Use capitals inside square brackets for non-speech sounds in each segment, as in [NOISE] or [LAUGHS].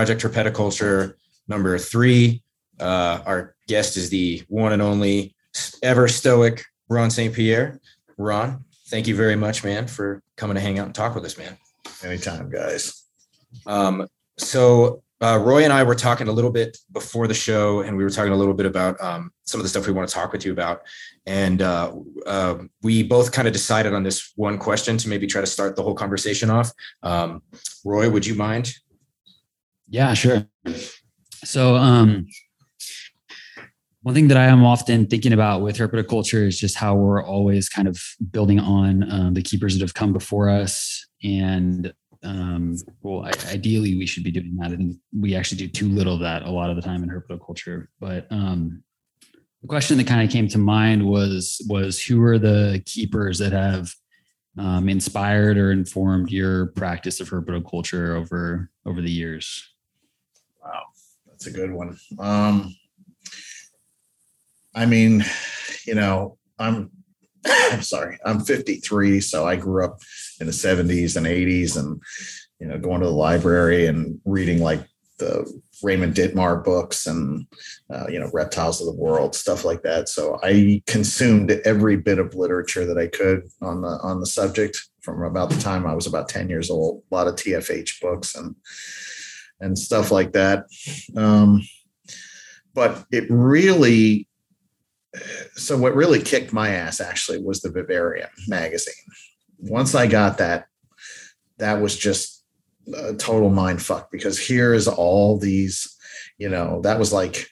Project Herpetoculture number three. Uh, our guest is the one and only ever stoic Ron St. Pierre. Ron, thank you very much, man, for coming to hang out and talk with us, man. Anytime, guys. Um, so uh, Roy and I were talking a little bit before the show, and we were talking a little bit about um, some of the stuff we want to talk with you about. And uh, uh, we both kind of decided on this one question to maybe try to start the whole conversation off. Um, Roy, would you mind? Yeah, sure. So, um, one thing that I am often thinking about with herpetoculture is just how we're always kind of building on um, the keepers that have come before us. And um, well, I, ideally, we should be doing that. I think we actually do too little of that a lot of the time in herpetoculture. But um, the question that kind of came to mind was was who are the keepers that have um, inspired or informed your practice of herpetoculture over over the years? That's a good one. Um, I mean, you know, I'm I'm sorry, I'm 53, so I grew up in the 70s and 80s, and you know, going to the library and reading like the Raymond Ditmars books and uh, you know reptiles of the world stuff like that. So I consumed every bit of literature that I could on the on the subject from about the time I was about 10 years old. A lot of TFH books and and stuff like that. Um, but it really so what really kicked my ass actually was the Vivarium magazine. Once I got that, that was just a total mind fuck because here is all these, you know, that was like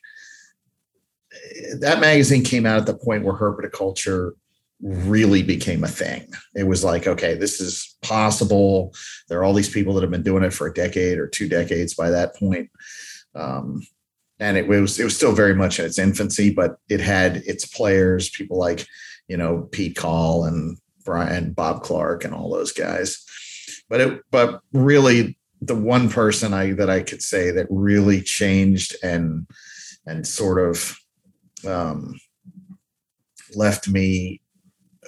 that magazine came out at the point where herpetoculture really became a thing. It was like, okay, this is possible. There are all these people that have been doing it for a decade or two decades by that point. Um, and it was it was still very much in its infancy, but it had its players, people like you know Pete Call and Brian Bob Clark and all those guys. But it but really the one person I that I could say that really changed and and sort of um, left me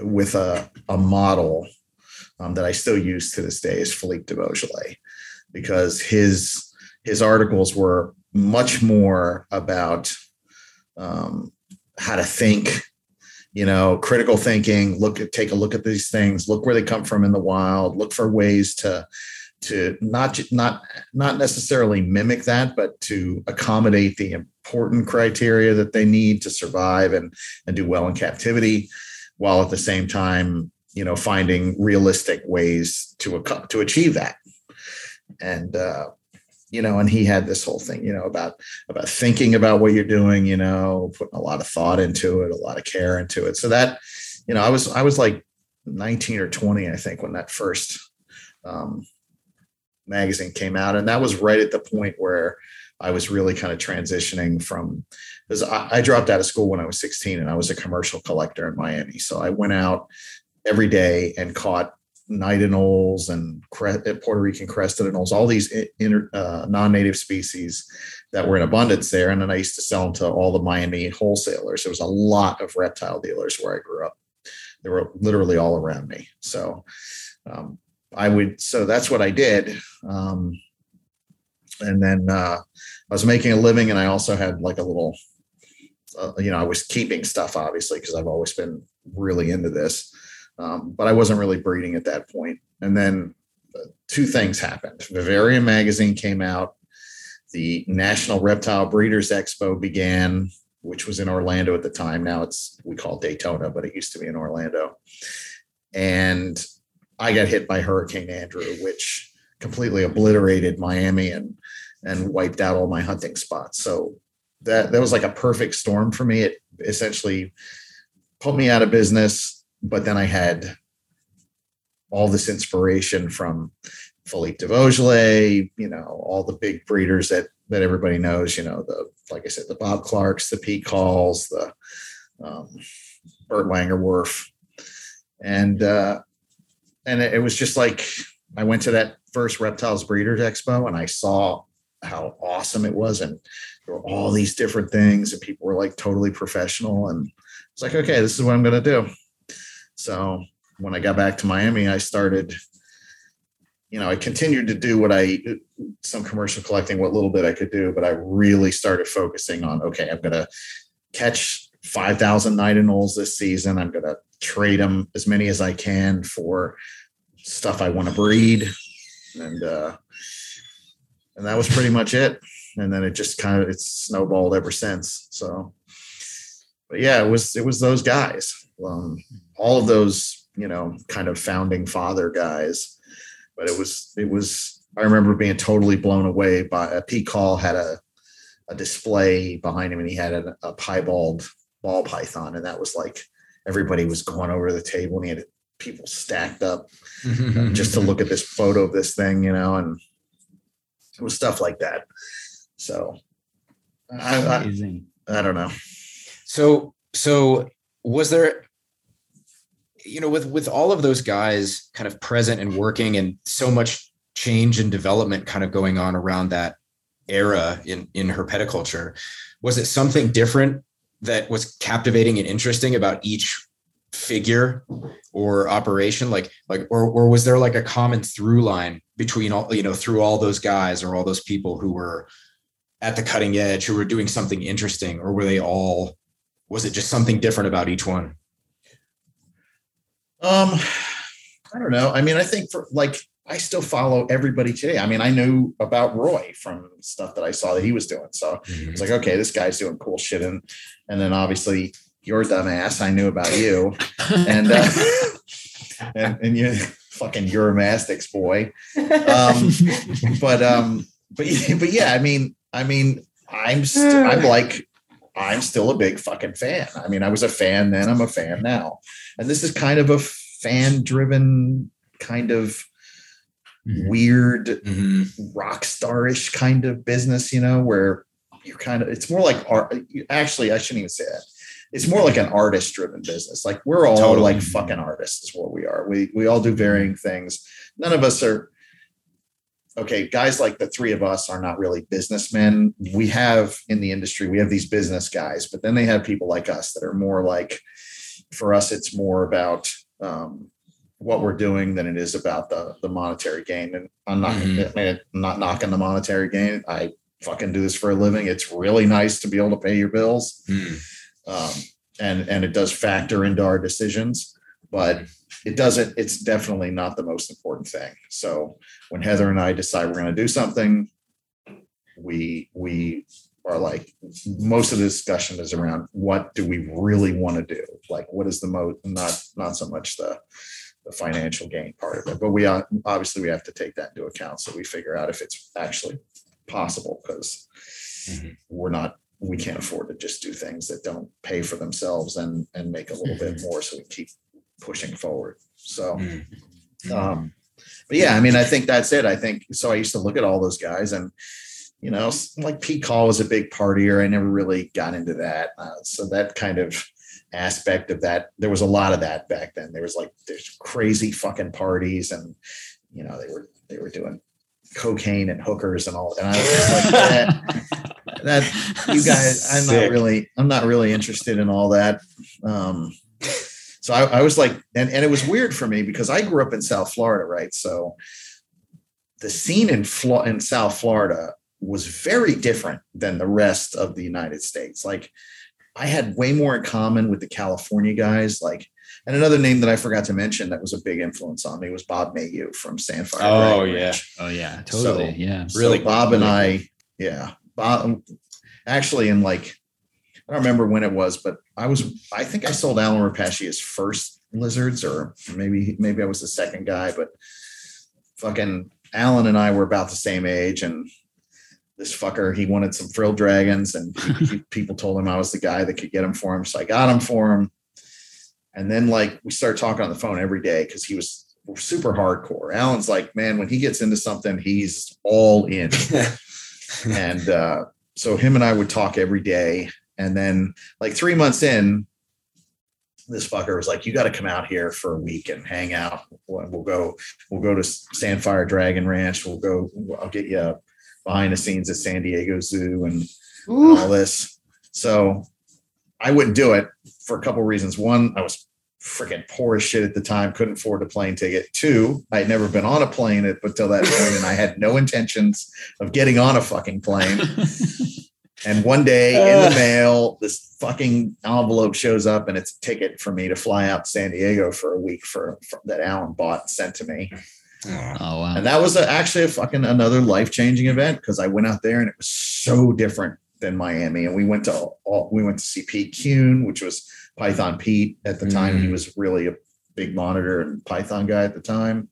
with a a model um, that I still use to this day is Philippe de Vosjoli because his his articles were much more about um, how to think you know critical thinking look at take a look at these things look where they come from in the wild look for ways to to not not not necessarily mimic that but to accommodate the important criteria that they need to survive and and do well in captivity while at the same time you know finding realistic ways to to achieve that and uh, you know, and he had this whole thing, you know, about about thinking about what you're doing, you know, putting a lot of thought into it, a lot of care into it. So that, you know, I was I was like 19 or 20, I think, when that first um, magazine came out, and that was right at the point where I was really kind of transitioning from because I, I dropped out of school when I was 16, and I was a commercial collector in Miami. So I went out every day and caught knight anoles and uh, Puerto Rican crested anoles, all these inter, uh, non-native species that were in abundance there. And then I used to sell them to all the Miami wholesalers. There was a lot of reptile dealers where I grew up. They were literally all around me. So um, I would, so that's what I did. Um, and then uh, I was making a living and I also had like a little, uh, you know, I was keeping stuff obviously because I've always been really into this. Um, but I wasn't really breeding at that point. And then uh, two things happened. Vivarium magazine came out. The National Reptile Breeders Expo began, which was in Orlando at the time. Now it's we call it Daytona, but it used to be in Orlando. And I got hit by Hurricane Andrew, which completely obliterated Miami and and wiped out all my hunting spots. So that that was like a perfect storm for me. It essentially put me out of business but then I had all this inspiration from Philippe de you know, all the big breeders that that everybody knows, you know, the like I said, the Bob Clarks, the Pete Calls, the um, Bert Langerwerf, and uh, and it, it was just like I went to that first Reptiles Breeders Expo and I saw how awesome it was, and there were all these different things, and people were like totally professional, and it's like, okay, this is what I'm going to do. So when I got back to Miami, I started you know, I continued to do what I some commercial collecting, what little bit I could do, but I really started focusing on okay, I'm gonna catch five thousand knight anoles this season. I'm gonna trade them as many as I can for stuff I want to breed, and uh, and that was pretty much it. And then it just kind of it's snowballed ever since. So, but yeah, it was it was those guys, um, all of those you know kind of founding father guys. But it was it was I remember being totally blown away by a Pete Call had a a display behind him and he had a, a piebald ball python and that was like everybody was going over the table and he had people stacked up just to look at this photo of this thing, you know, and it was stuff like that. So I, I, Amazing. I don't know. So, so was there, you know, with with all of those guys kind of present and working, and so much change and development kind of going on around that era in in herpetoculture, was it something different that was captivating and interesting about each figure or operation like like or, or was there like a common through line between all you know through all those guys or all those people who were at the cutting edge who were doing something interesting or were they all was it just something different about each one Um, I don't know. I mean, I think for like I still follow everybody today. I mean, I knew about Roy from stuff that I saw that he was doing. So it's like, okay, this guy's doing cool shit. And and then obviously your dumbass, I knew about you. [LAUGHS] And uh, [LAUGHS] and, and you fucking Uromastyx boy. [LAUGHS] Um, but um, but [LAUGHS] but yeah, I mean, I mean, I'm st- I'm like I'm still a big fucking fan. I mean, I was a fan then, I'm a fan now. And this is kind of a fan driven kind of Mhm. weird Mhm. rock starish kind of business, you know, where you're kind of it's more like art. Actually, I shouldn't even say that. It's more like an artist driven business. Like we're all Totally. like fucking artists, is what we are. We we all do varying things. None of us are okay. Guys like the three of us are not really businessmen. We have in the industry, we have these business guys, but then they have people like us that are more like for us, it's more about um, what we're doing than it is about the the monetary gain. And I'm not Mhm. I mean, I'm not knocking the monetary gain. I fucking do this for a living. It's really nice to be able to pay your bills, Mm. Um, and and it does factor into our decisions, but it doesn't. It's definitely not the most important thing. So when Heather and I decide we're going to do something, we we are like most of the discussion is around what do we really want to do like what is the most not not so much the the financial gain part of it but we are obviously we have to take that into account so we figure out if it's actually possible because Mhm. we're not we can't afford to just do things that don't pay for themselves and and make a little bit more so we keep pushing forward so Mm. um, but yeah, I mean, I think that's it. I think so. I used to look at all those guys, and you know, like Pete Call was a big partier. I never really got into that. Uh, so that kind of aspect of that, there was a lot of that back then. There was like there's crazy fucking parties, and you know, they were they were doing cocaine and hookers and all. And I was like, that, [LAUGHS] that you guys, I'm not really, I'm not really interested in all that. Um, so I, I was like, and, and it was weird for me because I grew up in South Florida, right? So the scene in Flo- in South Florida was very different than the rest of the United States. Like I had way more in common with the California guys. Like, and another name that I forgot to mention that was a big influence on me was Bob Mayhew from Sandfire. Oh, Dragon yeah. Oh yeah, totally. So- yeah. Really so Bob and really I, yeah, Bob. Um, actually, in like, I don't remember when it was, but I was. I think I sold Alan Repashy's first lizards, or maybe maybe I was the second guy. But fucking Alan and I were about the same age, and this fucker he wanted some frill dragons, and he, he- [LAUGHS] people told him I was the guy that could get them for him, so I got them for him. And then like we started talking on the phone every day because he was super hardcore. Alan's like, man, when he gets into something, he's all in. [LAUGHS] and uh, so him and I would talk every day. And then like three months in, this fucker was like, "You got to come out here for a week and hang out. We'll, we'll go. We'll go to Sandfire Dragon Ranch. We'll go. I'll get you behind the scenes at San Diego Zoo and, and all this." So I wouldn't do it for a couple reasons. One, I was freaking poor as shit at the time, couldn't afford a plane ticket. Two, I had never been on a plane up until that point, and I had no intentions of getting on a fucking plane. [LAUGHS] And one day in the mail, this fucking envelope shows up and it's a ticket for me to fly out to San Diego for a week for, for that Alan bought and sent to me. Oh, Oh wow. And that was a, actually a fucking another life changing event because I went out there and it was so different than Miami. And we went to all, we went to see Pete Kuhn, which was Python Pete at the time. He Mm. was really a big monitor and Python guy at the time.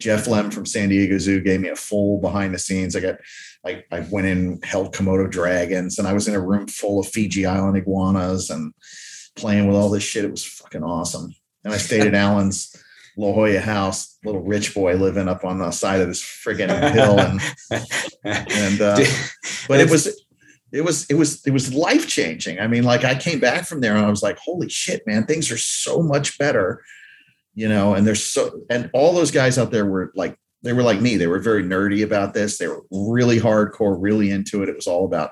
Jeff Lemm from San Diego Zoo gave me a full behind the scenes. I got, I, I went in, held Komodo dragons, and I was in a room full of Fiji Island iguanas and playing with all this shit. It was fucking awesome. And I stayed at [LAUGHS] Alan's La Jolla house, little rich boy living up on the side of this friggin' hill. And, [LAUGHS] and, uh, but it was, it was, it was, it was life changing. I mean, like I came back from there and I was like, holy shit, man, things are so much better, you know, and there's so, and all those guys out there were like, they were like me. They were very nerdy about this. They were really hardcore, really into it. It was all about,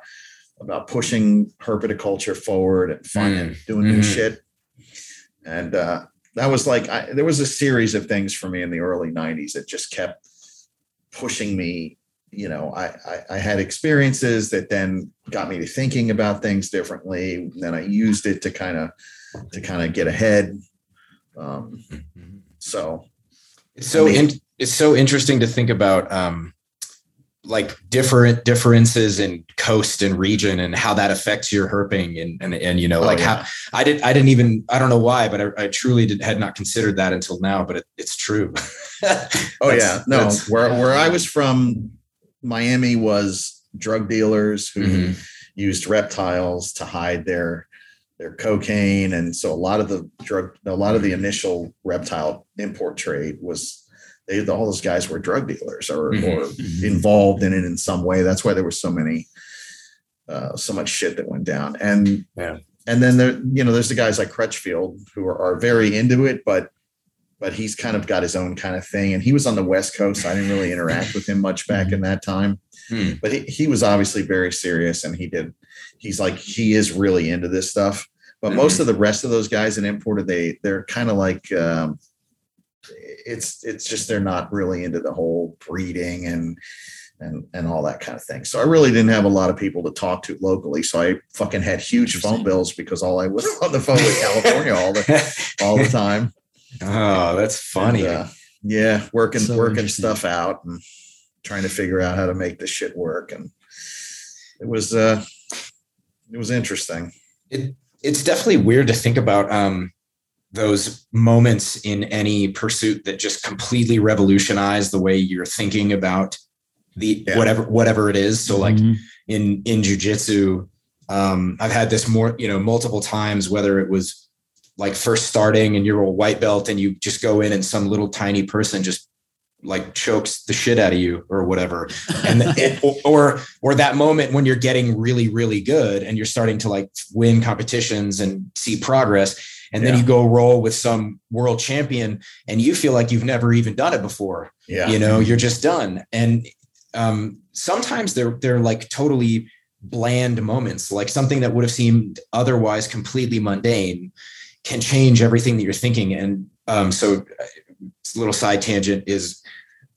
about pushing herpetoculture forward and fun and doing new Mhm. shit. And, uh, that was like, I, there was a series of things for me in the early nineties that just kept pushing me you know, I, I, I had experiences that then got me to thinking about things differently. And then I used it to kind of to kind of get ahead. Um, so It's so I mean- in, it's so interesting to think about um like different differences in coast and region and how that affects your herping and and, and you know Oh, like yeah. how I did I didn't even I don't know why but I, I truly did, had not considered that until now but it, it's true. [LAUGHS] oh yeah, no, where where I was from, Miami was drug dealers who Mhm. used reptiles to hide their their cocaine, and so a lot of the drug, a lot of the initial reptile import trade was they all those guys were drug dealers or Mhm. or Mhm. involved in it in some way. That's why there was so many, uh, so much shit that went down. And Yeah. and then there, you know, there's the guys like Crutchfield who are, are very into it, but but he's kind of got his own kind of thing. And he was on the West Coast. So I didn't really interact with him much back in that time. Hmm. But he, he was obviously very serious and he did, he's like, he is really into this stuff. But most of the rest of those guys in imported, they they're kind of like um it's it's just they're not really into the whole breeding and and and all that kind of thing. So I really didn't have a lot of people to talk to locally. So I fucking had huge phone bills because all I was [LAUGHS] on the phone with California all the all the [LAUGHS] time. Oh, that's funny. And, uh, yeah, working So working stuff out and trying to figure out how to make this shit work. And it was uh it was interesting. it it's definitely weird to think about um those moments in any pursuit that just completely revolutionize the way you're thinking about the Yeah. whatever whatever it is so like Mhm. in in jujitsu um i've had this more you know multiple times whether it was like first starting and you're a white belt and you just go in and some little tiny person just like chokes the shit out of you or whatever and [LAUGHS] it, or or that moment when you're getting really really good and you're starting to like win competitions and see progress and then Yeah. you go roll with some world champion and you feel like you've never even done it before Yeah. you know you're just done and um sometimes they're they're like totally bland moments like something that would have seemed otherwise completely mundane can change everything that you're thinking. And um so uh, a little side tangent is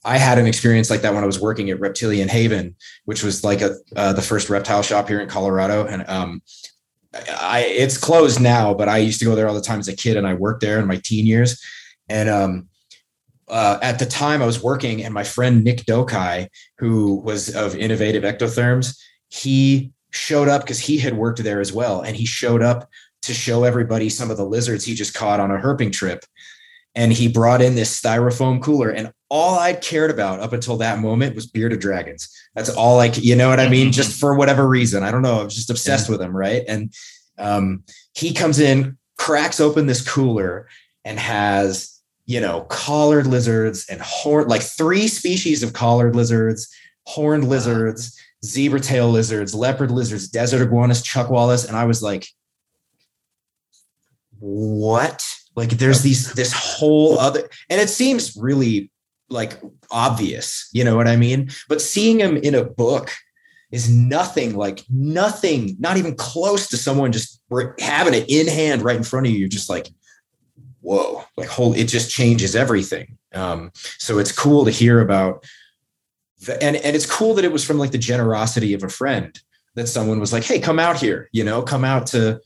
I had an experience like that when I was working at Reptilian Haven, which was like a uh, the first reptile shop here in Colorado, and um, I it's closed now, but I used to go there all the time as a kid, and I worked there in my teen years, and um, uh, at the time I was working, and my friend Nick Dokai, who was of Innovative Ectotherms, he showed up because he had worked there as well, and he showed up to show everybody some of the lizards he just caught on a herping trip. And he brought in this styrofoam cooler and all i'd cared about up until that moment was bearded dragons. That's all like you know what i mean? Just for whatever reason. I don't know i was just obsessed with him right? And um, he comes in cracks open this cooler and has you know collared lizards and horn like three species of collared lizards horned lizards zebra tail lizards leopard lizards desert iguanas chuckwallas, and i was like what? Like there's these this whole other and it seems really like obvious you know what i mean? But seeing him in a book is nothing like nothing not even close to someone just having it in hand right in front of you you're just like whoa, like whole it just changes everything. Um, so it's cool to hear about the, and and it's cool that it was from like the generosity of a friend that someone was like, hey, come out here, you know, come out to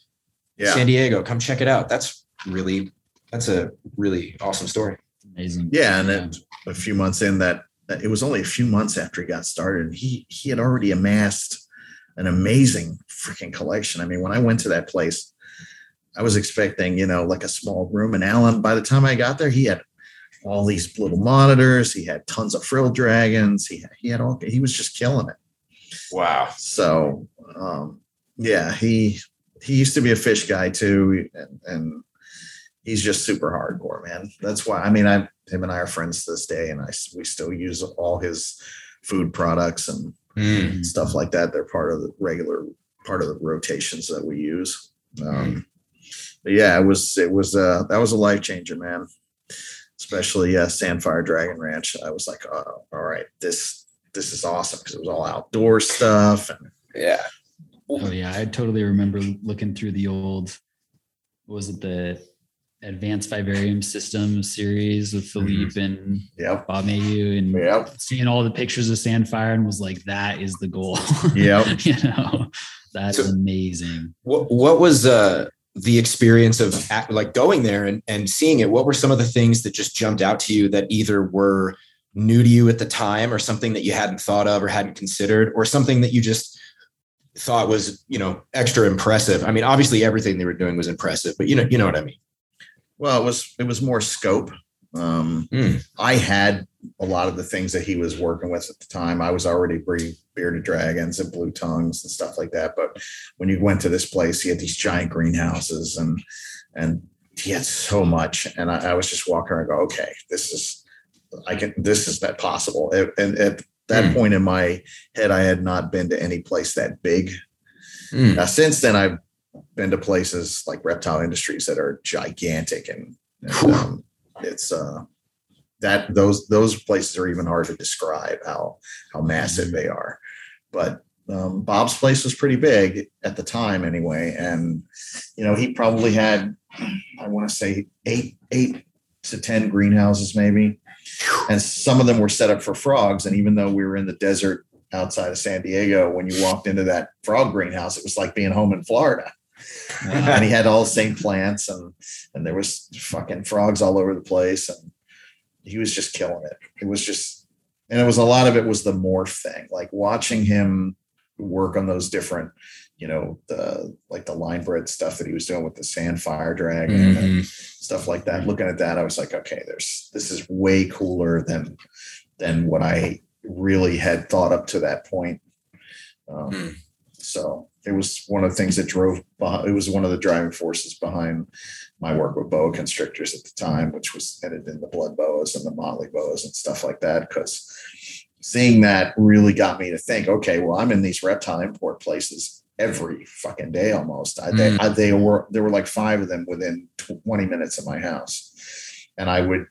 Yeah. San Diego, come check it out. That's really that's a really awesome story. Amazing. Yeah, and then a few months in that that- it was only a few months after he got started. He he had already amassed an amazing freaking collection. I mean, when I went to that place, I was expecting, you know, like a small room. And Alan, by the time I got there, he had all these little monitors. He had tons of frill dragons. He had, he had all. He was just killing it. Wow. So um, yeah, he he used to be a fish guy too, and, and he's just super hardcore, man. That's why I mean, I him and I are friends to this day, and I we still use all his food products and Mm. stuff like that. They're part of the regular part of the rotations that we use. Um, but yeah, it was it was uh that was a life changer, man. Especially uh, Sandfire Dragon Ranch. I was like, oh, all right, this this is awesome because it was all outdoor stuff and Yeah. Oh yeah, I totally remember looking through the old. Was it the Advanced Vivarium System series with Philippe and yep, Bob Mayhew and yep, seeing all the pictures of Sandfire and was like, that is the goal. [LAUGHS] yep. you know, that's So- amazing. What what was uh the experience of like going there and, and seeing it? What were some of the things that just jumped out to you that either were new to you at the time or something that you hadn't thought of or hadn't considered or something that you just thought was, you know, extra impressive? I mean, obviously everything they were doing was impressive, but you know, you know what I mean? Well, it was it was more scope. Um, Mm. I had a lot of the things that he was working with at the time. I was already breeding bearded dragons and blue tongues and stuff like that. But when you went to this place, he had these giant greenhouses and and he had so much. And I, I was just walking around and go, okay, this is I can this is that possible. And, and at that Mm. point in my head, I had not been to any place that big. Mm. Now, since then, I've been to places like Reptile Industries that are gigantic, and, and, um, it's uh, that those those places are even hard to describe how how massive they are. But um, Bob's place was pretty big at the time, anyway, and you know he probably had I want to say eight eight to ten greenhouses maybe, and some of them were set up for frogs. And even though we were in the desert outside of San Diego, when you walked into that frog greenhouse, it was like being home in Florida. and he had all the same plants, and and there was fucking frogs all over the place, and he was just killing it. It was just, and it was a lot of it was the morph thing, like watching him work on those different. You know the like the line bred stuff that he was doing with the sand fire dragon and Mhm. stuff like that. Looking at that, I was like, okay, there's this is way cooler than than what I really had thought up to that point. Um, Hmm. So it was one of the things that drove. Behind, it was one of the driving forces behind my work with boa constrictors at the time, which was headed in the blood boas and the motley boas and stuff like that. Because seeing that really got me to think, okay, well, I'm in these reptile import places every fucking day almost. I, they, Mm. I, they were there were like five of them within 20 minutes of my house, and I would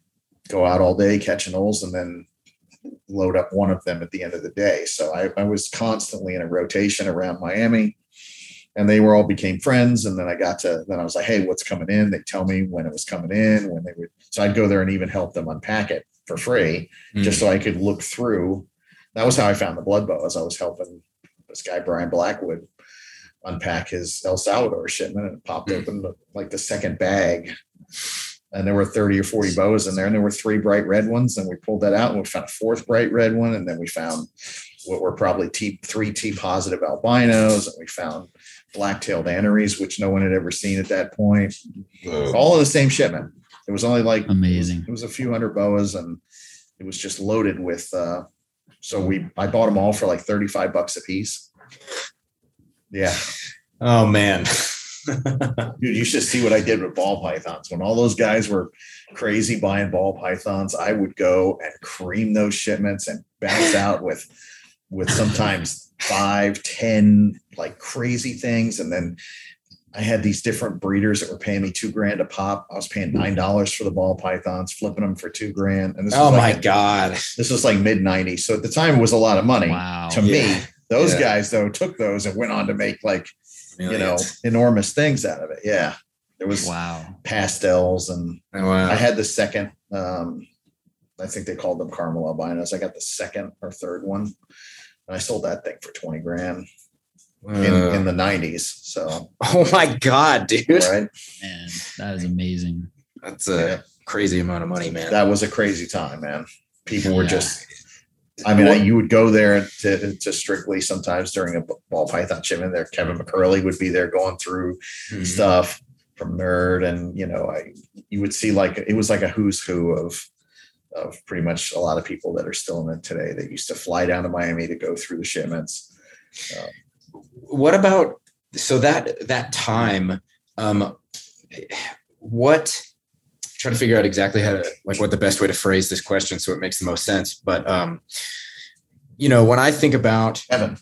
go out all day catching holes and then load up one of them at the end of the day. So I, I was constantly in a rotation around Miami. And they were all became friends. And then I got to then I was like, hey, what's coming in? They tell me when it was coming in, when they would so I'd go there and even help them unpack it for free just so I could look through. That was how I found the blood boa, as I was helping this guy Brian Blackwood unpack his El Salvador shipment and it popped Mm. open the, like the second bag. And there were 30 or 40 boas in there, and there were three bright red ones. And we pulled that out and we found a fourth bright red one. And then we found what were probably T three T positive albinos, and we found black-tailed anerys, which no one had ever seen at that point. All in the same shipment. It was only like Amazing. it was a few hundred boas and it was just loaded with uh so we I bought them all for like 35 bucks a piece. Yeah. Oh man. [LAUGHS] Dude, you should see what I did with ball pythons. When all those guys were crazy buying ball pythons, I would go and cream those shipments and bounce out with with sometimes five, ten like crazy things. And then I had these different breeders that were paying me two grand a pop. I was paying nine dollars for the ball pythons, flipping them for two grand. And this oh was my like God. this was like mid 90s. So at the time it was a lot of money Wow. to me. Yeah. Those Yeah. guys though took those and went on to make like, you know, enormous things out of it. Yeah. There was Wow. pastels and Oh, wow. I had the second. Um, I think they called them caramel albinos. I got the second or third one, and I sold that thing for twenty grand in, in the nineties. So oh my god, dude, right, Man, that is amazing. that's a Yeah. crazy amount of money, man. that was a crazy time, man. People were Yeah. just. I mean, I, you would go there to, to strictly sometimes during a ball python shipment. There, Kevin McCurley would be there going through Mhm. stuff from nerd and you know i you would see like it was like a who's who of of pretty much a lot of people that are still in it today that used to fly down to miami to go through the shipments what about so that that time um what trying to figure out exactly how to like what the best way to phrase this question so it makes the most sense. But um you know when i think about evan.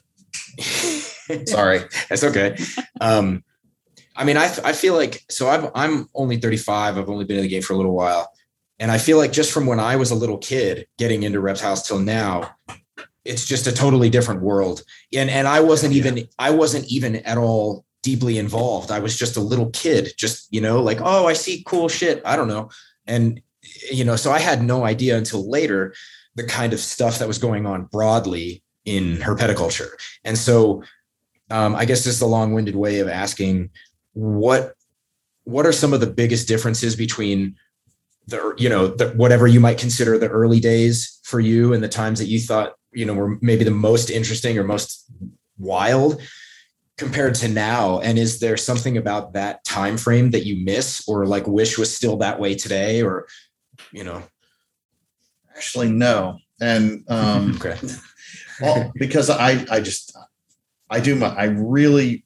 [LAUGHS] Sorry. That's okay. Um i mean i i feel like so i'm i'm only 35 i've only been in the game for a little while. And i feel like just from when i was a little kid getting into reptiles till now it's just a totally different world. And and i wasn't even i wasn't even at all deeply involved. I was just a little kid just you know like oh i see cool shit. I don't know. And you know so i had no idea until later the kind of stuff that was going on broadly in herpetoculture. And so um, i guess this is a long-winded way of asking what what are some of the biggest differences between the you know the, whatever you might consider the early days for you and the times that you thought you know were maybe the most interesting or most wild compared to now? And is there something about that time frame that you miss or like wish was still that way today or you know? Actually no. And um [LAUGHS] okay. well because i i just i do my i really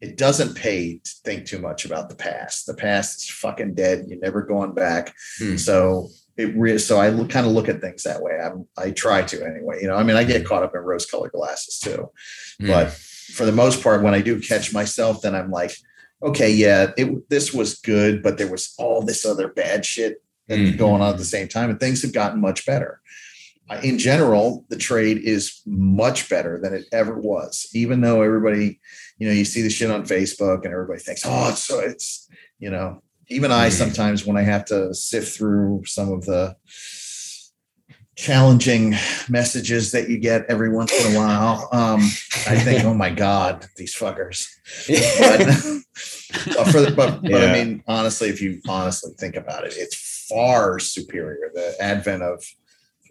it doesn't pay to think too much about the past. The past is fucking dead. You're never going back. Hmm. so it re- so i kind of look at things that way. I'm i try to anyway you know i mean i get caught up in rose colored glasses too. But for the most part when i do catch myself then i'm like okay yeah it this was good but there was all this other bad shit Mhm. going on at the same time and things have gotten much better. In general the trade is much better than it ever was even though everybody you know you see the shit on facebook and everybody thinks oh it's so it's you know even i Mhm. sometimes when i have to sift through some of the challenging messages that you get every once in a while um i think oh my god these fuckers but, but for the, but, but Yeah. I mean, honestly, if you honestly think about it, it's far superior. The advent of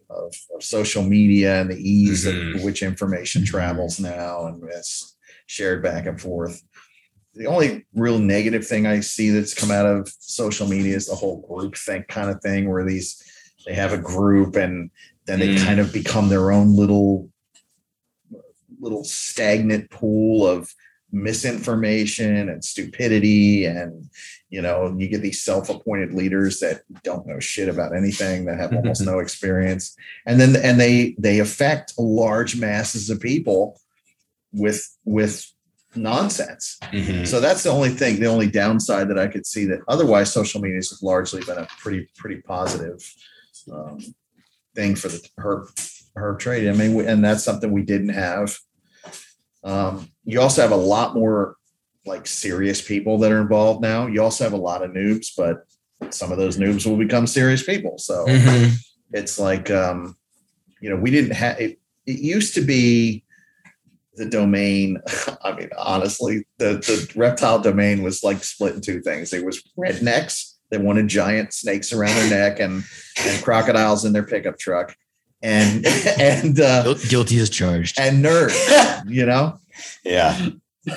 of, of social media and the ease Mhm. of which information travels now and it's shared back and forth. The only real negative thing I see that's come out of social media is the whole group think kind of thing, where these they have a group and then they Mm. kind of become their own little little stagnant pool of misinformation and stupidity and you know you get these self-appointed leaders that don't know shit about anything that have almost [LAUGHS] no experience and then and they they affect large masses of people with with nonsense Mhm. so that's the only thing the only downside that i could see that otherwise social media has largely been a pretty pretty positive um, thing for the herp herp trade i mean we- and that's something we didn't have um, you also have a lot more like serious people that are involved now. You also have a lot of noobs, but some of those noobs will become serious people. So Mhm. it's like, um, you know, we didn't have it. It used to be the domain. [LAUGHS] I mean, honestly, the the reptile domain was like split in two things. It was rednecks that wanted giant snakes around their neck and and crocodiles in their pickup truck, and [LAUGHS] and uh, Guilty as charged. and nerd You know, yeah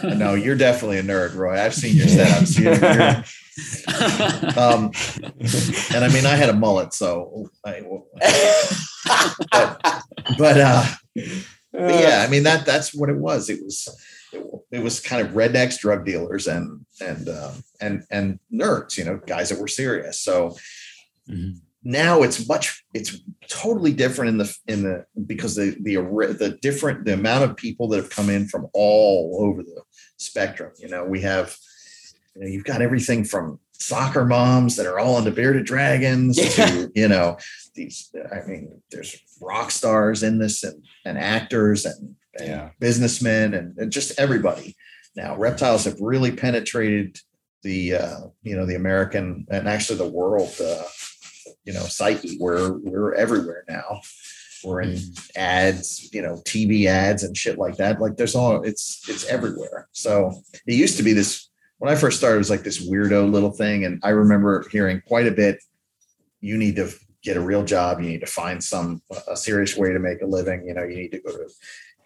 no, you're definitely a nerd, Roy. I've seen your setups. You're, you're, um, and I mean, I had a mullet, so I, but uh, but yeah, I mean that that's what it was. It was it, it was kind of rednecks, drug dealers, and and um, and and nerds. You know, guys that were serious. So Mhm. now it's much it's totally different in the in the because the the the different the amount of people that have come in from all over the spectrum you know we have you know you've got everything from soccer moms that are all into bearded dragons to you know these i mean there's rock stars in this and, and actors and, and Yeah. businessmen and, and just everybody now reptiles have really penetrated the uh, you know the American and actually the world uh, you know psyche. We're we're everywhere now. We're in ads, you know, TV ads and shit like that. Like there's all it's it's everywhere. So it used to be this when I first started, it was like this weirdo little thing. And I remember hearing quite a bit, you need to get a real job, you need to find some a serious way to make a living, you know, you need to go to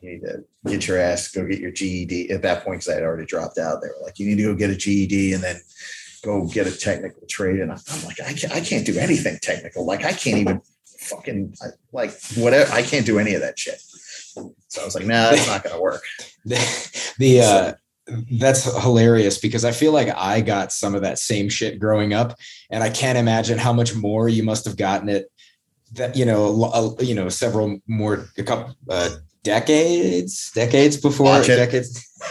you need to get your ass, go get your GED. At that point, because I had already dropped out, they were like, you need to go get a GED and then go get a technical trade. And I'm like, I can't, I can't do anything technical. Like I can't even fucking like whatever. I can't do any of that shit. So I was like, nah, that's not going to work. the, [LAUGHS] the uh, that's hilarious because I feel like I got some of that same shit growing up, and I can't imagine how much more you must have gotten it. That you know, uh, you know, several more, a couple uh, decades, decades before, decades. [LAUGHS]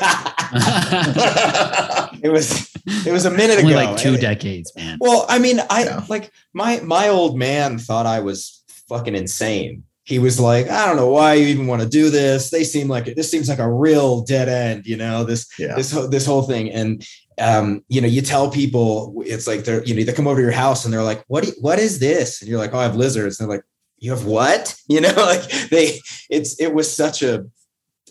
it was it was a minute Only ago. like two decades, man. Well, I mean, I yeah. like my my old man thought I was fucking insane. He was like, I don't know why you even want to do this. They seem like it. this seems like a real dead end, you know, this yeah. this this whole thing. And um, you know, you tell people it's like they're, you know, they come over to your house and they're like, what, you, what is this? And you're like, oh, I have lizards. And they're like, you have what? [LAUGHS] You know, like they, it's, it was such a,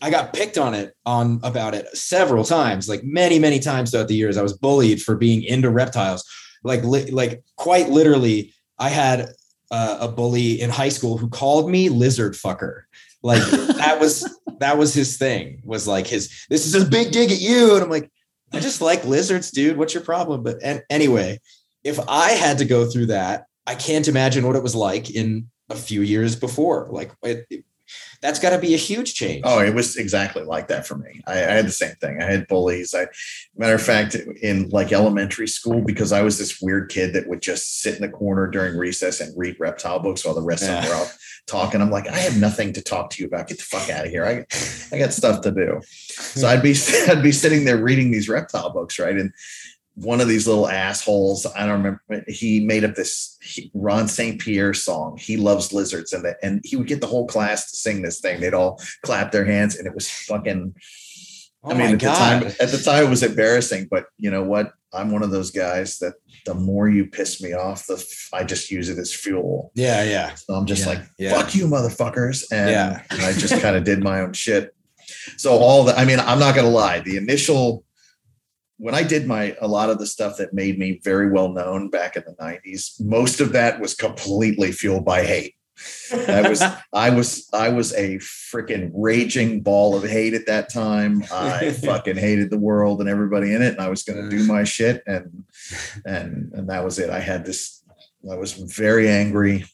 I got picked on it on about it several times, like many, many times throughout the years. I was bullied for being into reptiles. Like, li- like quite literally, I had uh, a bully in high school who called me lizard fucker. Like that was [LAUGHS] that was his thing. Was like his this is a big dig at you, and I'm like, I just like lizards, dude. What's your problem? But and anyway, if I had to go through that, I can't imagine what it was like in a few years before. Like it, it, that's got to be a huge change. Oh, it was exactly like that for me. I, I, had the same thing. I had bullies. I, matter of fact, in like elementary school, because I was this weird kid that would just sit in the corner during recess and read reptile books while the rest yeah. of them were [LAUGHS] off talking. I'm like, I have nothing to talk to you about. Get the fuck out of here. I, I got stuff to do. So hmm. I'd be, [LAUGHS] I'd be sitting there reading these reptile books, right? And one of these little assholes. I don't remember. He made up this Ron St. Pierre song. He loves lizards, and the, and he would get the whole class to sing this thing. They'd all clap their hands, and it was fucking. Oh I mean, at God. the time, at the time, it was embarrassing. But you know what? I'm one of those guys that the more you piss me off, the I just use it as fuel. Yeah, yeah. So I'm just yeah, like, yeah. fuck you, motherfuckers, and, yeah. I just kind of did my own shit. So all the, I mean, I'm not gonna lie. The initial when I did my a lot of the stuff that made me very well known back in the 90s, most of that was completely fueled by hate. I was [LAUGHS] I was I was a freaking raging ball of hate at that time. I [LAUGHS] fucking hated the world and everybody in it, and I was going to do my shit, and and and that was it. I had this. I was very angry.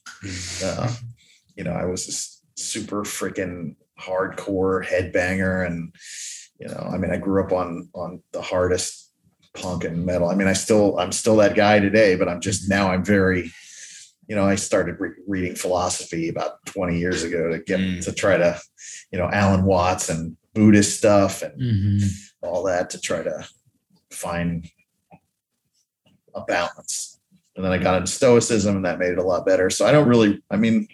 Uh, you know, I was this super freaking hardcore headbanger, and you know, I mean, I grew up on on the hardest punk and metal. I mean, I still I'm still that guy today, but I'm just now I'm very, you know, I started re- reading philosophy about 20 years ago to get mm. to try to, you know, Alan Watts and Buddhist stuff and mm-hmm. all that to try to find a balance. And then I got into Stoicism, and that made it a lot better. So I don't really, I mean,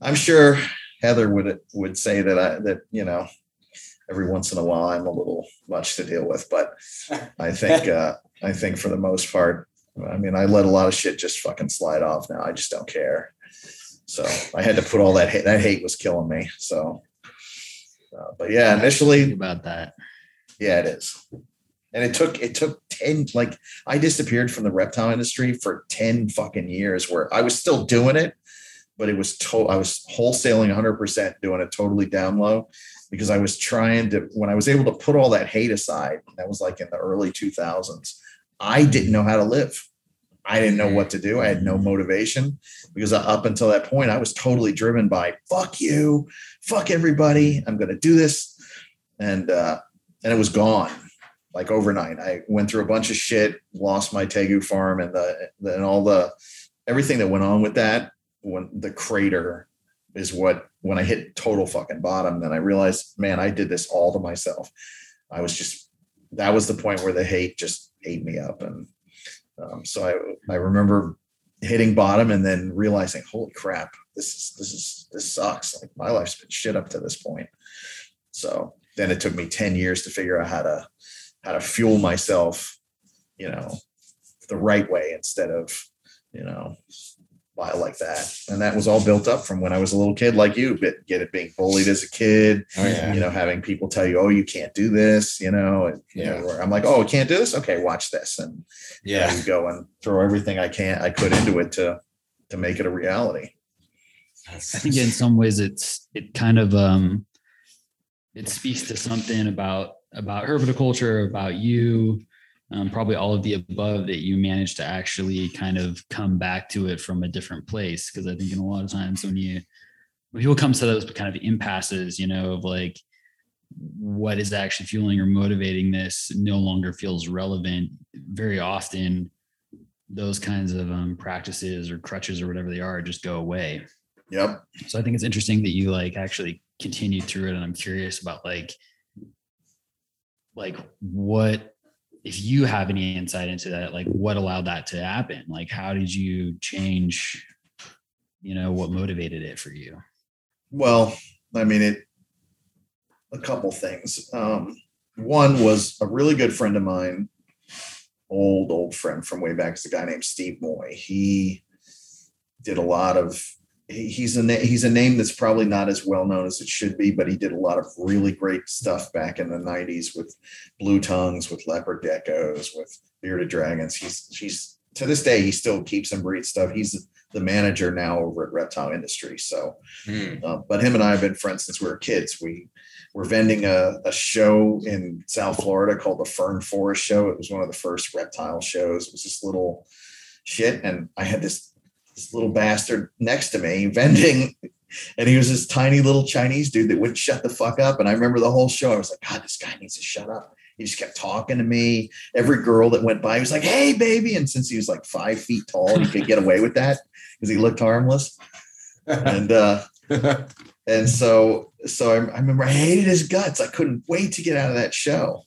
I'm sure Heather would would say that I that you know every once in a while I'm a little much to deal with, but I think uh, I think for the most part, I mean, I let a lot of shit just fucking slide off now. I just don't care. So I had to put all that hate. That hate was killing me. So, uh, but yeah, initially about that. Yeah, it is. And it took it took 10 like I disappeared from the reptile industry for 10 fucking years where I was still doing it, but it was to I was wholesaling 100% doing it totally down low because I was trying to, when I was able to put all that hate aside, that was like in the early 2000s, I didn't know how to live. I didn't know what to do. I had no motivation because up until that point, I was totally driven by fuck you, fuck everybody. I'm going to do this. And, uh, and it was gone like overnight. I went through a bunch of shit, lost my Tegu farm and the, and all the, everything that went on with that when the crater is what when I hit total fucking bottom, then I realized, man, I did this all to myself. I was just that was the point where the hate just ate me up, and um, so I I remember hitting bottom and then realizing, holy crap, this is this is this sucks. Like my life's been shit up to this point. So then it took me ten years to figure out how to how to fuel myself you know, the right way instead of, you know, lie like that. And that was all built up from when I was a little kid, like you, but get it being bullied as a kid, Oh yeah. you know, having people tell you, oh, you can't do this, you know, and you Yeah. know, where I'm like, oh, I can't do this. Okay, watch this. And Yeah. I would go and throw everything I can, I could into it to, to make it a reality. I think in some ways it's it kind of um it speaks to something about about herpetoculture, about you, um, probably all of the above that you managed to actually kind of come back to it from a different place. Because I think in a lot of times when you when people come to those kind of impasses, you know, of like what is actually fueling or motivating this no longer feels relevant. Very often, those kinds of um, practices or crutches or whatever they are just go away. Yep. So I think it's interesting that you like actually continued through it. And I'm curious about like, like what, if you have any insight into that, like what allowed that to happen? Like, how did you change, you know, what motivated it for you? Well, I mean, it, a couple things. Um, one was a really good friend of mine, old, old friend from way back, is a guy named Steve Moy. He did a lot of, he's a, na- he's a name that's probably not as well known as it should be, but he did a lot of really great stuff back in the 90s with Blue Tongues, with Leopard Geckos, with Bearded Dragons. He's, he's, to this day, he still keeps and breeds stuff. He's the manager now over at Reptile Industry. So, Hmm. uh, but him and I have been friends since we were kids. We were vending a, a show in South Florida called the Fern Forest Show. It was one of the first reptile shows. It was this little shit, and I had this this little bastard next to me [LAUGHS] vending, and he was this tiny little Chinese dude that wouldn't shut the fuck up. And I remember the whole show. I was like, God, this guy needs to shut up. He just kept talking to me. Every girl that went by, he was like, "Hey, baby!" And since he was like five feet tall, he could get away with that because he looked harmless. And uh, [LAUGHS] and so so I, I remember I hated his guts. I couldn't wait to get out of that show.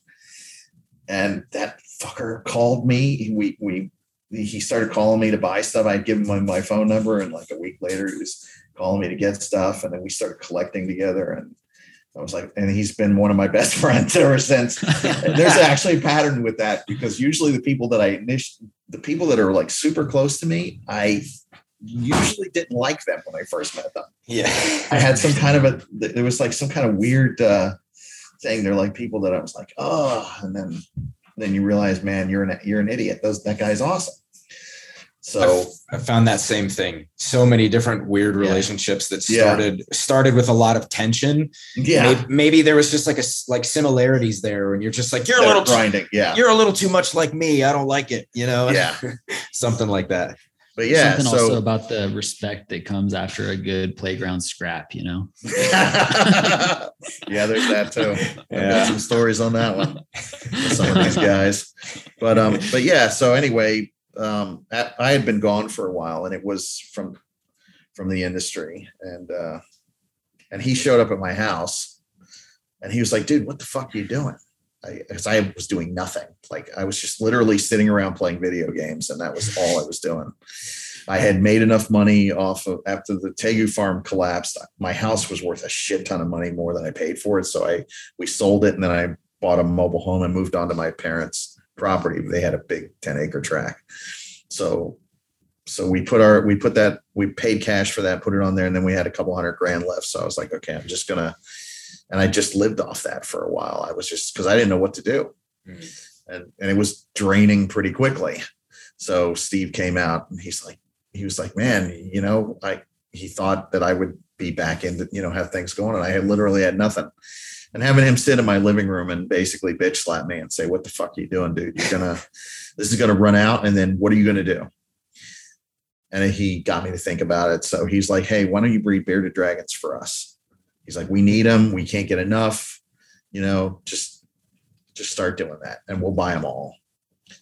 And that fucker called me. We we he started calling me to buy stuff. I'd give him my, my phone number, and like a week later, he was calling me to get stuff. And then we started collecting together. And I was like, and he's been one of my [LAUGHS] best friends ever since. There's [LAUGHS] actually a pattern with that because usually the people that I initially, the people that are like super close to me, I usually didn't like them when I first met them. yeah. I had some kind of a there was like some kind of weird uh thing. They're like people that I was like, oh, and then then you realize, man, you're an you're an idiot. Those that guy's awesome. So I found that same thing. So many different weird Yeah. relationships that Yeah. started started with a lot of tension. yeah, Maybe, maybe there was just like a like similarities there, and you're just like you're a little too, grinding. Yeah, you're a little too much like me. I don't like it. You know. Yeah. [LAUGHS] Something like that. But yeah. Something also So about the respect that comes after a good playground scrap, you know? [LAUGHS] [LAUGHS] yeah, there's that too. I've got Yeah. some stories on that one. some of these [LAUGHS] guys. But um, but yeah. So anyway, um, I, I had been gone for a while, and it was from from the industry, and uh, and he showed up at my house, and he was like, "Dude, what the fuck are you doing?" I, because I was doing nothing. Like I was just literally sitting around playing video games, and that was all I was doing. I had made enough money off of after the Tegu farm collapsed. My house was worth a shit ton of money more than I paid for it. So I we sold it and then I bought a mobile home and moved on to my parents' property. They had a big 10 acre tract. So so we put our we put that we paid cash for that, put it on there, and then we had a couple hundred grand left. So I was like, okay, I'm just gonna and I just lived off that for a while. I was just because I didn't know what to do. Mm. And and it was draining pretty quickly. So Steve came out and he's like, he was like, man, you know, I he thought that I would be back in, you know, have things going, and I had literally had nothing. And having him sit in my living room and basically bitch slap me and say, "What the fuck are you doing, dude? You're gonna, [LAUGHS] this is gonna run out, and then what are you gonna do?" And he got me to think about it. So he's like, "Hey, why don't you breed bearded dragons for us?" He's like, "We need them. We can't get enough. You know, just, just start doing that, and we'll buy them all."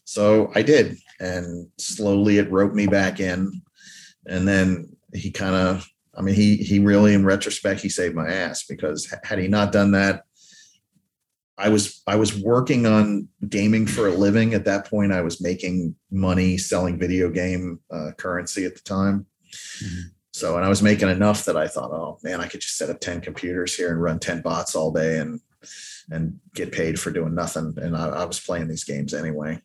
So I did, and slowly it roped me back in. And then he kind of, I mean, he he really, in retrospect, he saved my ass because had he not done that, I was I was working on gaming for a living at that point. I was making money selling video game uh, currency at the time. Mhm. So, and I was making enough that I thought, oh man, I could just set up ten computers here and run ten bots all day and and get paid for doing nothing. And I, I was playing these games anyway.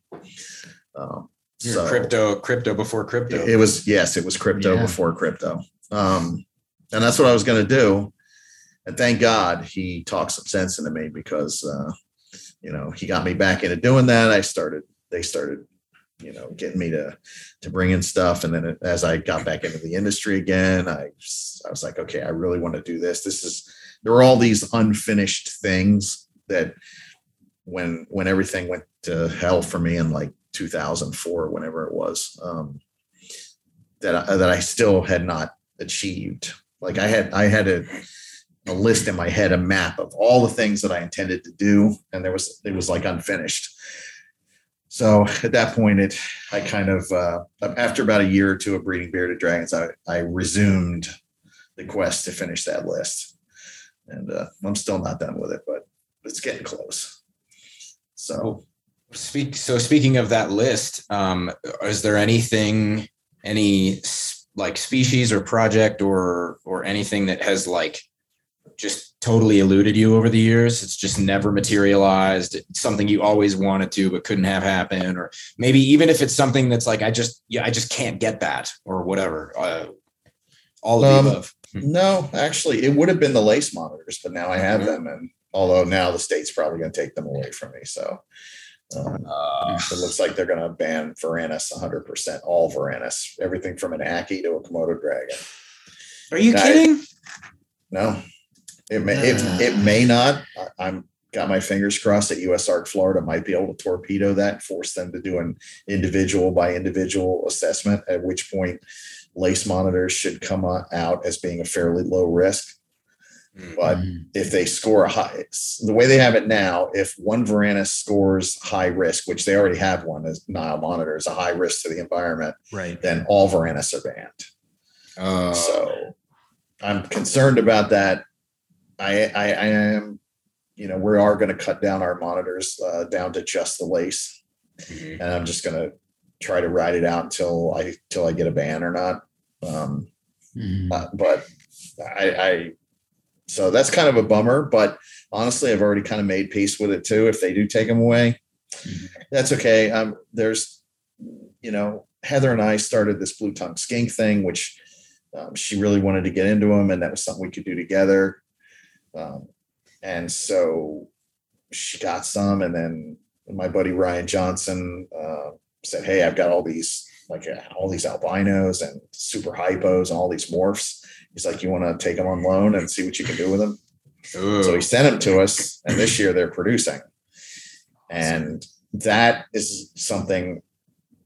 Um, so crypto, crypto before crypto. it was yes, it was crypto Yeah. before crypto. Um, and that's what I was going to do. And thank God he talked some sense into me because uh, you know he got me back into doing that. I started. They started you know getting me to to bring in stuff. And then as i got back into the industry again i i was like okay i really want to do this. This is there were all these unfinished things that when when everything went to hell for me in like 2004 whenever it was um that I, that i still had not achieved. Like i had i had a a list in my head a map of all the things that i intended to do and there was it was like unfinished so [LAUGHS] at that point, it I kind of uh, after about a year or two of breeding bearded dragons, I, I resumed the quest to finish that list, and uh, I'm still not done with it, but it's getting close. So Speak. So speaking of that list, um, is there anything, any like species or project or or anything that has like just totally eluded you over the years? It's just never materialized. It's something you always wanted to but couldn't have happen, or maybe even if it's something that's like I just yeah I just can't get that or whatever. Uh, all of Um, the above. no, actually, it would have been the lace monitors, but now I have Mhm. them, and although now the state's probably going to take them away from me, so. Um, Uh, it looks like they're going to ban Varanus 100%, all Varanus, everything from an Ackie to a Komodo dragon. are you I- kidding? No, it may it, it may not. I, I'm got my fingers crossed that USARK Florida might be able to torpedo that, and force them to do an individual by individual assessment. At which point, lace monitors should come out as being a fairly low risk. But Mhm. if they score a high, the way they have it now, if one Varanus scores high risk, which they already have one as Nile monitor is a high risk to the environment, right. then all Varanus are banned. Uh, So I'm concerned about that. I, I, I am, you know, we are going to cut down our monitors uh, down to just the lace, mhm. and I'm just going to try to ride it out until I till I get a ban or not. Um, Mhm. uh, but I, I, so that's kind of a bummer. But honestly, I've already kind of made peace with it too. If they do take them away, Mhm. that's okay. Um, there's, you know, Heather and I started this blue tongue skink thing, which um, she really wanted to get into them, and that was something we could do together. Um, and so she got some, and then my buddy Ryan Johnson uh, said, "Hey, I've got all these like uh, all these albinos and super hypos and all these morphs." He's like, "You want to take them on loan and see what you can do with them?" Ooh. So he sent them to us, and this year they're producing. And that is something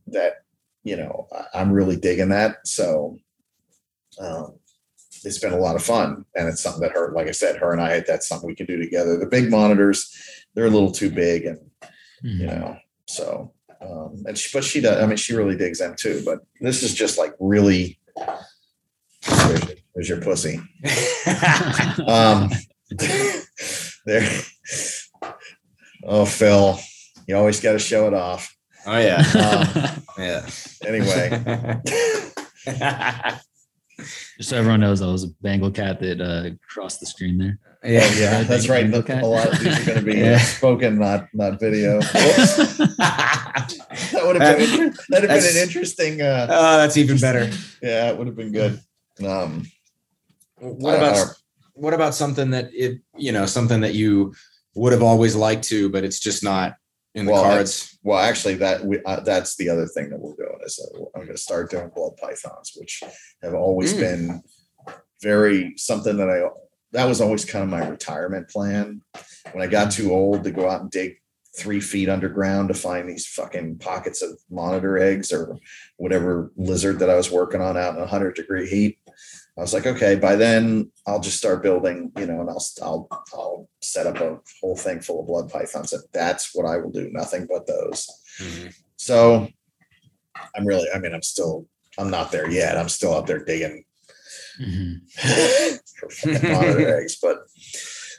that, you know, I'm really digging that. So um, it's been a lot of fun. And it's something that her, like I said, her and I, that's something we can do together. The big monitors, they're a little too big and, you Mhm. know, so, um, and she, but she does, I mean, she really digs them too. But this is just like really, there's, there's your pussy. [LAUGHS] Um, there. Oh, Phil, you always got to show it off. oh yeah, Um, yeah. anyway, [LAUGHS] Just so everyone knows, that was a Bengal cat that uh, crossed the screen there. oh, yeah, that's right. okay. A lot of these are going to be [LAUGHS] Yeah. spoken, not not video. [LAUGHS] That would have been inter- that'd have been an interesting. Uh, oh, that's even better. yeah, it would have been good. Um, What about uh, what about something that it you know something that you would have always liked to, but it's just not in the Well, cards? well, actually, that we uh, that's the other thing that we're doing is uh, I'm going to start doing blood pythons, which have always Mm. been very something that I that was always kind of my retirement plan. When I got too old to go out and dig three feet underground to find these fucking pockets of monitor eggs or whatever lizard that I was working on out in 100 degree heat. I was like, okay, by then I'll just start building, you know, and I'll I'll I'll set up a whole thing full of blood pythons. And that's what I will do, nothing but those. Mhm. So I'm really, I mean, I'm still, I'm not there yet. I'm still out there digging Mhm. for fucking eggs. But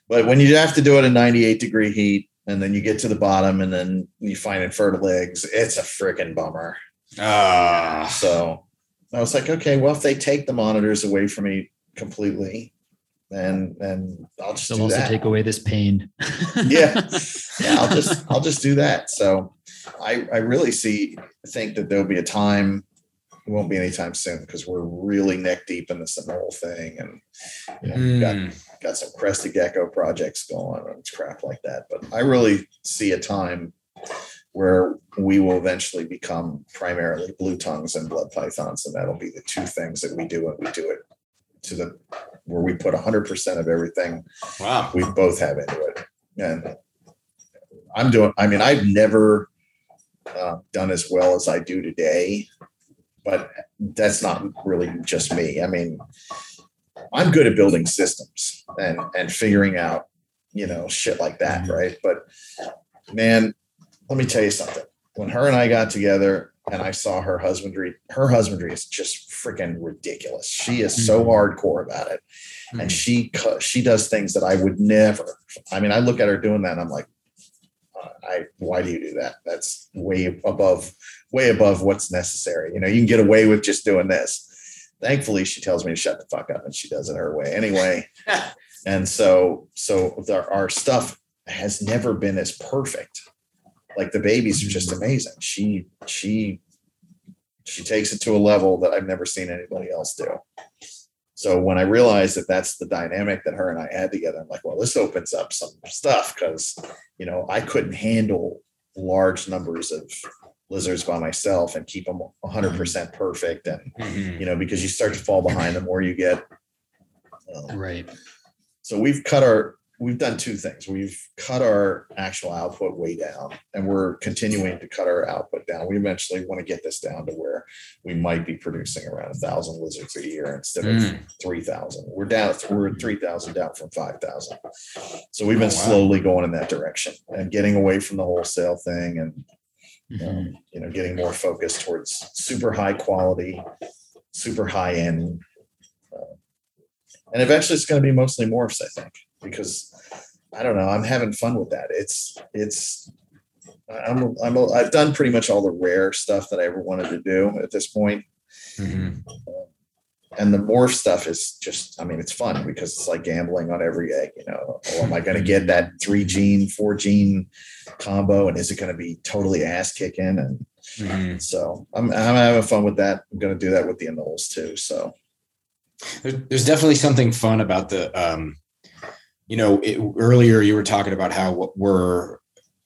but when you have to do it in 98 degree heat and then you get to the bottom and then you find infertile eggs, it's a freaking bummer. Ah, So I was like, okay, well, if they take the monitors away from me completely, then then I'll just They'll do also that. take away this pain. yeah, [LAUGHS] yeah, I'll just I'll just do that. So I, I really see, think that there'll be a time, it won't be anytime soon because we're really neck deep in this whole thing. And, you know, we've got, Mm. got some crested gecko projects going and crap like that. But I really see a time where we will eventually become primarily blue tongues and blood pythons. And that'll be the two things that we do and we do it to the, where we put hundred percent of everything Wow. we both have into it. And I'm doing, I mean, I've never uh, done as well as I do today, but that's not really just me. I mean, I'm good at building systems and, and figuring out, you know, shit like that. Right. But man, let me tell you something. When her and I got together and I saw her husbandry, her husbandry is just freaking ridiculous. She is so hardcore about it and she she does things that I would never. I mean, I look at her doing that, and I'm like, uh, I why do you do that? That's way above way above what's necessary. You know, you can get away with just doing this. Thankfully, she tells me to shut the fuck up, and she does it her way anyway. [LAUGHS] and so so the, our stuff has never been as perfect. Like the babies are just amazing. She she she takes it to a level that I've never seen anybody else do. So when I realized that that's the dynamic that her and I had together, I'm like, well, this opens up some stuff because, you know, I couldn't handle large numbers of lizards by myself and keep them 100% perfect. And, Mhm. you know, because you start to fall behind the more you get. Um, Right. so we've cut our, we've done two things. We've cut our actual output way down and we're continuing to cut our output down. We eventually want to get this down to where we might be producing around a thousand lizards a year instead of Mm. 3,000. We're down, we're at 3,000 down from 5,000. So we've been Oh, wow. slowly going in that direction and getting away from the wholesale thing and, um, you know, getting more focused towards super high quality, super high end. uh, And eventually it's going to be mostly morphs, I think, because I don't know, I'm having fun with that. It's, it's, I'm, I'm, I've done pretty much all the rare stuff that I ever wanted to do at this point Mhm. and the morph stuff is just i mean it's fun because it's like gambling on every egg you know oh, am i going to get that three gene four gene combo and is it going to be totally ass kicking and Mhm. so i'm, I'm having fun with that i'm going to do that with the anoles too so There's, there's definitely something fun about the, um, you know, it, earlier you were talking about how we're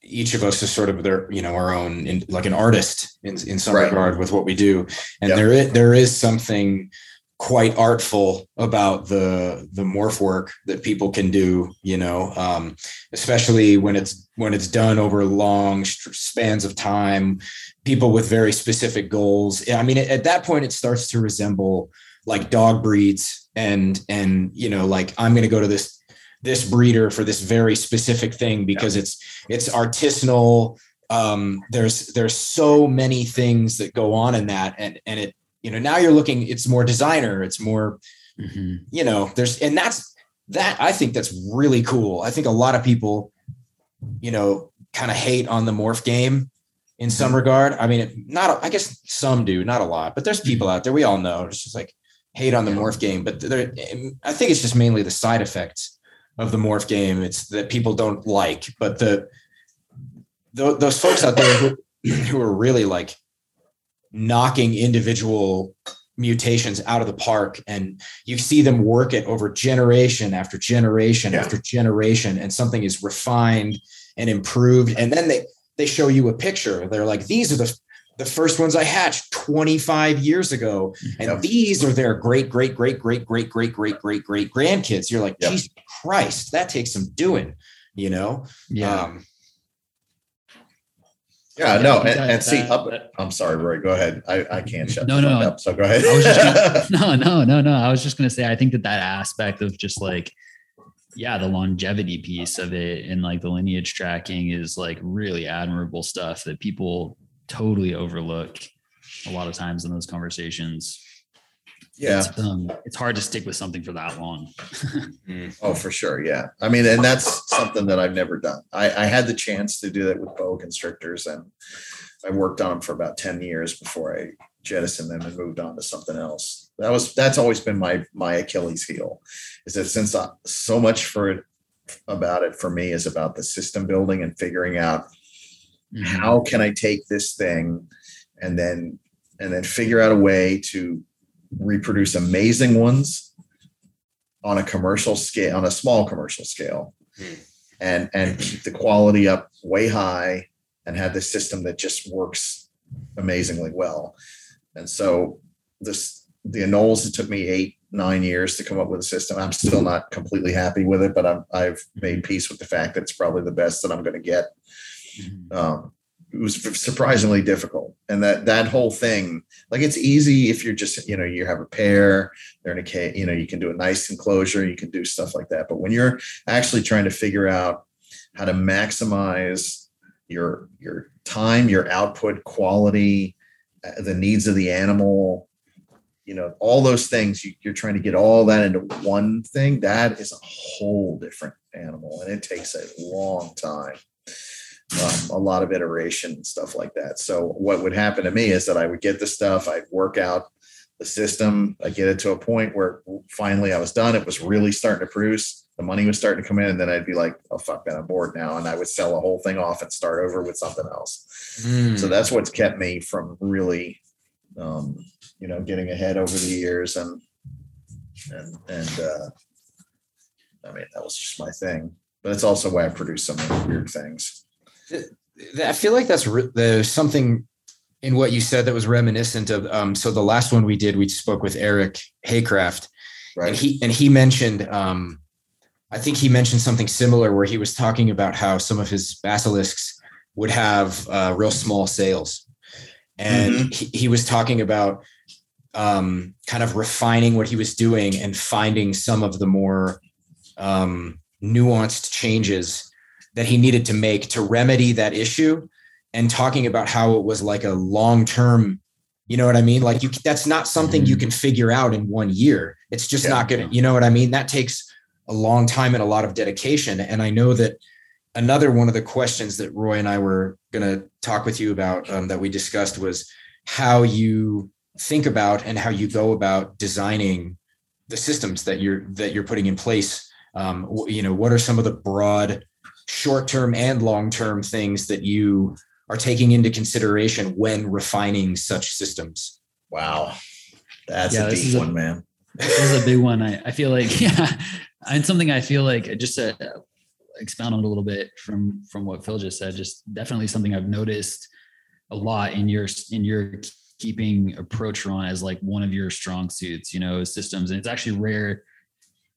each of us is sort of their, you know, our own, in, like an artist in in some Right. regard with what we do, and Yep. there is there is something quite artful about the the morph work that people can do you know um especially when it's when it's done over long spans of time people with very specific goals i mean at, at that point it starts to resemble like dog breeds and and you know like i'm going to go to this this breeder for this very specific thing because it's it's artisanal. Um there's there's so many things that go on in that and and it you know now you're looking it's more designer it's more Mhm. you know there's and that's that i think that's really cool. I think a lot of people you know kind of hate on the morph game in some regard. I mean it, not i guess some do not a lot but there's people out there we all know it's just like hate on the morph game but there i think it's just mainly the side effects of the morph game it's that people don't like but the tho- those folks out there who, who are really like knocking individual mutations out of the park and you see them work it over generation after generation Yeah. after generation and something is refined and improved and then they they show you a picture they're like these are the the first ones i hatched 25 years ago and Yep. these are their great great great great great great great great great grandkids you're like Yep. jesus christ that takes some doing you know Yeah. um yeah Yeah, no and, that- and see that- up that- i'm sorry roy go ahead i, I can't shut No, no, up so go ahead I was just gonna, [LAUGHS] no, no, no, no. I was just gonna say I think that that aspect of just like, yeah, the longevity piece of it and like the lineage tracking is like really admirable stuff that people totally overlook a lot of times in those conversations. yeah It's, um, it's hard to stick with something for that long. [LAUGHS] Oh, for sure. Yeah. I mean, and that's something that I've never done. I, I had the chance to do that with boa constrictors and I worked on them for about 10 years before I jettisoned them and moved on to something else. That was, that's always been my, my Achilles heel is that since I, so much for it about it for me is about the system building and figuring out Mhm. how can I take this thing and then and then figure out a way to reproduce amazing ones on a commercial scale, on a small commercial scale, Hmm. and and keep the quality up way high and have this system that just works amazingly well. And so this the Anoles, it took me eight, nine years to come up with a system. I'm still not completely happy with it, but I'm, I've made peace with the fact that it's probably the best that I'm going to get. Um, it was surprisingly difficult. And that that whole thing like it's easy if you're just you know you have a pair they're in a cage you know you can do a nice enclosure you can do stuff like that. But when you're actually trying to figure out how to maximize your your time your output quality uh, the needs of the animal you know all those things you, you're trying to get all that into one thing that is a whole different animal. And it takes a long time um, a lot of iteration and stuff like that. So what would happen to me is that I would get the stuff, I'd work out the system, I get it to a point where finally I was done. It was really starting to produce. The money was starting to come in, and then I'd be like, "Oh fuck, man, I'm bored now," and I would sell the whole thing off and start over with something else. Mm. So that's what's kept me from really, um, you know, getting ahead over the years, and and and uh, I mean that was just my thing. But it's also why I produce so many weird things. I feel like that's re- there's something in what you said that was reminiscent of. Um, so the last one we did, we spoke with Eric Haycraft, Right. and he and he mentioned. Um, I think he mentioned something similar where he was talking about how some of his basilisks would have uh, real small sails, and he, he was talking about um, kind of refining what he was doing and finding some of the more um, nuanced changes that he needed to make to remedy that issue and talking about how it was like a long term you know what i mean? Like you that's not something you can figure out in one year. It's just Yeah. not gonna you know what i mean? That takes a long time and a lot of dedication. And i know that another one of the questions that roy and i were going to talk with you about um, that we discussed was how you think about and how you go about designing the systems that you're that you're putting in place. Um, you know what are some of the broad short-term and long-term things that you are taking into consideration when refining such systems Wow. That's Yeah, a this deep is a- one, man. this is a big one. I, I feel like, [LAUGHS] yeah, and something I feel like just to expound on it a little bit from from what Phil just said, just definitely something I've noticed a lot in your in your keeping approach Ron as like one of your strong suits, you know, systems. And it's actually rare.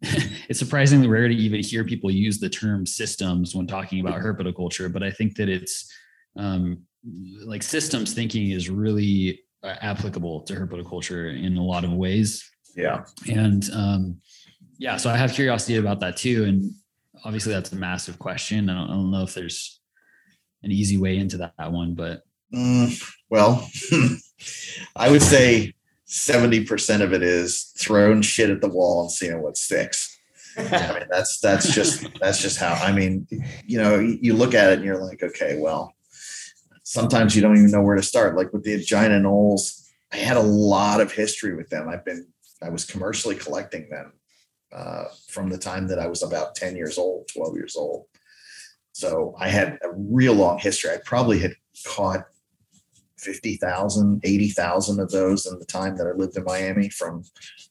[LAUGHS] it's surprisingly rare to even hear people use the term systems when talking about herpetoculture, but I think that it's um, like systems thinking is really uh, applicable to herpetoculture in a lot of ways Yeah. and um, yeah so i have curiosity about that too and obviously that's a massive question i don't, I don't know if there's an easy way into that, that one but Mm, well, [LAUGHS] I would say 70% of it is throwing shit at the wall and seeing what sticks. I mean, that's that's just [LAUGHS] that's just how I mean, you know, you look at it and you're like, okay, well, sometimes you don't even know where to start. Like with the Agina Knolls, I had a lot of history with them. I've been I was commercially collecting them uh, from the time that I was about 10 years old, 12 years old. So I had a real long history. I probably had caught 50,000, 80,000 of those in the time that I lived in Miami from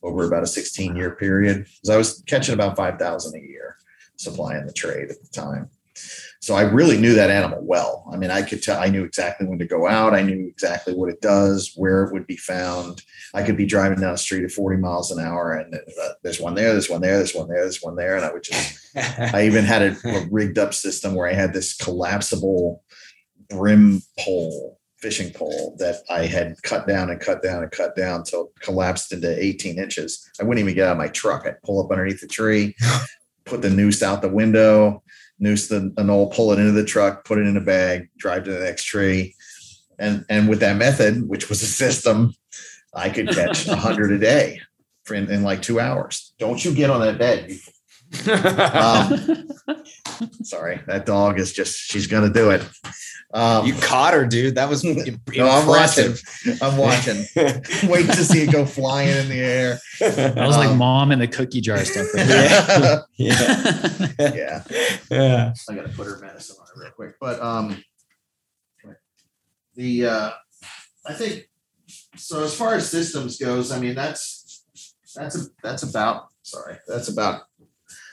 over about a 16 year period. Because I was catching about 5,000 a year, supplying the trade at the time. So I really knew that animal well. I mean, I could tell, I knew exactly when to go out. I knew exactly what it does, where it would be found. I could be driving down the street at 40 miles an hour and uh, there's one there, there's one there, there's one there, there's one there. And I would just [LAUGHS] I even had a, a rigged up system where I had this collapsible brim pole, fishing pole that I had cut down and cut down and cut down till it collapsed into 18 inches. I wouldn't even get out of my truck. I'd pull up underneath the tree, [LAUGHS] put the noose out the window, noose the anole, pull it into the truck, put it in a bag, drive to the next tree. And and with that method, which was a system, I could catch a hundred a day in, in like two hours. Don't you get on that bed, um, [LAUGHS] sorry, that dog is just, she's going to do it. Um, you caught her, dude. That was [LAUGHS] No, I'm impressive. I'm watching. [LAUGHS] Wait to see it go flying in the air. that was like Um, mom in the cookie jar stuff right there. yeah. yeah. yeah. I got to put her medicine on it real quick. But um, the uh, I think so. As far as systems goes, I mean that's that's a, that's about sorry that's about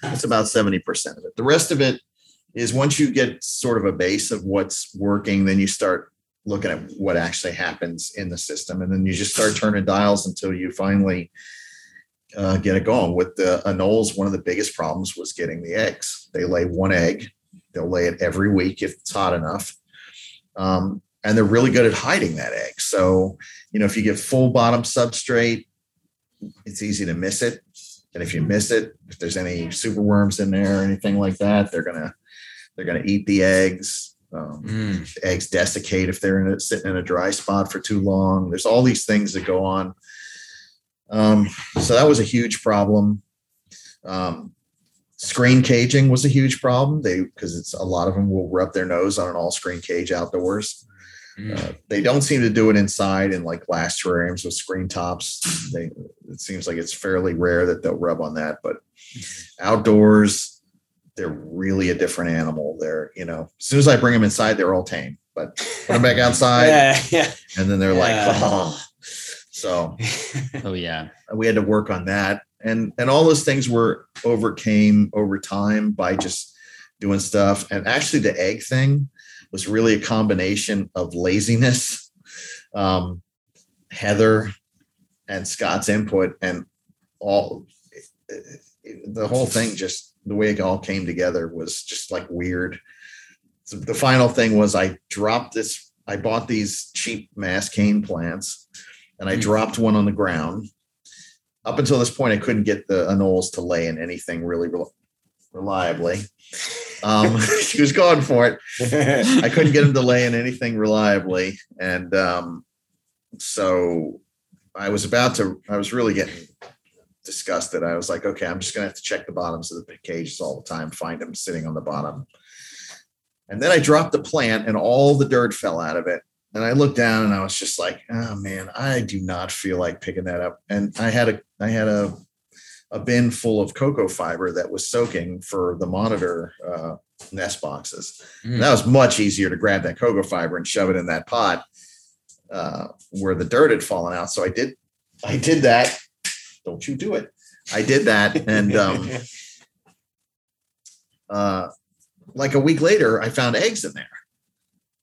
that's about seventy percent of it. The rest of it is once you get sort of a base of what's working, then you start looking at what actually happens in the system, and then you just start turning dials until you finally uh, get it going. With the anoles, one of the biggest problems was getting the eggs. They lay one egg. They'll lay it every week if it's hot enough. Um, and they're really good at hiding that egg. So, you know, if you get full bottom substrate, it's easy to miss it. And if you miss it, if there's any super worms in there or anything like that, they're gonna they're gonna eat the eggs. Um, Mm. the eggs desiccate if they're in a, sitting in a dry spot for too long. There's all these things that go on. Um, so that was a huge problem. Um, screen caging was a huge problem. They because it's a lot of them will rub their nose on an all screen cage outdoors. Mm. Uh, they don't seem to do it inside in like glass terrariums with screen tops. They it seems like it's fairly rare that they'll rub on that, but outdoors, they're really a different animal. They're you know, as soon as I bring them inside, they're all tame, but put them back outside, [LAUGHS] yeah, yeah. and then they're like, oh. so [LAUGHS] Oh yeah. we had to work on that and and all those things were overcame over time by just doing stuff and actually the egg thing was really a combination of laziness um heather and scott's input and all the whole thing just the way it all came together was just like weird so the final thing was i dropped this i bought these cheap mass cane plants and i Hmm. dropped one on the ground up until this point, I couldn't get the anoles to lay in anything really rel- reliably. Um, [LAUGHS] she was going for it. [LAUGHS] I couldn't get him to lay in anything reliably, and um, so I was about to. I was really getting disgusted. I was like, okay, I'm just gonna have to check the bottoms of the cages all the time, find them sitting on the bottom. And then I dropped the plant, and all the dirt fell out of it. And I looked down, and I was just like, oh man, I do not feel like picking that up. And I had a, I had a, a bin full of cocoa fiber that was soaking for the monitor uh, nest boxes. Mm. And that was much easier to grab that cocoa fiber and shove it in that pot uh, where the dirt had fallen out. So I did, I did that. Don't you do it? I did that, and um, [LAUGHS] uh, like a week later, I found eggs in there,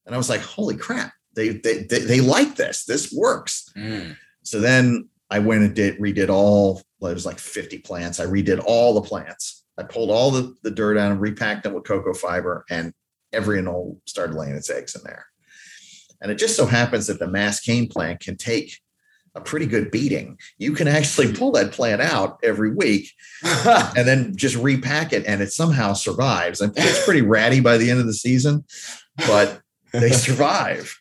and I was like, "Holy crap! They they they, they like this. This works." Mm. So then I went and did redid all. It was like 50 plants. I redid all the plants. I pulled all the, the dirt out and repacked them with cocoa fiber, and every anole started laying its eggs in there. And it just so happens that the mass cane plant can take a pretty good beating. You can actually pull that plant out every week [LAUGHS] and then just repack it, and it somehow survives. And it's pretty ratty by the end of the season, but they [LAUGHS] survive.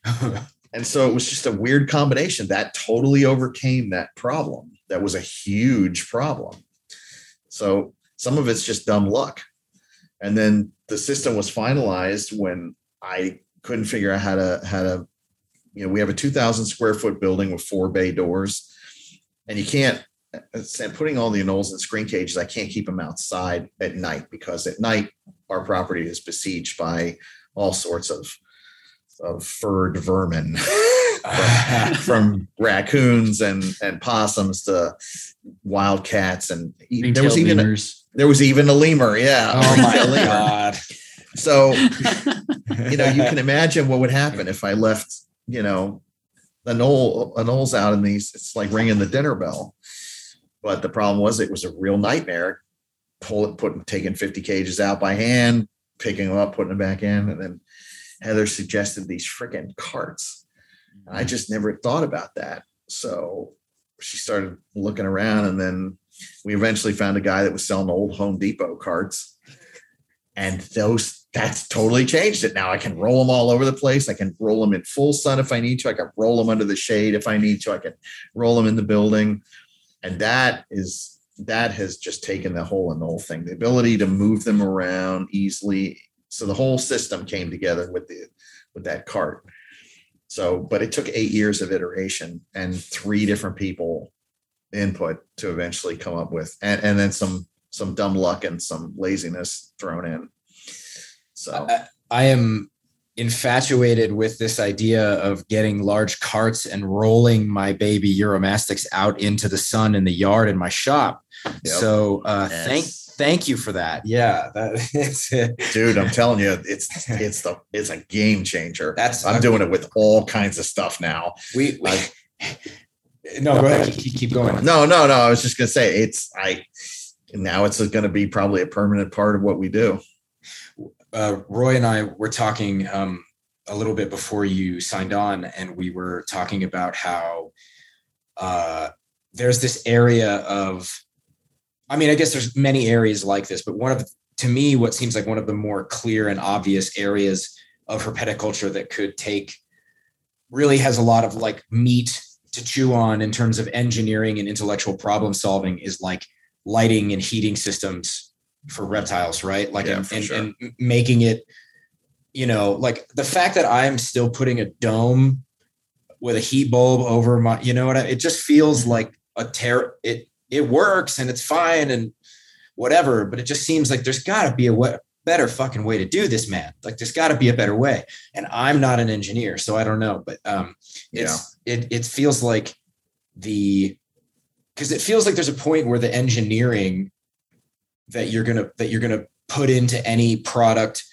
And so it was just a weird combination that totally overcame that problem. That was a huge problem. So some of it's just dumb luck. And then the system was finalized when I couldn't figure out how to how to you know we have a 2000 square foot building with four bay doors and you can't and putting all the anoles in screen cages i can't keep them outside at night because at night our property is besieged by all sorts of of furred vermin [LAUGHS] from, [LAUGHS] from raccoons and and possums to wildcats and e- there was even a, there was even a lemur yeah. Oh my [LAUGHS] god. so you know you can imagine what would happen if i left you know anole a knolls out in these it's like ringing the dinner bell. But the problem was it was a real nightmare. Pull it putting taking 50 cages out by hand picking them up putting them back in and then heather suggested these freaking carts. And i mm-hmm. just never thought about that. So she started looking around and then we eventually found a guy that was selling old home depot carts. And those that's totally changed it. Now i can roll them all over the place. I can roll them in full sun if i need to. I can roll them under the shade if i need to. I can roll them in the building. And that is that has just taken the whole anole thing. The ability to move them around easily so the whole system came together with the with that cart so but it took eight years of iteration and three different people input to eventually come up with and, and then some some dumb luck and some laziness thrown in so I, I am infatuated with this idea of getting large carts and rolling my baby Uromastyx out into the sun in the yard in my shop. Yep. So uh, yes. thank thank you for that. Yeah, that [LAUGHS] is it. Dude, I'm telling you, it's it's the it's a game changer. That's I'm doing it with all kinds of stuff now. We, we no, go ahead. Keep, keep going. No, no, no. I was just gonna say it's I now it's going to be probably a permanent part of what we do. Uh, Roy and I were talking um, a little bit before you signed on, and we were talking about how uh, there's this area of, I mean, I guess there's many areas like this, but one of, to me, what seems like one of the more clear and obvious areas of herpetoculture that could take really has a lot of like meat to chew on in terms of engineering and intellectual problem solving is like lighting and heating systems for reptiles, right? Like, yeah, and, and, sure. and making it, you know, like the fact that I'm still putting a dome with a heat bulb over my, you know what? I, it just feels like a tear. It it works and it's fine and whatever, but it just seems like there's got to be a way, better fucking way to do this, man. Like there's got to be a better way. And I'm not an engineer, so I don't know. But um, it's yeah. it it feels like the because it feels like there's a point where the engineering that you're gonna that you're gonna put into any product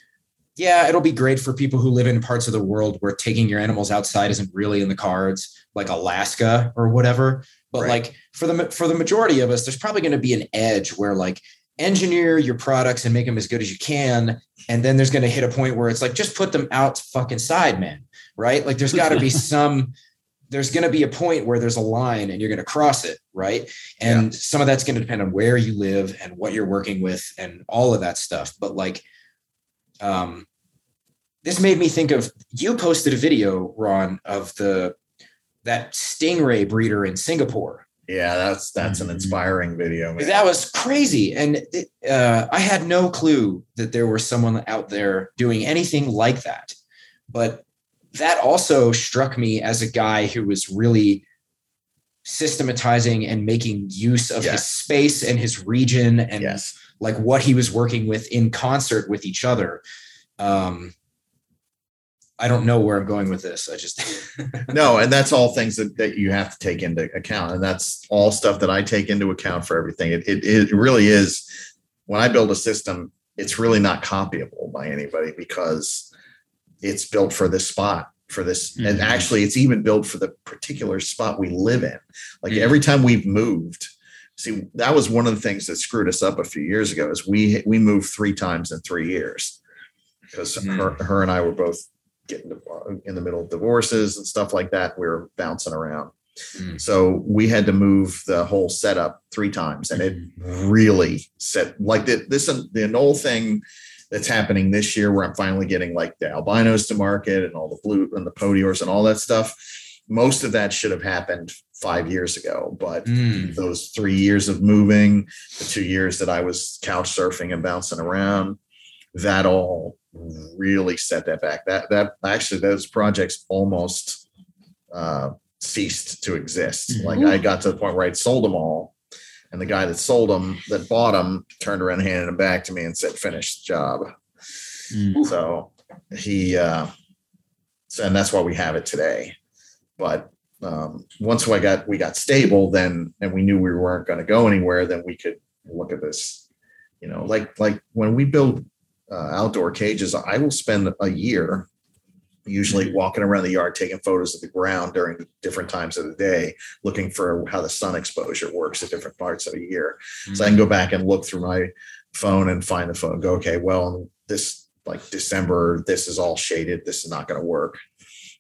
yeah it'll be great for people who live in parts of the world where taking your animals outside isn't really in the cards like alaska or whatever but right. like for the for the majority of us there's probably going to be an edge where like engineer your products and make them as good as you can and then there's going to hit a point where it's like just put them out fucking side man right? Like there's got to be [LAUGHS] some there's going to be a point where there's a line and you're going to cross it right? And yeah. some of that's going to depend on where you live and what you're working with and all of that stuff but like um this made me think of you posted a video ron of the that stingray breeder in singapore yeah that's that's an mm-hmm. inspiring video man. that was crazy and it, uh, i had no clue that there was someone out there doing anything like that but that also struck me as a guy who was really systematizing and making use of yes. his space and his region and yes. like what he was working with in concert with each other. Um, I don't know where I'm going with this. I just [LAUGHS] no, and that's all things that, that you have to take into account, and that's all stuff that I take into account for everything. It, it it really is when I build a system, it's really not copyable by anybody because it's built for this spot for this mm-hmm. and actually it's even built for the particular spot we live in like mm-hmm. every time we've moved see that was one of the things that screwed us up a few years ago is we we moved three times in three years because mm-hmm. her, her and i were both getting in the middle of divorces and stuff like that we were bouncing around mm. so we had to move the whole setup three times and it mm-hmm. really set like the, this the Anole thing that's happening this year where I'm finally getting like the albinos to market and all the blue and the podiors and all that stuff. Most of that should have happened five years ago, but mm. those three years of moving, the two years that I was couch surfing and bouncing around, that all really set that back. That that actually those projects almost uh, ceased to exist. Mm-hmm. Like I got to the point where I'd sold them all and the guy that sold them, that bought them, turned around and handed them back to me and said, finish the job. Mm. So he, uh, so, and that's why we have it today. But um, once we got, we got stable then, and we knew we weren't going to go anywhere, then we could look at this, you know, like, like when we build uh, outdoor cages, I will spend a year usually mm-hmm. walking around the yard taking photos of the ground during different times of the day looking for how the sun exposure works at different parts of the year mm-hmm. so i can go back and look through my phone and find the phone go okay well this like december this is all shaded this is not going to work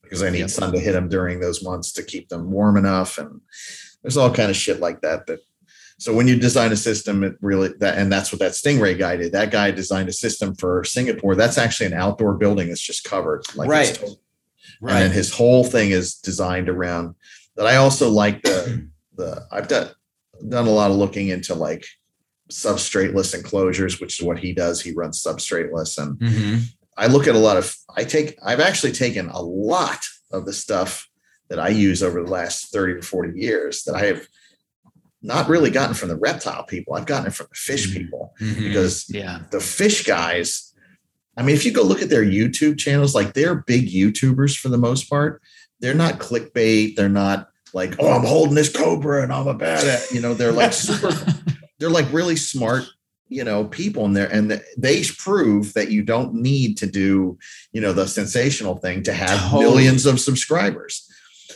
because i need yep. sun to hit them during those months to keep them warm enough and there's all kind of shit like that that so when you design a system, it really that and that's what that Stingray guy did. That guy designed a system for Singapore. That's actually an outdoor building that's just covered. Like right. Right. And his whole thing is designed around that. I also like the the I've done done a lot of looking into like substrateless enclosures, which is what he does. He runs substrateless. And mm-hmm. I look at a lot of I take I've actually taken a lot of the stuff that I use over the last 30 to 40 years that I have not really gotten from the reptile people. I've gotten it from the fish mm-hmm. people mm-hmm. because yeah, the fish guys. I mean, if you go look at their YouTube channels, like they're big YouTubers for the most part. They're not clickbait. They're not like, oh, I'm holding this cobra and I'm a bad, you know. They're like super. [LAUGHS] they're like really smart you know people in there and they prove that you don't need to do you know the sensational thing to have totally. millions of subscribers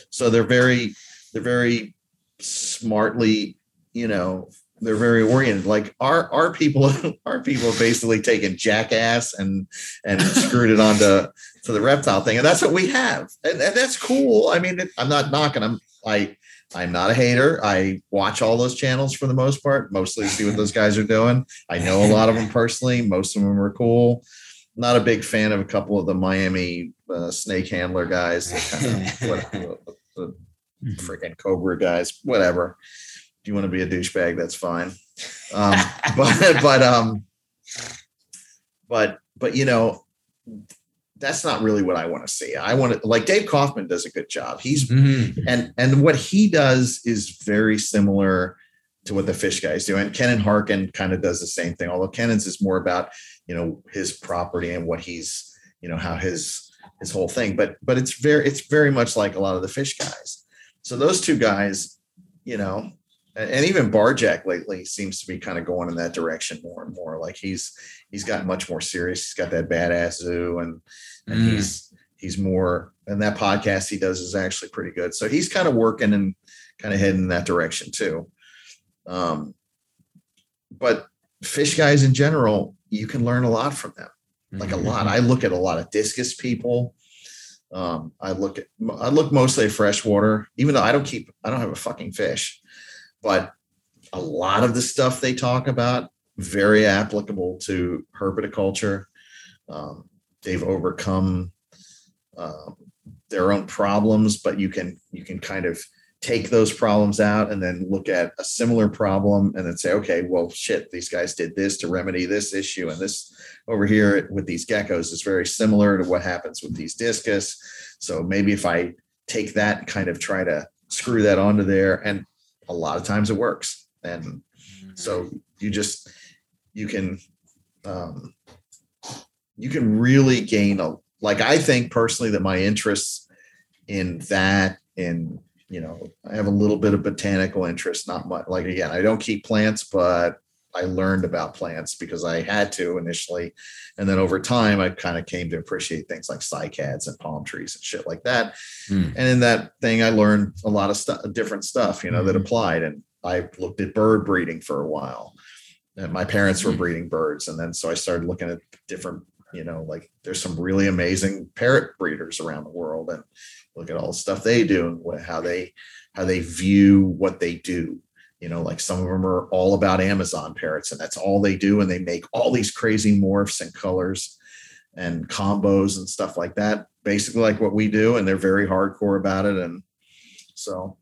so they're very they're very smartly you know they're very oriented like our our people [LAUGHS] our people basically taken jackass and and screwed it onto to the reptile thing and that's what we have and, and that's cool i mean i'm not knocking i'm i I'm not a hater. I watch all those channels for the most part, mostly see what those guys are doing. I know a lot of them personally. Most of them are cool. Not a big fan of a couple of the Miami uh, snake handler guys, kind of, what, the mm-hmm. freaking Cobra guys, whatever. If you want to be a douchebag, that's fine. Um, [LAUGHS] but, but, um, but, but, you know, that's not really what I want to see. I want to like Dave Kaufman does a good job. He's mm-hmm. and and what he does is very similar to what the fish guys do. And Kenan Harkin kind of does the same thing, although Kenan's is more about you know his property and what he's you know how his his whole thing. But but it's very it's very much like a lot of the fish guys. So those two guys, you know, and even Barczyk lately seems to be kind of going in that direction more and more. Like he's he's gotten much more serious. He's got that badass zoo, and and mm. he's he's more. And that podcast he does is actually pretty good. So he's kind of working and kind of heading in that direction too. Um, but fish guys in general, you can learn a lot from them, like a lot. Mm-hmm. I look at a lot of discus people. Um, I look at I look mostly at freshwater, even though I don't keep I don't have a fucking fish but a lot of the stuff they talk about very applicable to herpetoculture. Um, they've overcome uh, their own problems, but you can you can kind of take those problems out and then look at a similar problem and then say, okay, well, shit, these guys did this to remedy this issue, and this over here with these geckos is very similar to what happens with these discus. So maybe if I take that and kind of try to screw that onto there and a lot of times it works. And so mm-hmm. you just, you can, um, you can really gain a, like, I think personally that my interests in that, in, you know, I have a little bit of botanical interest, not much. Like, again, I don't keep plants, but I learned about plants because I had to initially. And then over time, I kind of came to appreciate things like cycads and palm trees and shit like that. Mm. And in that thing, I learned a lot of stuff, different stuff, you know, mm. that hmm. applied. And I looked at bird breeding for a while. And my parents were mm. breeding birds. And then so I started looking at different, you know, like there's some really amazing parrot breeders around the world and look at all the stuff they do and how they how they view what they do. You know like some of them are all about amazon parrots and that's all they do and they make all these crazy morphs and colors and combos and stuff like that basically like what we do and they're very hardcore about it and so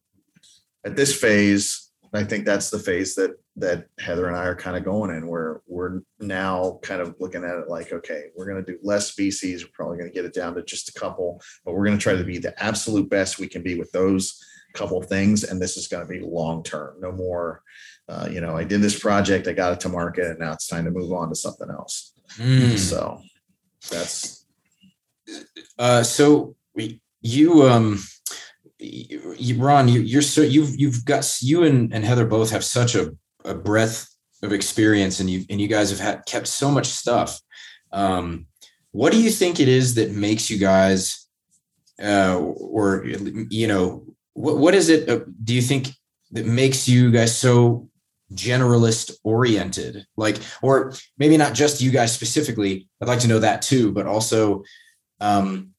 at this phase i think that's the phase that that heather and i are kind of going in where we're now kind of looking at it like okay we're going to do less species we're probably going to get it down to just a couple but we're going to try to be the absolute best we can be with those couple things and this is going to be long term no more uh, you know i did this project i got it to market and now it's time to move on to something else mm. so that's uh, so you um you, ron you, you're so you've you've got you and, and heather both have such a, a breadth of experience and you and you guys have had kept so much stuff. Um what do you think it is that makes you guys uh or you know what, what is it uh, do you think that makes you guys so generalist oriented? Like or maybe not just you guys specifically i'd like to know that too but also um,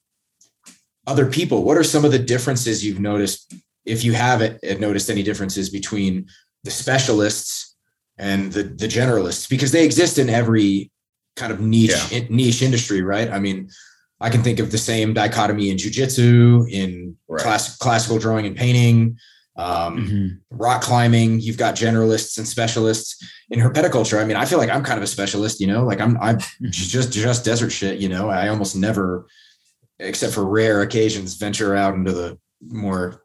other people. What are some of the differences you've noticed if you haven't noticed any differences between the specialists and the the generalists because they exist in every kind of niche yeah. in, niche industry right i mean I can think of the same dichotomy in jujitsu, in right. class, classical drawing and painting, um, mm-hmm. rock climbing. You've got generalists and specialists in herpetoculture. I mean, I feel like I'm kind of a specialist. You know, like I'm I'm [LAUGHS] just just desert shit. You know, I almost never, except for rare occasions, venture out into the more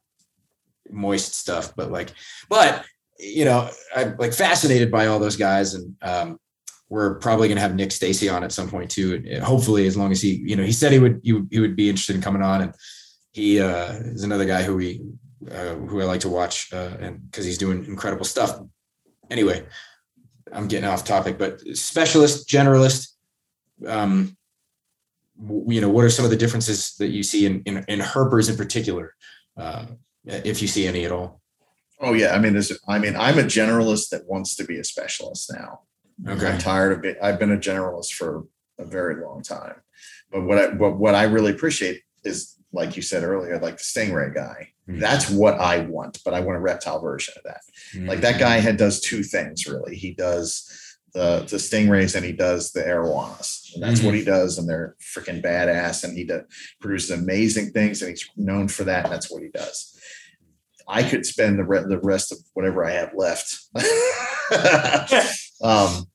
moist stuff. But like, but you know, I'm like fascinated by all those guys and um, we're probably going to have Nick Stacy on at some point too. And hopefully, as long as he, you know, he said he would, he he would be interested in coming on, and he uh, is another guy who we, uh, who I like to watch, uh, and because he's doing incredible stuff. Anyway, I'm getting off topic, but specialist, generalist, um, you know, what are some of the differences that you see in in, in herpers in particular, uh, if you see any at all? Oh yeah, I mean, there's. I mean, I'm a generalist that wants to be a specialist now. Okay. I'm tired of it. I've been a generalist for a very long time. But what I what, what I really appreciate is like you said earlier, like the stingray guy. Mhm. That's what I want, but I want a reptile version of that. Like that guy had does two things really. He does the the stingrays and he does the arowanas. And that's what he does, and they're freaking badass. And he does, produces amazing things, and he's known for that. And that's what he does. I could spend the re- the rest of whatever I have left, [LAUGHS] um,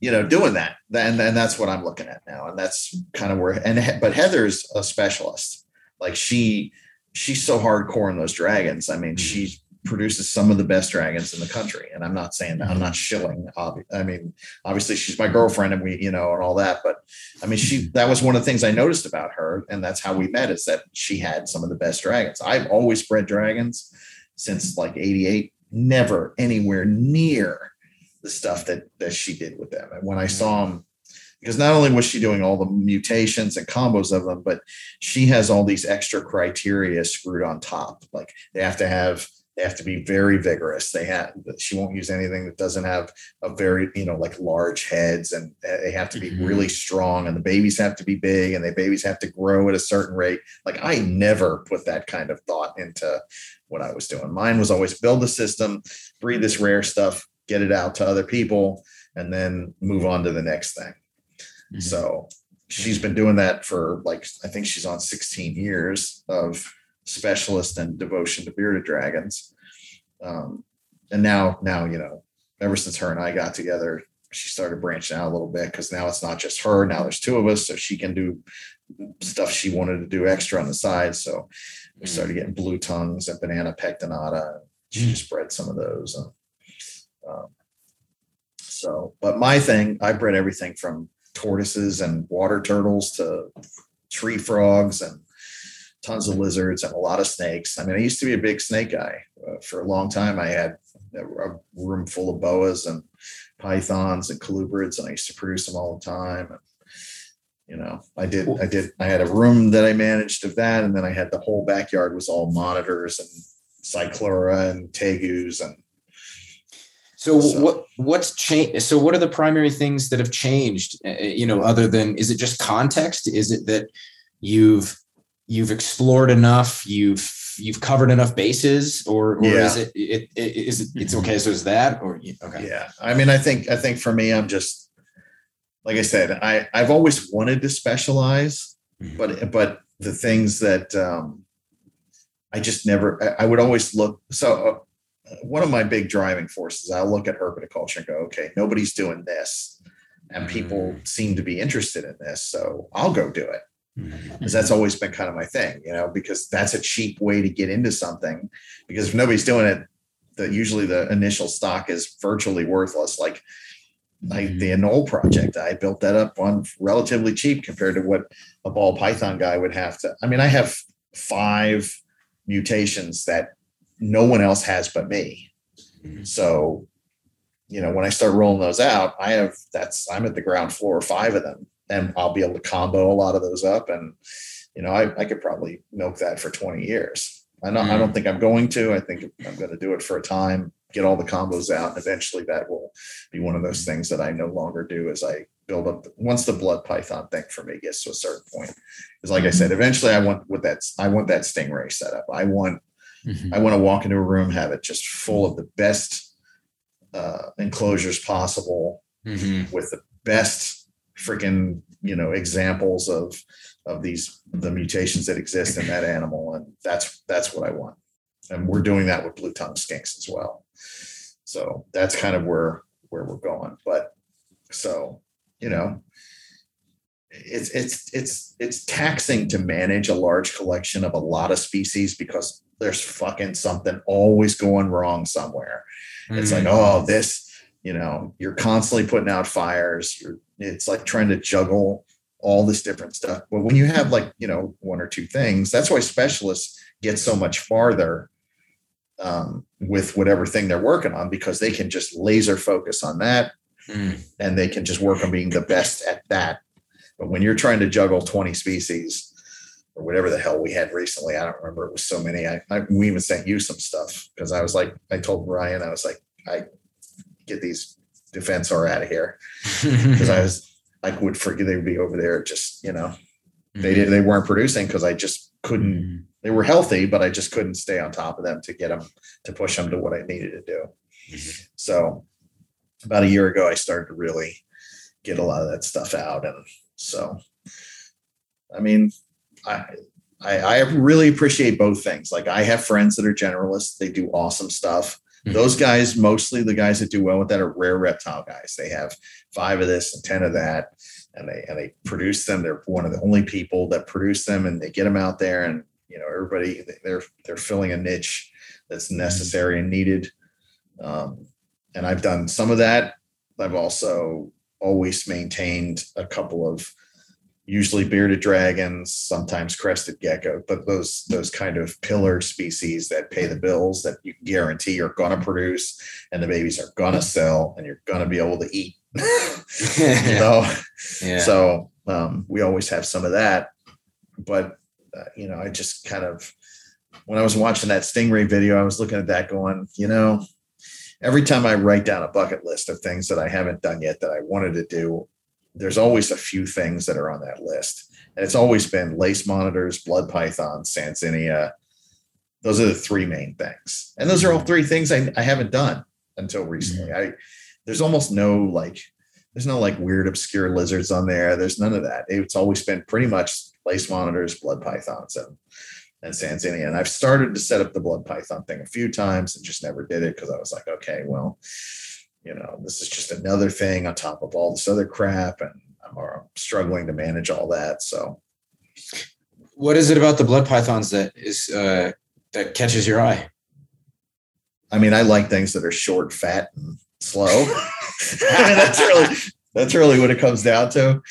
you know, doing that. And and that's what I'm looking at now. And that's kind of where. And but Heather's a specialist. Like she she's so hardcore in those dragons. I mean, Mhm. she produces some of the best dragons in the country. And I'm not saying that I'm not shilling. obvi- I mean, obviously she's my girlfriend and we, you know, and all that. But I mean, she that was one of the things I noticed about her, and that's how we met, is that she had some of the best dragons. I've always bred dragons since like 88, never anywhere near the stuff that that she did with them. And when I saw mm. them, because not only was she doing all the mutations and combos of them, but she has all these extra criteria screwed on top. Like they have to have they have to be very vigorous. They have she won't use anything that doesn't have a very you know like large heads, and they have to be Mhm. really strong, and the babies have to be big, and the babies have to grow at a certain rate. Like I never put that kind of thought into what I was doing. Mine was always build the system, breed this rare stuff, get it out to other people, and then move on to the next thing. Mhm. So she's been doing that for like I think she's on 16 years of specialist and devotion to bearded dragons. Um, and now, now you know, ever since her and I got together, she started branching out a little bit because now it's not just her. Now there's two of us, so she can do stuff she wanted to do extra on the side. So we started getting blue tongues and banana pectinata. She Mm. just bred some of those. And, um, so, but my thing, I bred everything from tortoises and water turtles to tree frogs and tons of lizards and a lot of snakes. I mean, I used to be a big snake guy. Uh, for a long time, I had a room full of boas and pythons and colubrids, and I used to produce them all the time. And, you know, I did, I did, I had a room that I managed of that, and then I had the whole backyard was all monitors and cyclura and tegus and So, So- what what's changed? So what are the primary things that have changed? uh, You know, other than is it just context? Is it that you've you've explored enough, you've you've covered enough bases, or or is it, it, it is it it's okay? So is that or okay? Yeah. I mean, I think I think for me, I'm just like I said, I I've always wanted to specialize, Mhm. but but the things that um I just never I, I would always look so uh, one of my big driving forces, I'll look at herpetoculture and go, okay, nobody's doing this. And people seem to be interested in this. So I'll go do it. Because that's always been kind of my thing, you know, because that's a cheap way to get into something. Because if nobody's doing it, the usually the initial stock is virtually worthless. Like like the Anole project, I built that up on relatively cheap compared to what a ball python guy would have to. I mean, I have five mutations that no one else has but me. Mhm. So, you know, when I start rolling those out, I have that's I'm at the ground floor of five of them, and I'll be able to combo a lot of those up. And you know, I, I could probably milk that for 20 years. I don't, I don't think I'm going to. I think I'm going to do it for a time, get all the combos out, and eventually that will be one of those things that I no longer do as I build up. Once the blood python thing for me gets to a certain point, because like I said, eventually I want with that I want that stingray setup. I want Mhm. I want to walk into a room, have it just full of the best uh, enclosures possible Mhm. with the best freaking you know examples of of these the mutations that exist in that animal, and that's that's what I want. And we're doing that with blue tongue skinks as well. So that's kind of where where we're going. But so you know, it's it's it's it's taxing to manage a large collection of a lot of species because there's fucking something always going wrong somewhere. It's like, Mhm. oh, this you know, you're constantly putting out fires. You're, it's like trying to juggle all this different stuff. But when you have like, you know, one or two things, that's why specialists get so much farther um, with whatever thing they're working on because they can just laser focus on that mm. and they can just work on being the best at that. But when you're trying to juggle 20 species or whatever the hell we had recently, I don't remember. It was so many. I, I we even sent you some stuff because I was like, I told Ryan, I was like, I get these defensor out of here [LAUGHS] because I was I would forget they would be over there. Just you know, mm-hmm. they did they weren't producing because I just couldn't. Mm-hmm. They were healthy, but I just couldn't stay on top of them to get them to push them to what I needed to do. Mm-hmm. So about a year ago, I started to really get a lot of that stuff out, and so I mean, I I, I really appreciate both things. Like I have friends that are generalists; they do awesome stuff. Mm-hmm. Those guys, mostly the guys that do well with that, are rare reptile guys. They have five of this and ten of that, and they and they produce them. They're one of the only people that produce them, and they get them out there, and you know everybody they're they're filling a niche that's mm-hmm. necessary and needed. Um, and I've done some of that. I've also always maintained a couple of usually bearded dragons, sometimes crested gecko, but those those kind of pillar species that pay the bills that you guarantee are going to produce and the babies are going to sell and you're going to be able to eat. [LAUGHS] you know, [LAUGHS] yeah. so um, we always have some of that, but uh, you know, I just kind of when I was watching that stingray video, I was looking at that going, you know. Every time I write down a bucket list of things that I haven't done yet that I wanted to do, there's always a few things that are on that list. And it's always been lace monitors, blood python, Sanzinia. Those are the three main things. And those are all three things I, I haven't done until recently. Mm-hmm. I there's almost no like there's no like weird obscure lizards on there. There's none of that. It's always been pretty much lace monitors, blood pythons, and and Sanzinia. And I've started to set up the blood python thing a few times and just never did it because I was like, okay, well, you know, this is just another thing on top of all this other crap, and I'm, I'm struggling to manage all that. So, what is it about the blood pythons that is uh, that catches your eye? I mean, I like things that are short, fat, and slow. [LAUGHS] I mean, that's really that's really what it comes down to.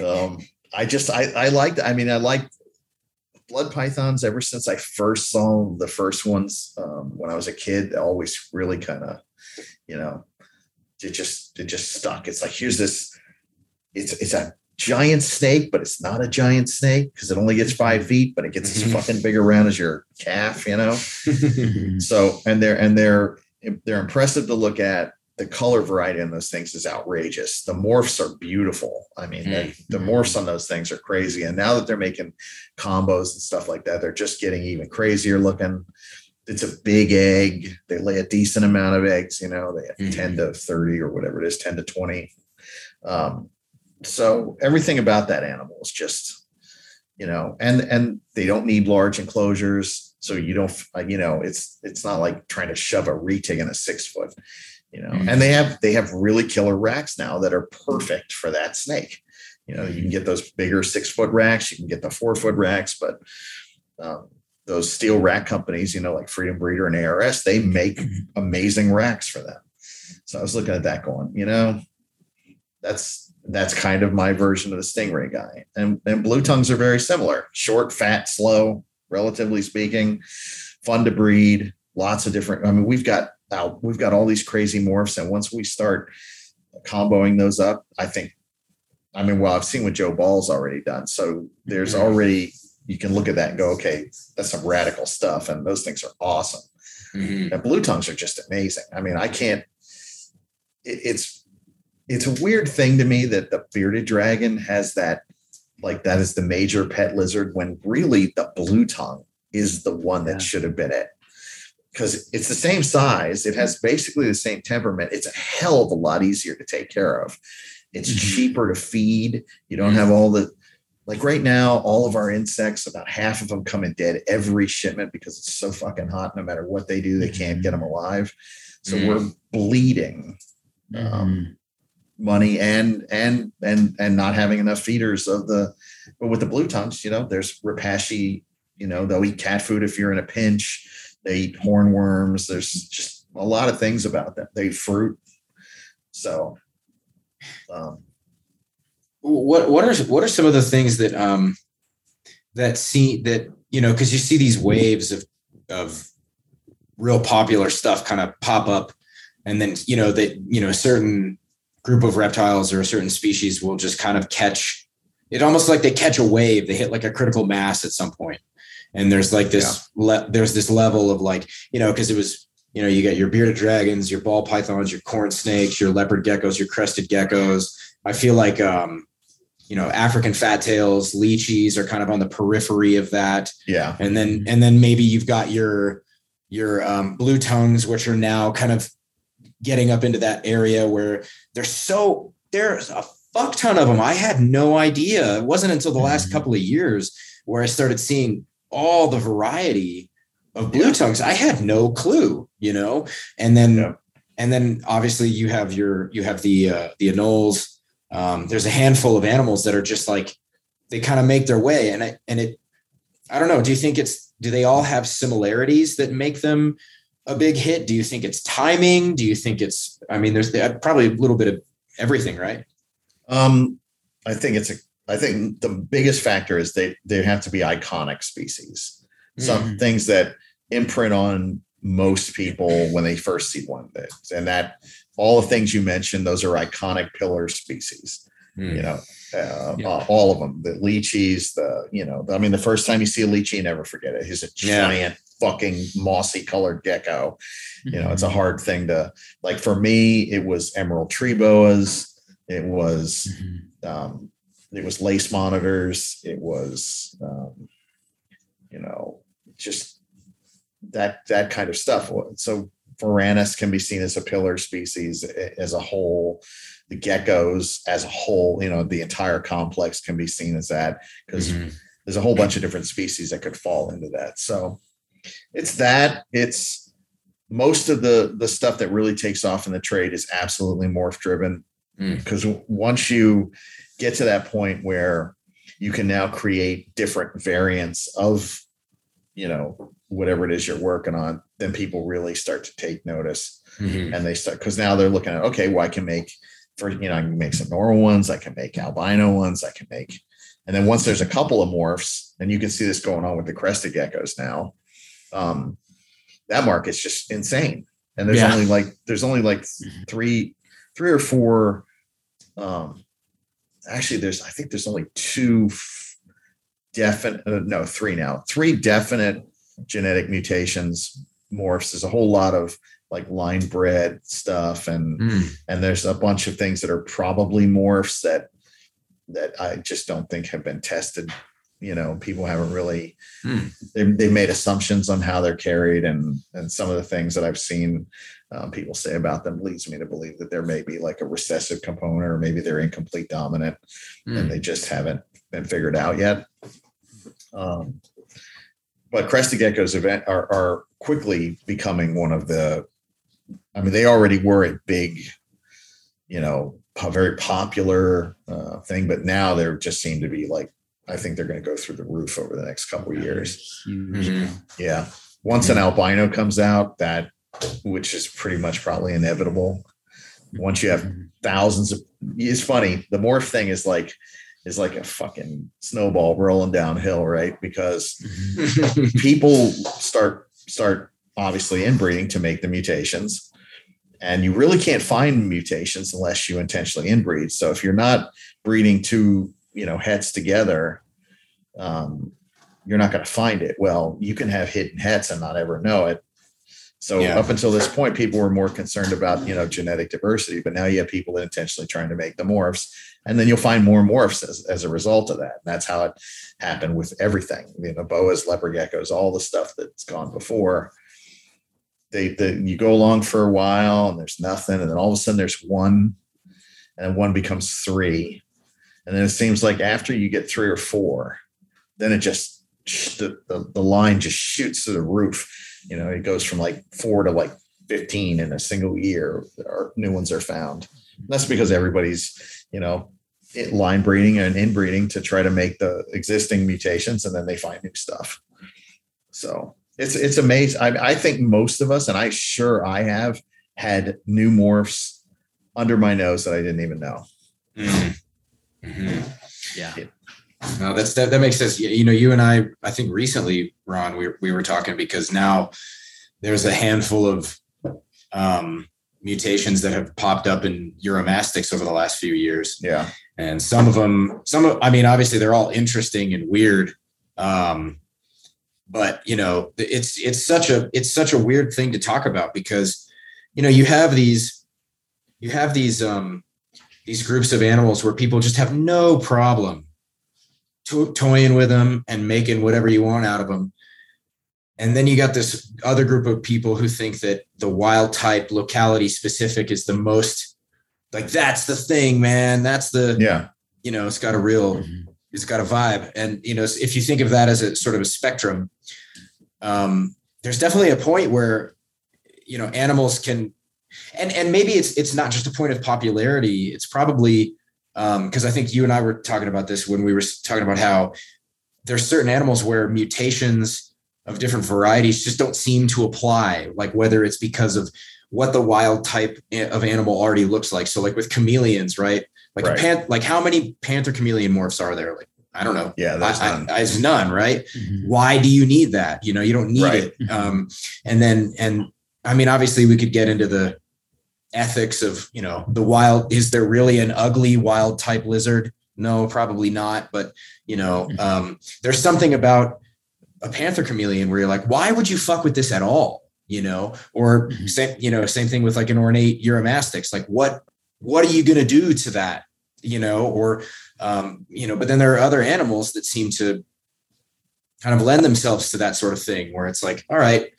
Um, I just I I liked. I mean, I like blood pythons ever since I first saw the first ones um, when I was a kid. Always really kind of, you know, it just it just stuck. It's like here's this. It's it's a giant snake, but it's not a giant snake because it only gets five feet, but it gets as mm-hmm. fucking big around as your calf, you know. [LAUGHS] so and they're and they're they're impressive to look at. The color variety in those things is outrageous. The morphs are beautiful. I mean, mm. the morphs on those things are crazy. And now that they're making combos and stuff like that, they're just getting even crazier looking it's a big egg. They lay a decent amount of eggs, you know, they have mm-hmm. 10 to 30 or whatever it is, 10 to 20. Um, so everything about that animal is just, you know, and and they don't need large enclosures. So you don't, you know, it's it's not like trying to shove a retic in a six foot, you know. Mm-hmm. And they have they have really killer racks now that are perfect for that snake. You know, you can get those bigger six foot racks, you can get the four foot racks, but um, those steel rack companies, you know, like Freedom Breeder and ARS, they make mm-hmm. amazing racks for them. So I was looking at that going, you know, that's that's kind of my version of the Stingray guy. And and blue tongues are very similar. Short, fat, slow, relatively speaking, fun to breed, lots of different. I mean, we've got out, we've got all these crazy morphs. And once we start comboing those up, I think I mean, well, I've seen what Joe Ball's already done. So there's already you can look at that and go, okay, that's some radical stuff. And those things are awesome. Mm-hmm. And blue tongues are just amazing. I mean, I can't, it, it's, it's a weird thing to me that the bearded dragon has that, like that is the major pet lizard when really the blue tongue is the one that yeah. should have been it. Because it's the same size, it has basically the same temperament. It's a hell of a lot easier to take care of. It's mm-hmm. cheaper to feed. You don't have all the like right now, all of our insects, about half of them come in dead every shipment because it's so fucking hot. No matter what they do, they can't get them mm-hmm. alive. So mm. we're bleeding um, mm. money and and and and not having enough feeders of the. But with the blue tongues, you know, there's Repashy. You know, they'll eat cat food if you're in a pinch. They eat hornworms. There's just a lot of things about them. They eat fruit. So, um, what what are what are some of the things that um that see that you know because you see these waves of of real popular stuff kind of pop up and then you know that you know a certain group of reptiles or a certain species will just kind of catch it almost like they catch a wave they hit like a critical mass at some point and there's like this yeah. le- there's this level of like you know because it was you know you get your bearded dragons your ball pythons your corn snakes your leopard geckos your crested geckos i feel like um you know african fat tails leachies are kind of on the periphery of that yeah and then and then maybe you've got your your um, blue tongues which are now kind of getting up into that area where there's so there's a fuck ton of them i had no idea it wasn't until the last mm-hmm. couple of years where i started seeing all the variety of blue yeah. tongues i had no clue you know and then yeah. and then obviously you have your you have the uh, the anoles um, there's a handful of animals that are just like they kind of make their way. And I, and it i don't know. Do you think it's do they all have similarities that make them a big hit? Do you think it's timing? Do you think it's i mean there's probably a little bit of everything right? Um i think it's a i think the biggest factor is they they have to be iconic species. Some mm. things that imprint on most people when they first see one things and that all the things you mentioned, those are iconic pillar species. Mm. You know, uh, yeah. uh, all of them. The leachies, the you know, I mean, the first time you see a leachie, you never forget it. He's a giant yeah. fucking mossy colored gecko. Mm-hmm. You know, it's a mm-hmm. hard thing to like. For me, it was emerald tree boas. It was mm-hmm. um, it was lace monitors. It was um, you know just that that kind of stuff. So Varanus can be seen as a pillar species as a whole. The geckos as a whole, you know, the entire complex can be seen as that because mm-hmm. there's a whole bunch of different species that could fall into that. So it's that. It's most of the the stuff that really takes off in the trade is absolutely morph driven because mm. once you get to that point where you can now create different variants of you know whatever it is you're working on, then people really start to take notice mm-hmm. and they start because now they're looking at okay, well, I can make for you know, I can make some normal ones, I can make albino ones, I can make, and then once there's a couple of morphs, and you can see this going on with the crested geckos now, um, that market's just insane. And there's yeah. only like there's only like mm-hmm. three, three or four. Um, actually, there's I think there's only two definite, uh, no, three now, three definite genetic mutations morphs. There's a whole lot of like line bred stuff and mm. and there's a bunch of things that are probably morphs that that I just don't think have been tested. You know, people haven't really mm. they, they've made assumptions on how they're carried and and some of the things that I've seen um, people say about them leads me to believe that there may be like a recessive component or maybe they're incomplete dominant mm. and they just haven't been figured out yet. Um, but crested geckos event are, are quickly becoming one of the i mean they already were a big you know a very popular uh, thing but now they just seem to be like i think they're going to go through the roof over the next couple of years mm-hmm. yeah once an albino comes out that which is pretty much probably inevitable once you have mm-hmm. thousands of it's funny the morph thing is like is like a fucking snowball rolling downhill, right? Because [LAUGHS] people start start obviously inbreeding to make the mutations. And you really can't find mutations unless you intentionally inbreed. So if you're not breeding two, you know, hets together, um, you're not going to find it. Well, you can have hidden hets and not ever know it. So yeah. up until this point, people were more concerned about you know genetic diversity, but now you have people intentionally trying to make the morphs, and then you'll find more morphs as, as a result of that. And that's how it happened with everything. You know, boas, leopard geckos, all the stuff that's gone before. They, they you go along for a while and there's nothing, and then all of a sudden there's one, and one becomes three, and then it seems like after you get three or four, then it just the, the, the line just shoots to the roof you know, it goes from like four to like 15 in a single year. Or new ones are found. That's because everybody's, you know, line breeding and inbreeding to try to make the existing mutations, and then they find new stuff. So it's it's amazing. I, I think most of us, and I sure I have had new morphs under my nose that I didn't even know. Mm-hmm. Mm-hmm. Yeah. No, that's that, that makes sense. You, know, you and I, I think recently, Ron, we, we were talking because now there's a handful of um, mutations that have popped up in uromastyx over the last few years. Yeah. And some of them, some of, I mean, obviously they're all interesting and weird. Um, but you know, it's, it's such a, it's such a weird thing to talk about because, you know, you have these, you have these, um, these groups of animals where people just have no problem to- toying with them and making whatever you want out of them. And then you got this other group of people who think that the wild type locality specific is the most like that's the thing, man. That's the Yeah. you know, it's got a real Mhm. it's got a vibe. And you know, if you think of that as a sort of a spectrum, um, there's definitely a point where you know animals can and and maybe it's it's not just a point of popularity, it's probably because I think you and I were talking about this when we were talking about how there's certain animals where mutations of different varieties just don't seem to apply, like whether it's because of what the wild type of animal already looks like. So, like with chameleons, right? Like Right. a pan, like how many panther chameleon morphs are there? Like I don't know. Yeah. There's I- none. I, there's none, right? Mhm. Why do you need that? You know, you don't need Right. it. Um, and then, and I mean, obviously, we could get into the ethics of, you know, the wild. Is there really an ugly wild type lizard? No, probably not. But you know, um, there's something about a panther chameleon where you're like, why would you fuck with this at all? You know, or Mhm. same, you know, same thing with like an ornate uromastyx. Like, what, what are you going to do to that? You know, or um, you know, but then there are other animals that seem to kind of lend themselves to that sort of thing where it's like, all right,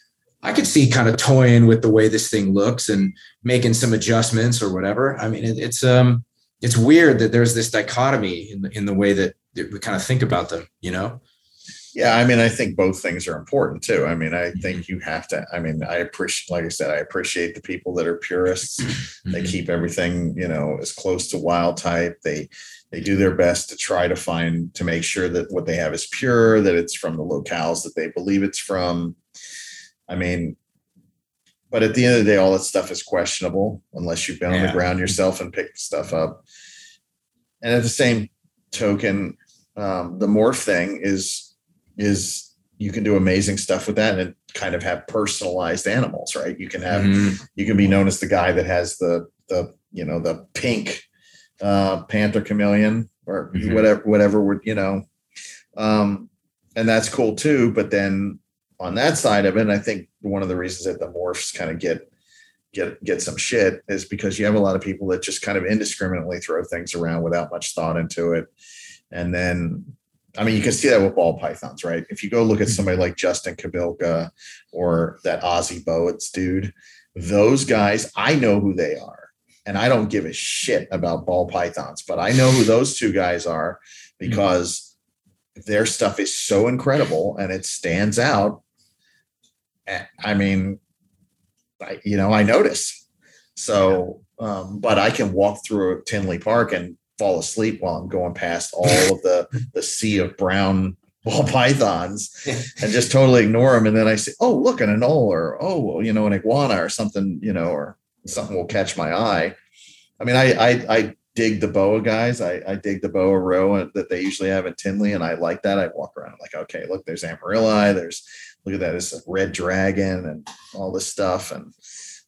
I could see kind of toying with the way this thing looks and making some adjustments or whatever. I mean, it, it's um, it's weird that there's this dichotomy in the in the way that, that we kind of think about them. You know? Yeah, I mean, I think both things are important too. I mean, I think you have to. I mean, I appreciate, like I said, I appreciate the people that are purists. They Mhm. keep everything, you know, as close to wild type. They they do their best to try to find to make sure that what they have is pure, that it's from the locales that they believe it's from. I mean, but at the end of the day, all that stuff is questionable unless you've been on the ground yourself and picked stuff up. And at the same token, um, the morph thing is is you can do amazing stuff with that and kind of have personalized animals, right? You can have Mhm. you can be known as the guy that has the the you know the pink uh panther chameleon or Mhm. whatever whatever would you know um and that's cool too but then on that side of it And i think one of the reasons that the morphs kind of get get get some shit is because you have a lot of people that just kind of indiscriminately throw things around without much thought into it and then I mean, you can see that with ball pythons, right? If you go look at mm-hmm. somebody like Justin Kobylka or that Ozzy Bowitz dude, those guys, I know who they are. And I don't give a shit about ball pythons, but I know who those two guys are mm-hmm. because their stuff is so incredible and it stands out. I mean, I, you know, I notice. So, um, but I can walk through Tinley Park and fall asleep while I'm going past all of the [LAUGHS] the sea of brown ball [LAUGHS] pythons [LAUGHS] and just totally ignore them. And then I say, oh, look, an anole or oh, you know, an iguana or something, you know, or something will catch my eye. I mean, I I, I dig the boa guys. I, I dig the boa row that they usually have at Tinley, and I like that. I walk around I'm like, okay, look, there's Amarilli, there's look at that, it's a red dragon and all this stuff. And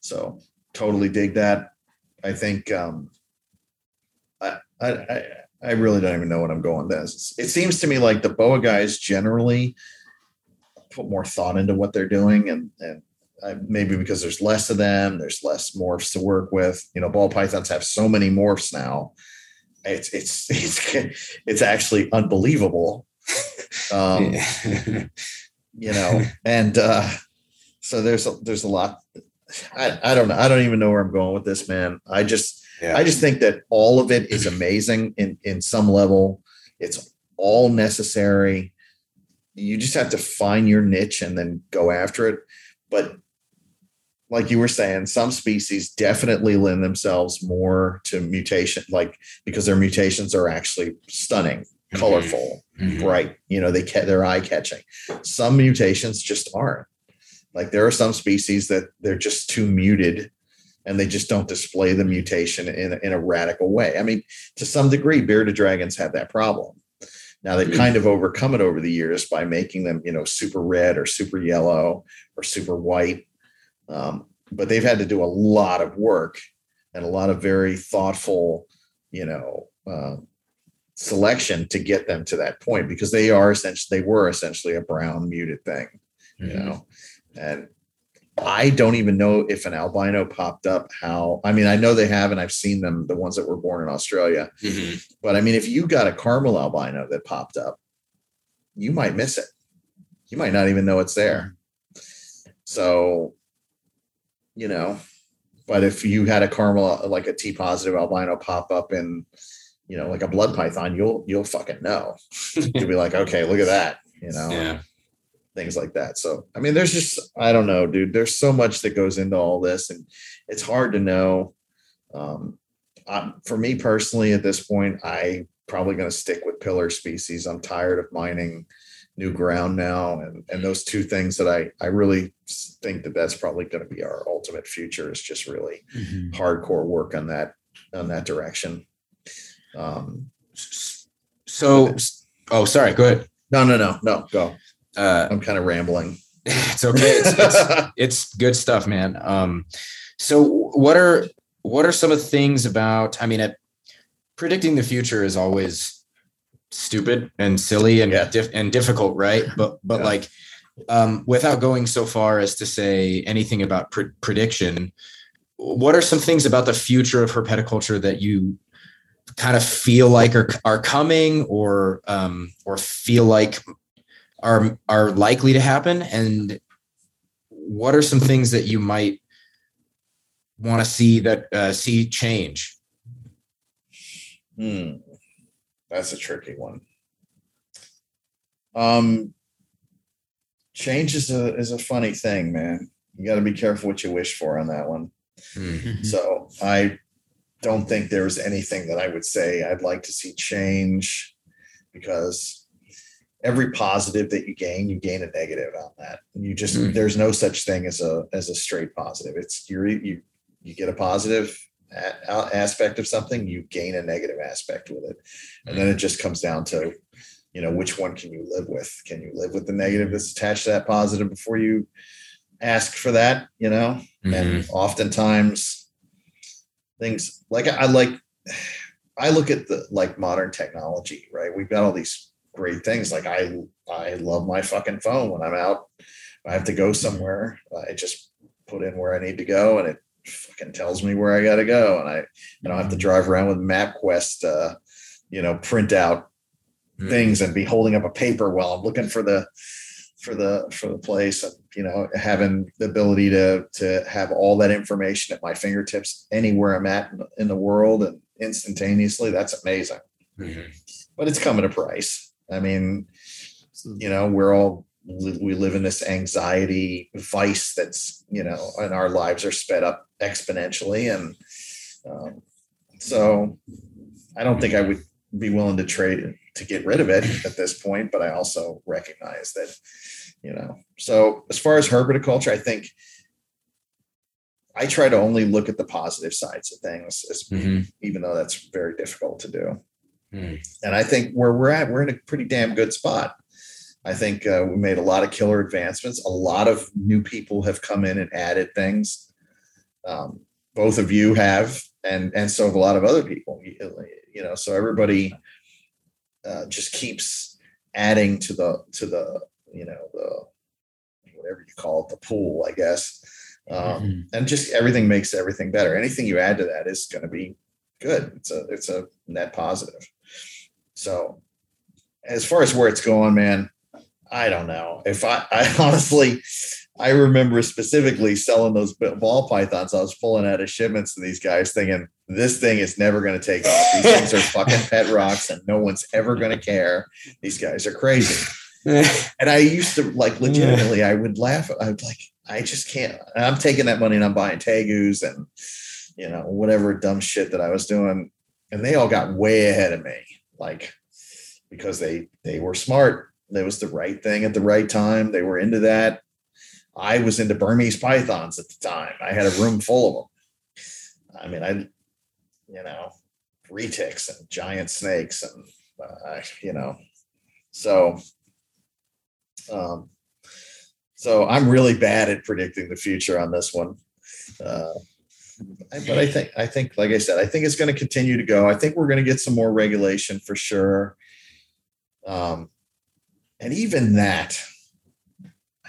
so totally dig that. I think um I I I, I really don't even know what I'm going this. It seems to me like the boa guys generally put more thought into what they're doing and and uh, maybe because there's less of them, there's less morphs to work with. You know, ball pythons have so many morphs now. It's it's [LAUGHS] it's it's actually unbelievable. [LAUGHS] Um, [LAUGHS] you know, and uh, so there's a, there's a lot. I, I don't know. I don't even know where I'm going with this, man. I just yeah. I just think that all of it is amazing in in some level. It's all necessary. You just have to find your niche and then go after it. But like you were saying, some species definitely lend themselves more to mutation, like because their mutations are actually stunning. Colorful, Mhm. bright. You know, they ca- they're eye catching. Some mutations just aren't. Like there are some species that they're just too muted, and they just don't display the mutation in, in a radical way. I mean, to some degree, bearded dragons have that problem. Now they've kind of overcome it over the years by making them, you know, super red or super yellow or super white. Um, but they've had to do a lot of work and a lot of very thoughtful, you know, uh, selection to get them to that point because they are essentially they were essentially a brown muted thing, you Mhm. know, and I don't even know if an albino popped up. How I mean, I know they have, and I've seen them, the ones that were born in Australia. Mhm. But I mean, if you got a caramel albino that popped up, you might miss it. You might not even know it's there. So, you know, but if you had a caramel like a T positive albino pop up in, you know, like a blood python, you'll you'll fucking know. You'll be like, okay, look at that, you know, Yeah. things like that. So, I mean, there's just I don't know, dude. There's so much that goes into all this, and it's hard to know. Um, I, for me personally, at this point, I probably going to stick with pillar species. I'm tired of mining new ground now, and and those two things that I I really think that that's probably going to be our ultimate future is just really Mhm. hardcore work on that on that direction. Um, So, oh, sorry. Go ahead. no, no, no, no, go. Uh, I'm kind of rambling. [LAUGHS] it's okay. It's, it's, [LAUGHS] it's good stuff, man. Um, so what are what are some of the things about? I mean, it, predicting the future is always stupid and silly and Yeah. dif- and difficult, right? But but Yeah. like, um, without going so far as to say anything about pre- prediction, what are some things about the future of herpetoculture that you kind of feel like are are coming or um, or feel like are are likely to happen and what are some things that you might want to see that uh, see change Hmm. That's a tricky one. Um, change is a is a funny thing, man. You got to be careful what you wish for on that one. Mhm. So I don't think there's anything that I would say I'd like to see change because every positive that you gain, you gain a negative on that. And you just Mhm. there's no such thing as a as a straight positive. It's you you you get a positive a- aspect of something, you gain a negative aspect with it, and then it just comes down to you know which one can you live with? Can you live with the negative that's attached to that positive before you ask for that? You know, Mhm. and oftentimes things like I like [SIGHS] I look at the like modern technology, right? We've got all these great things. Like I I love my fucking phone when I'm out. I have to go somewhere. I just put in where I need to go and it fucking tells me where I gotta go. And I, I don't have to drive around with MapQuest uh, you know, print out Mhm. things and be holding up a paper while I'm looking for the for the for the place and you know having the ability to to have all that information at my fingertips anywhere I'm at in the- in the world and instantaneously that's amazing. Mhm. but it's coming at a price. I mean you know we're all we live in this anxiety vice that's you know and our lives are sped up exponentially and um, so I don't think I would be willing to trade to get rid of it at this point, but I also recognize that, you know. So as far as herpetoculture, I think I try to only look at the positive sides of things, as, Mhm. even though that's very difficult to do. Mhm. And I think where we're at, we're in a pretty damn good spot. I think uh, we made a lot of killer advancements. A lot of new people have come in and added things. Um, both of you have, and and so have a lot of other people. You, you know, so everybody uh, just keeps adding to the to the you know the whatever you call it the pool, I guess. Um, Mhm. and just everything makes everything better. Anything you add to that is going to be good. It's a it's a net positive. So as far as where it's going, man, I don't know. If I, I [LAUGHS] honestly, I remember specifically selling those ball pythons. I was pulling out of shipments to these guys, thinking this thing is never going to take off. These things are fucking pet rocks, and no one's ever going to care. These guys are crazy. [LAUGHS] And I used to like legitimately, I would laugh. I would like, I just can't. I'm taking that money and I'm buying Tegus and you know whatever dumb shit that I was doing, and they all got way ahead of me, like because they they were smart. That was the right thing at the right time. They were into that. I was into Burmese pythons at the time. I had a room full of them. I mean, I, you know, retics and giant snakes and, uh, you know, so, um, so I'm really bad at predicting the future on this one. Uh, but I think, I think, like I said, I think it's going to continue to go. I think we're going to get some more regulation for sure. Um, and even that,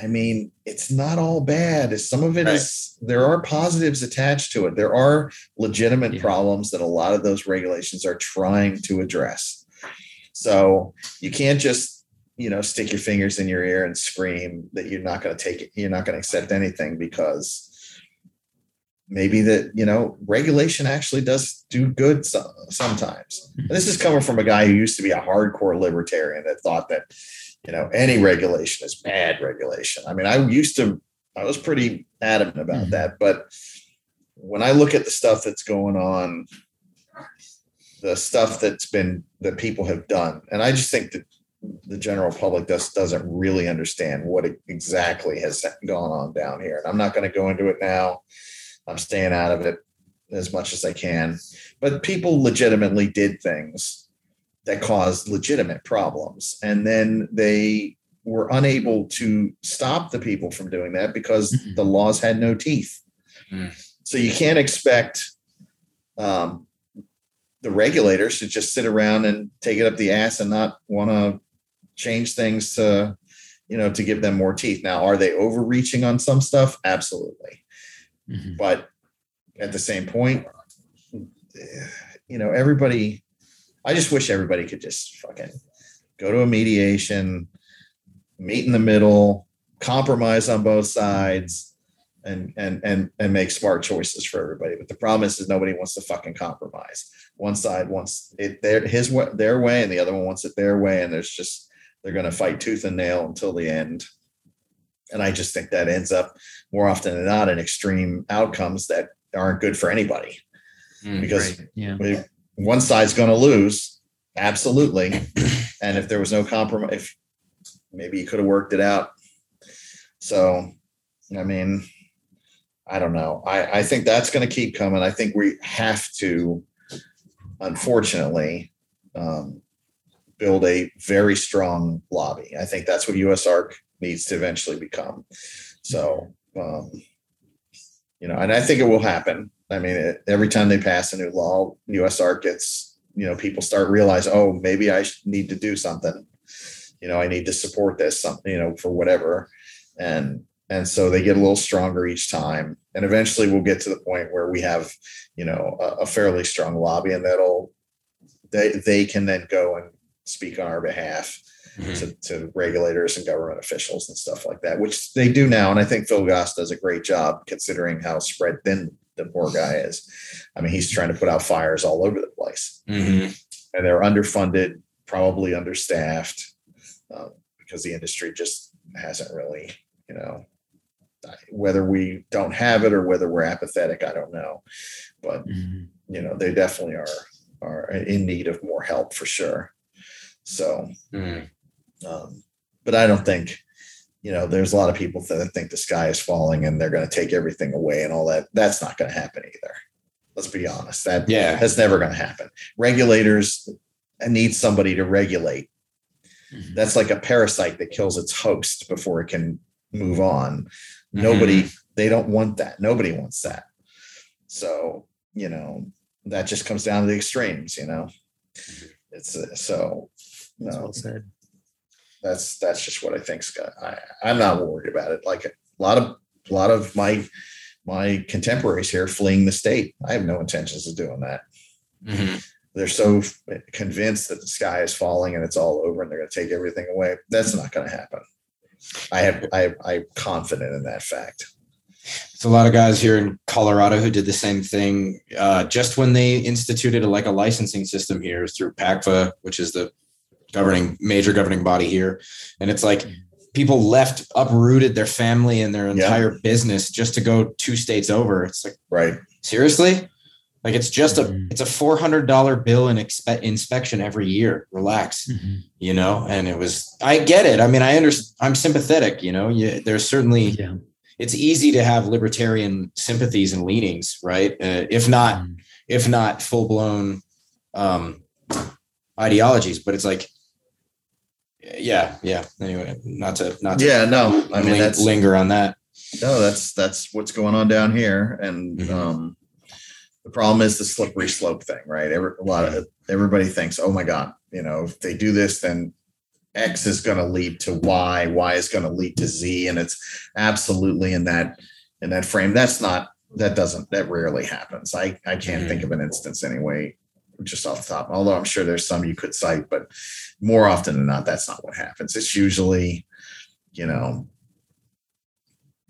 I mean, it's not all bad. Some of it right. is there are positives attached to it. There are legitimate yeah. problems that a lot of those regulations are trying to address. So you can't just, you know, stick your fingers in your ear and scream that you're not going to take it, you're not going to accept anything because maybe that, you know, regulation actually does do good so, sometimes. And this is coming from a guy who used to be a hardcore libertarian that thought that you know any regulation is bad regulation. I mean i used to i was pretty adamant about mm-hmm. that but when i look at the stuff that's going on the stuff that's been that people have done and i just think that the general public just doesn't really understand what exactly has gone on down here. And i'm not going to go into it now. I'm staying out of it as much as i can. But people legitimately did things that caused legitimate problems. And then they were unable to stop the people from doing that because mm-hmm. the laws had no teeth. Mm. So you can't expect um, the regulators to just sit around and take it up the ass and not want to change things to, you know, to give them more teeth. Now, are they overreaching on some stuff? Absolutely. Mm-hmm. But at the same point, you know, everybody I just wish everybody could just fucking go to a mediation, meet in the middle, compromise on both sides, and and and and make smart choices for everybody. But the problem is, is nobody wants to fucking compromise. One side wants it their his way, their way, and the other one wants it their way, and there's just they're going to fight tooth and nail until the end. And I just think that ends up more often than not in extreme outcomes that aren't good for anybody. Mm, because right. yeah. we, one side's going to lose absolutely. And if there was no compromise if maybe you could have worked it out. So i mean i don't know. I i think that's going to keep coming. I think we have to unfortunately um, build a very strong lobby. I think that's what USARK needs to eventually become. So um, you know and i think it will happen I mean, it, every time they pass a new law, USARK gets, you know, people start realize, oh, maybe I need to do something. You know, I need to support this, something, you know, for whatever. And and so they get a little stronger each time. And eventually we'll get to the point where we have, you know, a, a fairly strong lobby and that'll they they can then go and speak on our behalf. Mm-hmm. To, to, regulators and government officials and stuff like that, which they do now. And I think Phil Goss does a great job considering how spread thin the poor guy is. I mean, he's trying to put out fires all over the place, mm-hmm. and they're underfunded, probably understaffed, um, because the industry just hasn't really, you know, whether we don't have it or whether we're apathetic, I don't know, but mm-hmm. you know, they definitely are are in need of more help for sure. So, mm-hmm. um, but I don't think you know, there's a lot of people that think the sky is falling and they're going to take everything away and all that. That's not going to happen either. Let's be honest. That yeah, that's never going to happen. Regulators need somebody to regulate. Mm-hmm. That's like a parasite that kills its host before it can move on. Mm-hmm. Nobody, they don't want that. Nobody wants that. So, you know, that just comes down to the extremes, you know. Mm-hmm. It's uh, so no. Well said that's that's just what I think, Scott. I, I'm not worried about it. Like a lot of a lot of my my contemporaries here fleeing the state. I have no intentions of doing that. Mm-hmm. They're so convinced that the sky is falling and it's all over and they're going to take everything away. That's not going to happen. I have I I'm confident in that fact. It's a lot of guys here in Colorado who did the same thing. Uh, just when they instituted a, like a licensing system here through PACFA, which is the governing major governing body here and it's like people left uprooted their family and their entire yeah. business just to go two states over it's like right seriously like it's just a mm-hmm. it's a $400 bill in expe- inspection every year relax mm-hmm. you know and it was i get it i mean i understand i'm sympathetic you know you, there's certainly yeah. it's easy to have libertarian sympathies and leanings, right? Uh, if not, mm. if not full blown um, ideologies, but it's like, yeah, yeah. Anyway, not to not to yeah, no, I mean that's linger on that. No, that's that's what's going on down here, and mm-hmm. um, the problem is the slippery slope thing, right? Every, a lot of everybody thinks, oh my god, you know, if they do this, then X is going to lead to Y, Y is going to lead to Z, and it's absolutely in that in that frame. That's not that doesn't that rarely happens. I I can't mm-hmm. think of an instance anyway, just off the top. Although I'm sure there's some you could cite, but more often than not, that's not what happens. It's usually, you know,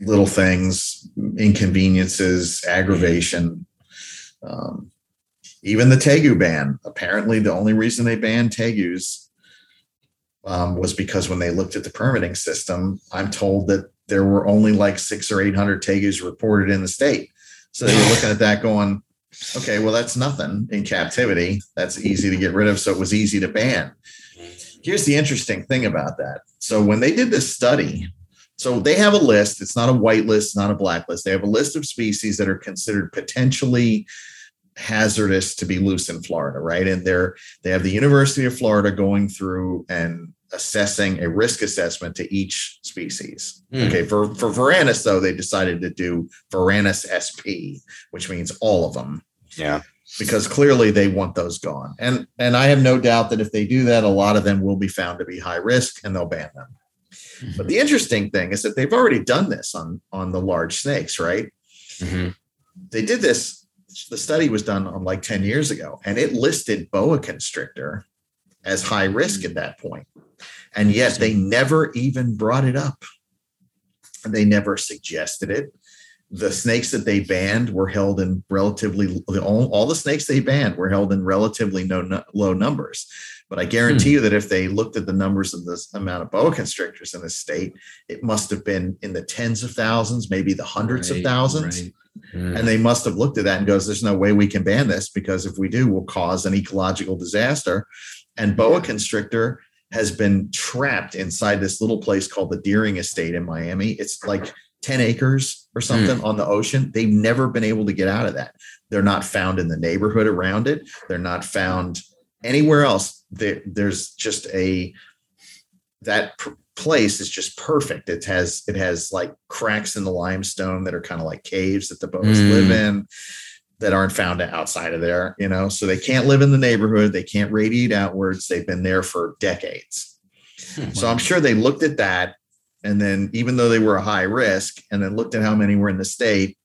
little things, inconveniences, aggravation. Um, even the Tegu ban. Apparently, the only reason they banned Tegus um, was because when they looked at the permitting system, I'm told that there were only like six or 800 tegus reported in the state. So they were looking at that going, okay, well, that's nothing in captivity. That's easy to get rid of. So it was easy to ban. Here's the interesting thing about that. So when they did this study, so they have a list. It's not a white list, not a black list. They have a list of species that are considered potentially hazardous to be loose in Florida, right? And they're they have the University of Florida going through and assessing a risk assessment to each species. Mm. Okay, for for Varanus though, they decided to do Varanus SP, which means all of them. Yeah. Because clearly they want those gone. And and I have no doubt that if they do that, a lot of them will be found to be high risk and they'll ban them. Mm-hmm. But the interesting thing is that they've already done this on on the large snakes, right? Mm-hmm. They did this the study was done on like 10 years ago and it listed boa constrictor as high risk at that point and yet they never even brought it up they never suggested it the snakes that they banned were held in relatively all, all the snakes they banned were held in relatively no, no, low numbers but i guarantee hmm. you that if they looked at the numbers of the amount of boa constrictors in the state it must have been in the tens of thousands maybe the hundreds right, of thousands right. Mm. And they must have looked at that and goes, there's no way we can ban this because if we do, we'll cause an ecological disaster. And boa constrictor has been trapped inside this little place called the Deering Estate in Miami. It's like 10 acres or something mm. on the ocean. They've never been able to get out of that. They're not found in the neighborhood around it. They're not found anywhere else. There, there's just a that place is just perfect. It has it has like cracks in the limestone that are kind of like caves that the boas mm. live in that aren't found outside of there, you know. So they can't live in the neighborhood, they can't radiate outwards. They've been there for decades. Hmm. So I'm sure they looked at that and then even though they were a high risk and then looked at how many were in the state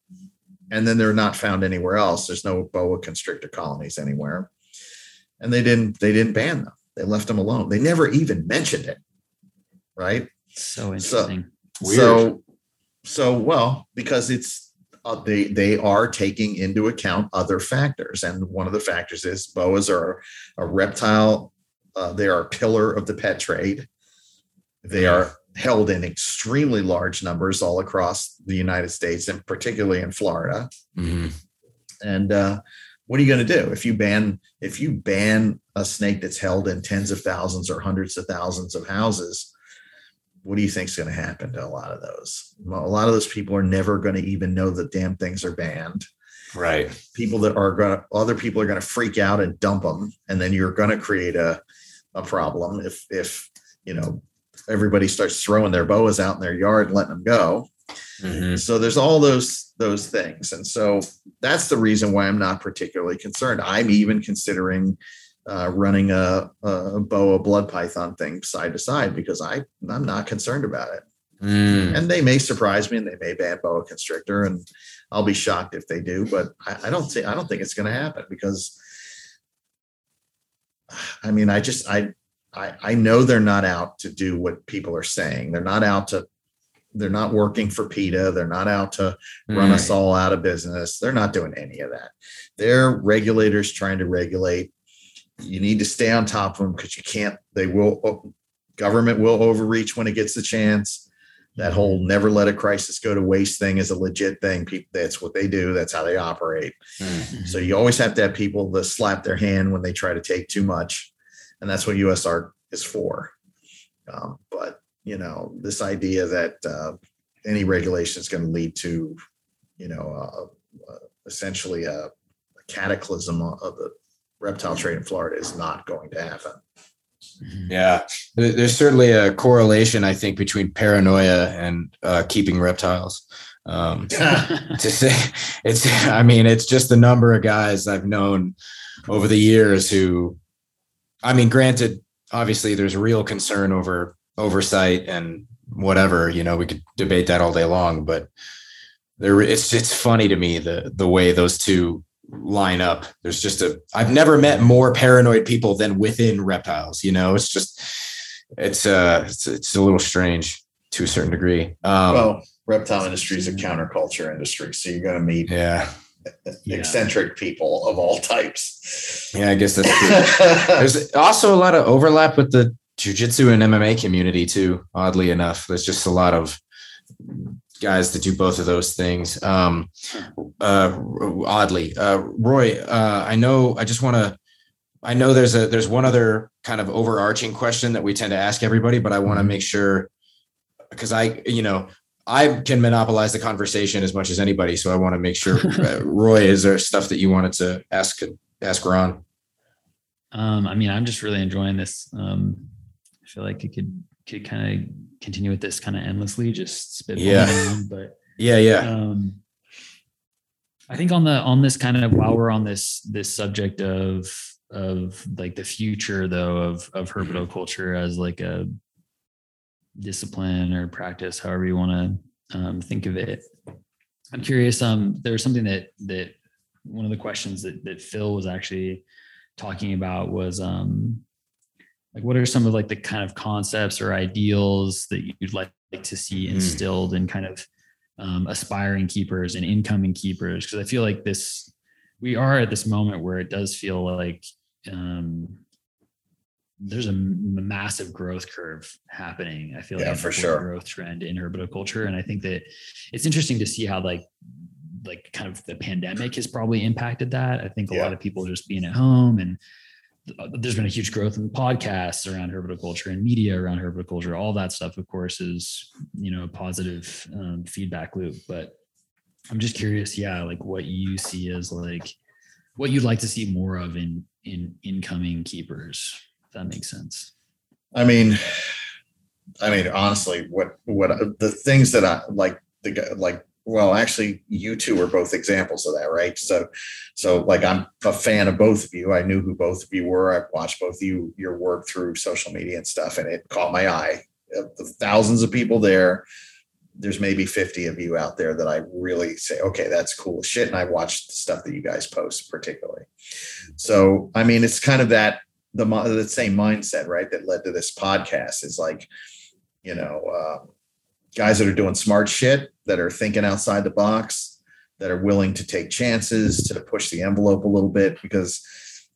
and then they're not found anywhere else. There's no boa constrictor colonies anywhere. And they didn't they didn't ban them. They left them alone. They never even mentioned it right? So interesting. So, so, so well, because it's uh, they they are taking into account other factors, and one of the factors is boas are a reptile. Uh, they are a pillar of the pet trade. They are held in extremely large numbers all across the United States, and particularly in Florida. Mm-hmm. And uh, what are you going to do if you ban if you ban a snake that's held in tens of thousands or hundreds of thousands of houses? what do you think is going to happen to a lot of those? A lot of those people are never going to even know that damn things are banned. Right. People that are going to, other people are going to freak out and dump them. And then you're going to create a, a problem if, if, you know, everybody starts throwing their boas out in their yard and letting them go. Mm-hmm. So there's all those, those things. And so that's the reason why I'm not particularly concerned. I'm even considering uh, running a, a boa blood python thing side to side because I I'm not concerned about it. Mm. And they may surprise me and they may ban boa constrictor and I'll be shocked if they do, but I, I don't think I don't think it's going to happen because I mean I just I, I I know they're not out to do what people are saying. They're not out to they're not working for PETA. They're not out to run us all out of business. They're not doing any of that. They're regulators trying to regulate you need to stay on top of them because you can't they will government will overreach when it gets the chance that whole never let a crisis go to waste thing is a legit thing people that's what they do that's how they operate mm-hmm. so you always have to have people that slap their hand when they try to take too much and that's what USARK is for um, but you know this idea that uh, any regulation is going to lead to, you know, uh, uh, essentially a, a cataclysm of the reptile trade in Florida is not going to happen. Yeah, there's certainly a correlation, I think, between paranoia and uh, keeping reptiles. Um, [LAUGHS] to say it's, I mean, it's just the number of guys I've known over the years who, I mean, granted, obviously, there's real concern over oversight and whatever. You know, we could debate that all day long, but there, it's it's funny to me the the way those two line up. There's just a I've never met more paranoid people than within reptiles. You know, it's just it's uh it's, it's a little strange to a certain degree. Um, well, reptile industry is a counterculture industry, so you're going to meet yeah eccentric yeah. people of all types. Yeah, I guess that's true. There's also a lot of overlap with the jujitsu and MMA community too. Oddly enough, there's just a lot of guys that do both of those things. Um, uh, oddly, uh, Roy, uh, I know. I just want to. I know there's a there's one other kind of overarching question that we tend to ask everybody, but I want to mm-hmm. make sure because I, you know, I can monopolize the conversation as much as anybody. So I want to make sure, [LAUGHS] uh, Roy, is there stuff that you wanted to ask ask Ron? Um, I mean, I'm just really enjoying this. Um, I feel like it could could kind of continue with this kind of endlessly, just spit. Yeah. but yeah, yeah. Um, I think on the on this kind of while we're on this this subject of of like the future though of of herpetoculture as like a discipline or practice, however you want to um, think of it. I'm curious. Um, there was something that that one of the questions that that Phil was actually talking about was um like what are some of like the kind of concepts or ideals that you'd like to see hmm. instilled mm. in kind of um, aspiring keepers and incoming keepers because i feel like this we are at this moment where it does feel like um, there's a massive growth curve happening i feel yeah, like for sure growth trend in herpetoculture and i think that it's interesting to see how like like kind of the pandemic has probably impacted that i think a yeah. lot of people just being at home and there's been a huge growth in podcasts around herpetoculture and media around herpetoculture. All that stuff, of course, is you know a positive um, feedback loop. But I'm just curious, yeah, like what you see as like what you'd like to see more of in in incoming keepers. If that makes sense. I mean, I mean, honestly, what what the things that I like the like well actually you two are both examples of that right? So so like i'm a fan of both of you. I knew who both of you were. I've watched both of you your work through social media and stuff and it caught my eye. The thousands of people there there's maybe 50 of you out there that i really say okay that's cool shit and i watched the stuff that you guys post particularly. So i mean it's kind of that the, the same mindset right that led to this podcast is like you know uh, guys that are doing smart shit, that are thinking outside the box, that are willing to take chances, to push the envelope a little bit. Because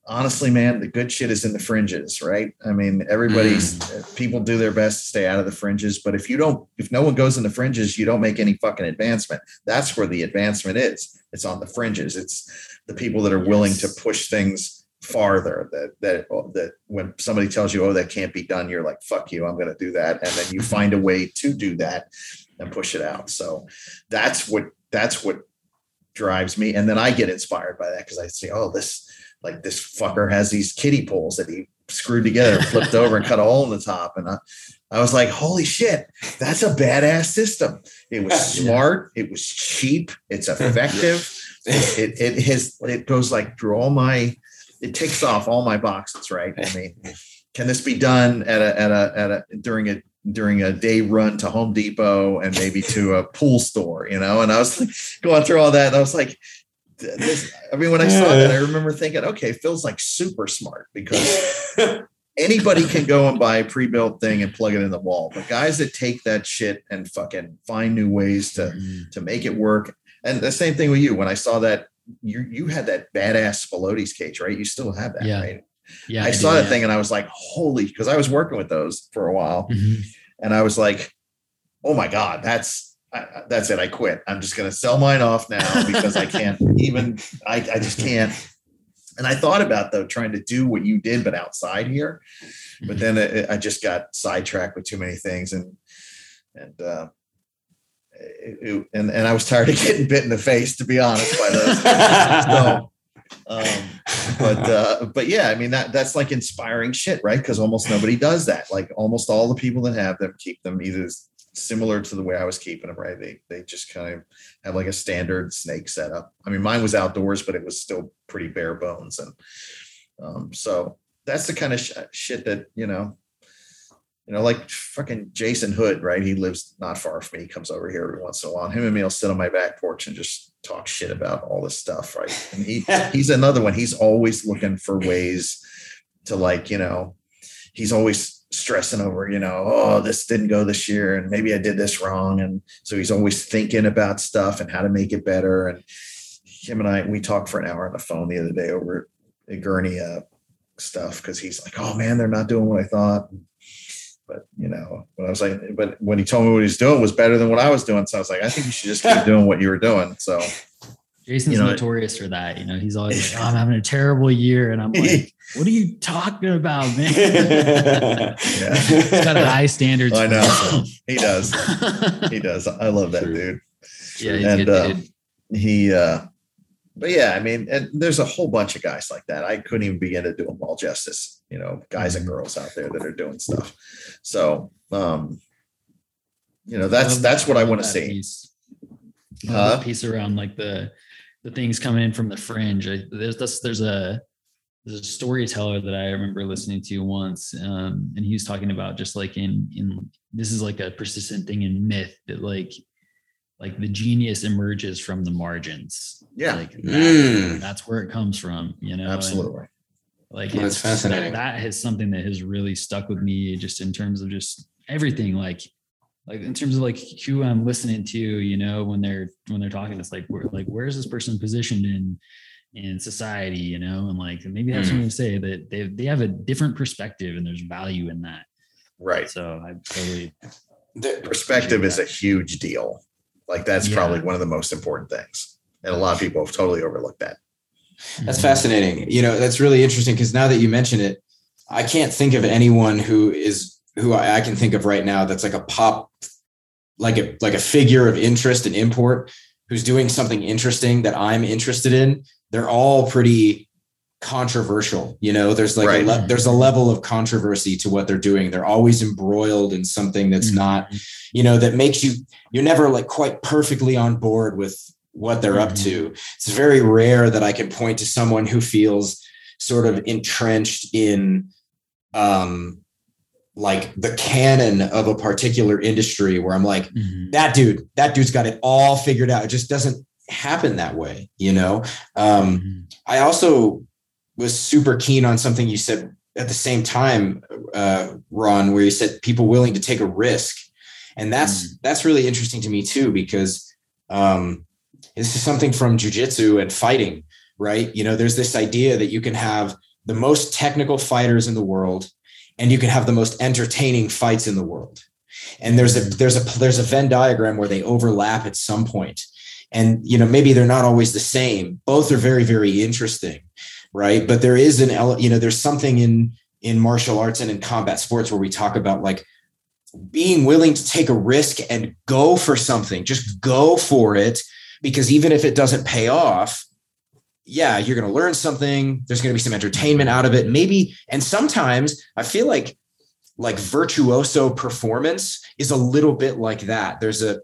honestly, man, the good shit is in the fringes, right? I mean, everybody's mm. people do their best to stay out of the fringes, but if you don't, if no one goes in the fringes, you don't make any fucking advancement. That's where the advancement is. It's on the fringes. It's the people that are willing to push things farther that that that when somebody tells you oh that can't be done you're like fuck you i'm going to do that and then you find a way to do that and push it out. So that's what that's what drives me. And then i get inspired by that because i say oh this like this fucker has these kiddie poles that he screwed together [LAUGHS] flipped over and cut a hole in the top. And I, I was like holy shit that's a badass system. It was [LAUGHS] smart it was cheap it's [LAUGHS] effective. It, it, it has it goes like through all my it takes off all my boxes, right? I mean, can this be done at a at a at a during a during a day run to Home Depot and maybe to a pool store, you know? And I was like going through all that, and I was like, this, I mean, when I saw that, I remember thinking, okay, Phil's like super smart because [LAUGHS] anybody can go and buy a pre-built thing and plug it in the wall. But guys that take that shit and fucking find new ways to mm-hmm. to make it work. And the same thing with you. When I saw that you you had that badass Spilotes cage, right? You still have that, yeah. right? Yeah, I, I saw do, that yeah. thing and I was like, holy, because I was working with those for a while, mm-hmm. And I was like, oh my god, that's I, that's it. I quit. I'm just going to sell mine off now because I can't [LAUGHS] even. I, I just can't. And I thought about though trying to do what you did, but outside here. But mm-hmm. then it, I just got sidetracked with too many things, and and uh, it, and and I was tired of [LAUGHS] getting bit in the face, to be honest, by those. [LAUGHS] so, um, but uh, but yeah, I mean that that's like inspiring shit, right? Because almost nobody does that. Like almost all the people that have them keep them either similar to the way I was keeping them, right? They they just kind of have like a standard snake setup. I mean, mine was outdoors, but it was still pretty bare bones, and um, so that's the kind of sh- shit that you know you know, like fucking Jason Hood, right? He lives not far from me. He comes over here every once in a while. Him and me will sit on my back porch and just talk shit about all this stuff, right? [LAUGHS] And he he's another one. He's always looking for ways to like, you know, he's always stressing over, you know, oh, this didn't go this year, and maybe I did this wrong. And so he's always thinking about stuff and how to make it better. And him and I, we talked for an hour on the phone the other day over at Gurney uh, stuff because he's like, oh man, they're not doing what I thought but you know, when I was like, but when he told me what he's doing was better than what I was doing. So I was like, I think you should just keep doing what you were doing. So [LAUGHS] Jason's you know, notorious for that. You know, he's always like, [LAUGHS] oh, I'm having a terrible year. And I'm like, [LAUGHS] what are you talking about, man? yeah. He's got high standards. I know. he does. He does. I love that True. dude. Yeah. and uh, he, uh, but yeah, I mean, and there's a whole bunch of guys like that. I couldn't even begin to do them all justice. You know, guys and mm-hmm. girls out there that are doing stuff. So, um, you know, that's that's what I want to see. Piece. Uh, piece around like the the things coming in from the fringe. I, there's this, there's a there's a storyteller that I remember listening to once, um, and he was talking about just like in in this is like a persistent thing in myth that like like the genius emerges from the margins. Yeah. Like that, mm. that's where it comes from, you know? Absolutely. And like well, it's fascinating. That, that is something that has really stuck with me just in terms of just everything. Like, like in terms of like who I'm listening to, you know, when they're, when they're talking, it's like, where, like, where's this person positioned in, in society, you know, and like maybe that's mm. something to say that they they have a different perspective and there's value in that. Right. So I totally the perspective is a huge deal. Like that's yeah. probably one of the most important things. And a lot of people have totally overlooked that. That's fascinating. You know, that's really interesting because now that you mention it, I can't think of anyone who is who I, I, can think of right now that's like a pop, like a like a figure of interest and import who's doing something interesting that I'm interested in. They're all pretty controversial you know there's like right. a le- there's a level of controversy to what they're doing they're always embroiled in something that's mm-hmm. not you know that makes you you're never like quite perfectly on board with what they're mm-hmm. up to it's very rare that i can point to someone who feels sort of entrenched in um like the canon of a particular industry where i'm like mm-hmm. that dude that dude's got it all figured out it just doesn't happen that way you know um mm-hmm. i also was super keen on something you said at the same time, uh, Ron, where you said people willing to take a risk, and that's mm. that's really interesting to me too because um, this is something from jujitsu and fighting, right? You know, there's this idea that you can have the most technical fighters in the world, and you can have the most entertaining fights in the world. And there's a there's a there's a Venn diagram where they overlap at some point, and you know maybe they're not always the same. Both are very very interesting right? But there is an you know there's something in in martial arts and in combat sports where we talk about like being willing to take a risk and go for something just go for it because even if it doesn't pay off yeah you're going to learn something there's going to be some entertainment out of it maybe and sometimes i feel like like virtuoso performance is a little bit like that. There's a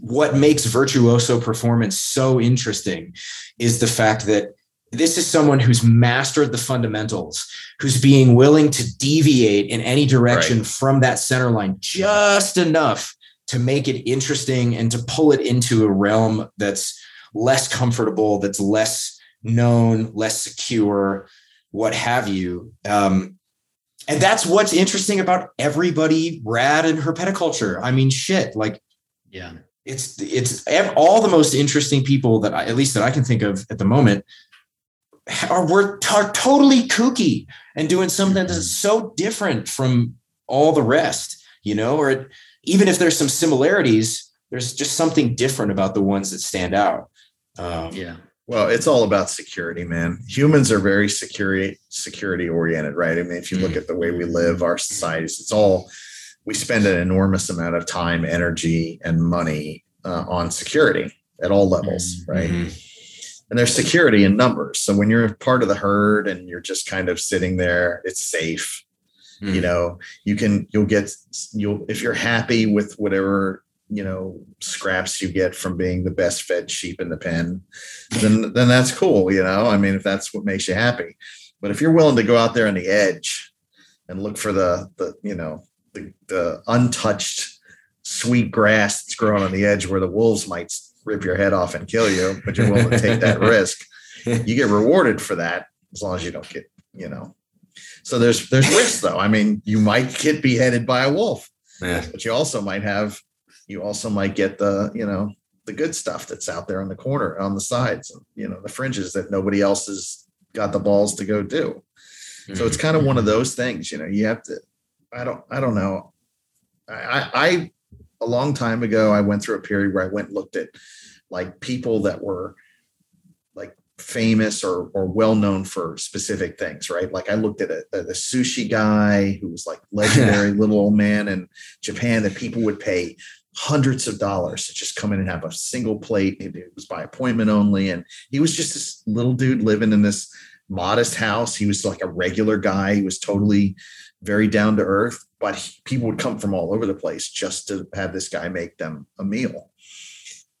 what makes virtuoso performance so interesting is the fact that this is someone who's mastered the fundamentals, who's being willing to deviate in any direction right. from that center line just enough to make it interesting and to pull it into a realm that's less comfortable, that's less known, less secure, what have you. Um, and that's what's interesting about everybody rad in herpetoculture. I mean, shit, like, yeah, it's it's all the most interesting people that I, at least that I can think of at the moment are we're are totally kooky and doing something that's so different from all the rest, you know, or even if there's some similarities, there's just something different about the ones that stand out. Um, yeah. Well, it's all about security, man. Humans are very security security oriented, right? I mean, if you look mm. at the way we live, our societies, it's all we spend an enormous amount of time, energy, and money uh, on security at all levels, right? Mhm. And there's security in numbers. So when you're part of the herd and you're just kind of sitting there, it's safe. You Mhm. know, you can you'll get you'll if you're happy with whatever you know scraps you get from being the best fed sheep in the pen, then then that's cool. You know, I mean, if that's what makes you happy. But if you're willing to go out there on the edge and look for the the you know the, the untouched sweet grass that's growing on the edge where the wolves might rip your head off and kill you, but you're willing to take that [LAUGHS] risk, you get rewarded for that as long as you don't get, you know. So there's there's risks though. I mean, you might get beheaded by a wolf, Yeah. but you also might have you also might get the, you know, the good stuff that's out there on the corner, on the sides, you know, the fringes that nobody else has got the balls to go do. So it's mm-hmm. kind of one of those things, you know, you have to, I don't, I don't know. I, I, a long time ago, I went through a period where I went and looked at like people that were like famous or, or well known for specific things, right? Like I looked at a, a the sushi guy who was like [LAUGHS] legendary little old man in Japan that people would pay hundreds of dollars to just come in and have a single plate. It was by appointment only. And he was just this little dude living in this modest house. He was like a regular guy. He was totally very down to earth, but he- people would come from all over the place just to have this guy make them a meal.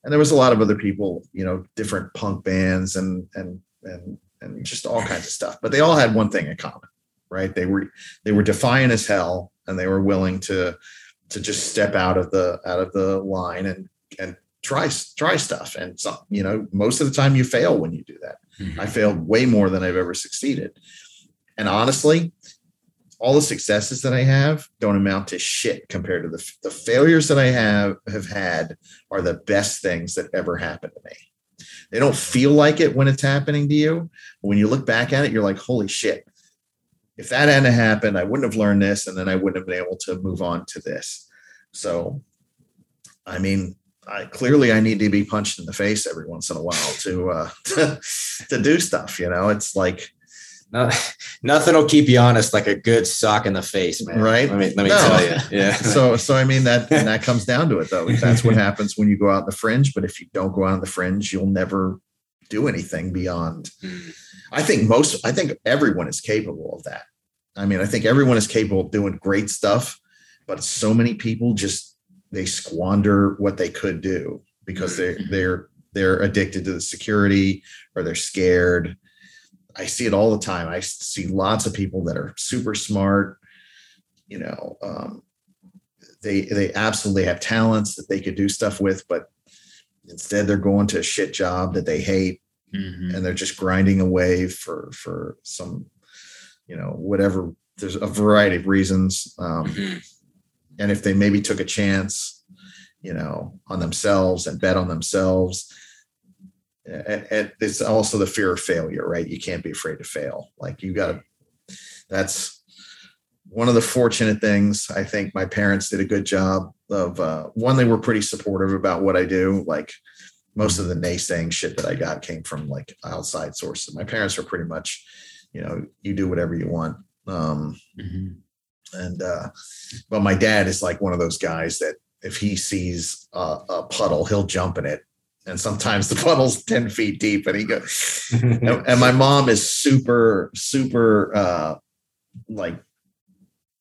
And there was a lot of other people, you know, different punk bands and and and and just all kinds of stuff. But they all had one thing in common, right? They were they were defiant as hell, and they were willing to to just step out of the out of the line and and try try stuff. And some, you know, most of the time you fail when you do that. Mhm. I failed way more than I've ever succeeded. And honestly, all the successes that I have don't amount to shit compared to the, the failures that I have have had are the best things that ever happened to me. They don't feel like it when it's happening to you. But when you look back at it, you're like, holy shit. If that hadn't happened, I wouldn't have learned this, and then I wouldn't have been able to move on to this. So, I mean, I clearly I need to be punched in the face every once in a while to uh, [LAUGHS] to do stuff. You know, it's like No, [LAUGHS] nothing will keep you honest like a good sock in the face, man. Right? Let me let me No. tell you. Yeah. [LAUGHS] so so I mean that and that comes down to it though. That's what [LAUGHS] happens when you go out on the fringe. But if you don't go out on the fringe, you'll never do anything beyond. Mm. I think most. I think everyone is capable of that. I mean, I think everyone is capable of doing great stuff, but so many people just they squander what they could do because they're they're they're addicted to the security or they're scared. I see it all the time. I see lots of people that are super smart, you know, um, they they absolutely have talents that they could do stuff with, but instead they're going to a shit job that they hate Mhm. and they're just grinding away for for some, you know, whatever. There's a variety of reasons, um, Mhm. and if they maybe took a chance, you know, on themselves and bet on themselves. And, and it's also the fear of failure, right? You can't be afraid to fail. Like you got to. That's one of the fortunate things. I think my parents did a good job of. Uh, one, they were pretty supportive about what I do. Like most of the naysaying shit that I got came from like outside sources. My parents were pretty much, you know, you do whatever you want. Um, Mhm. and uh but my dad is like one of those guys that if he sees a, a puddle he'll jump in it and sometimes the [LAUGHS] puddle's 10 feet deep and he goes [LAUGHS] and, and my mom is super super uh like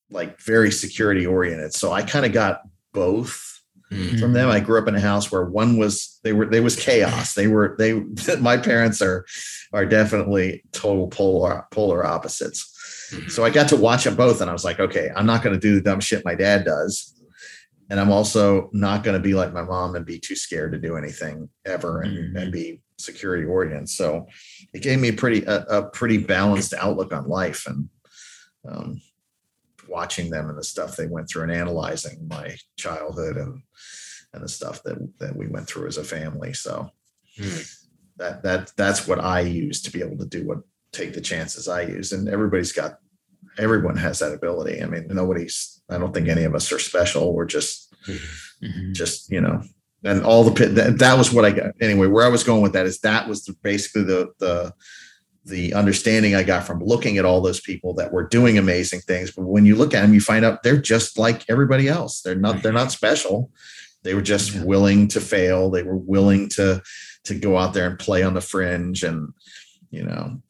like very security oriented so i kind of got both Mm. from them. I grew up in a house where one was they were they was chaos. They were they [LAUGHS] my parents are are definitely total polar polar opposites. Mhm. So I got to watch them both, and I was like, okay, I'm not going to do the dumb shit my dad does, and I'm also not going to be like my mom and be too scared to do anything ever and, Mhm. and be security oriented. So it gave me a pretty a, a pretty balanced outlook on life and. Um, watching them and the stuff they went through and analyzing my childhood and and the stuff that that we went through as a family. So Mm. that that that's what I use to be able to do what take the chances I use. And everybody's got everyone has that ability. I mean, nobody's I don't think any of us are special. We're just Mhm. just you know and all the pit that, that was what I got anyway. Where I was going with that is that was the, basically the the the understanding I got from looking at all those people that were doing amazing things. But when you look at them, you find out they're just like everybody else. They're not they're not special. They were just Yeah. willing to fail. They were willing to to go out there and play on the fringe, and you know,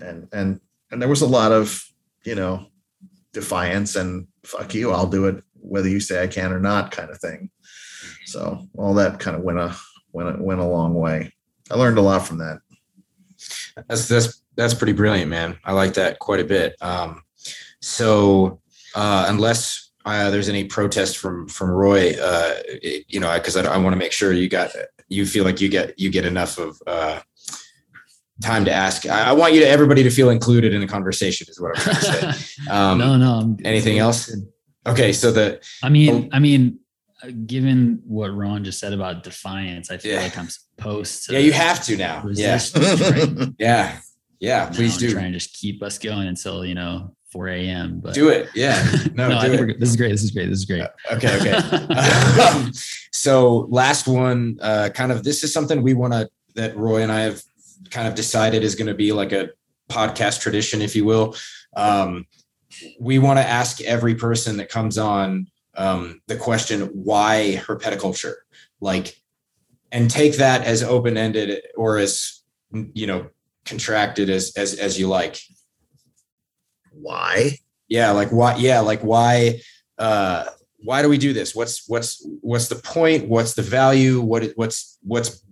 and and and there was a lot of you know defiance and fuck you, I'll do it whether you say I can or not kind of thing. So all that kind of went a went a, went a long way. I learned a lot from that. That's that's that's pretty brilliant, man. I like that quite a bit. Um, so uh, unless uh, there's any protest from from Roy, uh, it- you know, because I, I want to make sure you got you feel like you get you get enough of uh, time to ask. I, I want you to everybody to feel included in the conversation. Is what I'm trying to say. [LAUGHS] Um, no, no. I'm- anything else? Okay, so the I mean, I mean, uh, given what Ron just said about defiance, I feel Yeah. like I'm supposed to. yeah, you have to now. Yeah, [LAUGHS] yeah, yeah. now Please do Try and just keep us going until you know 4 a.m. But do it. Yeah, [LAUGHS] no, I do it. this is great. This is great. This is great. Okay, okay. Um, so last one, uh, kind of this is something we want to that Roy and I have kind of decided is going to be like a podcast tradition, if you will. Um, we want to ask every person that comes on um, the question, why herpetoculture? Like, and take that as open ended or as you know contracted as as as you like. Why? yeah like why yeah like why uh why do we do this what's what's what's the point what's the value what what's what's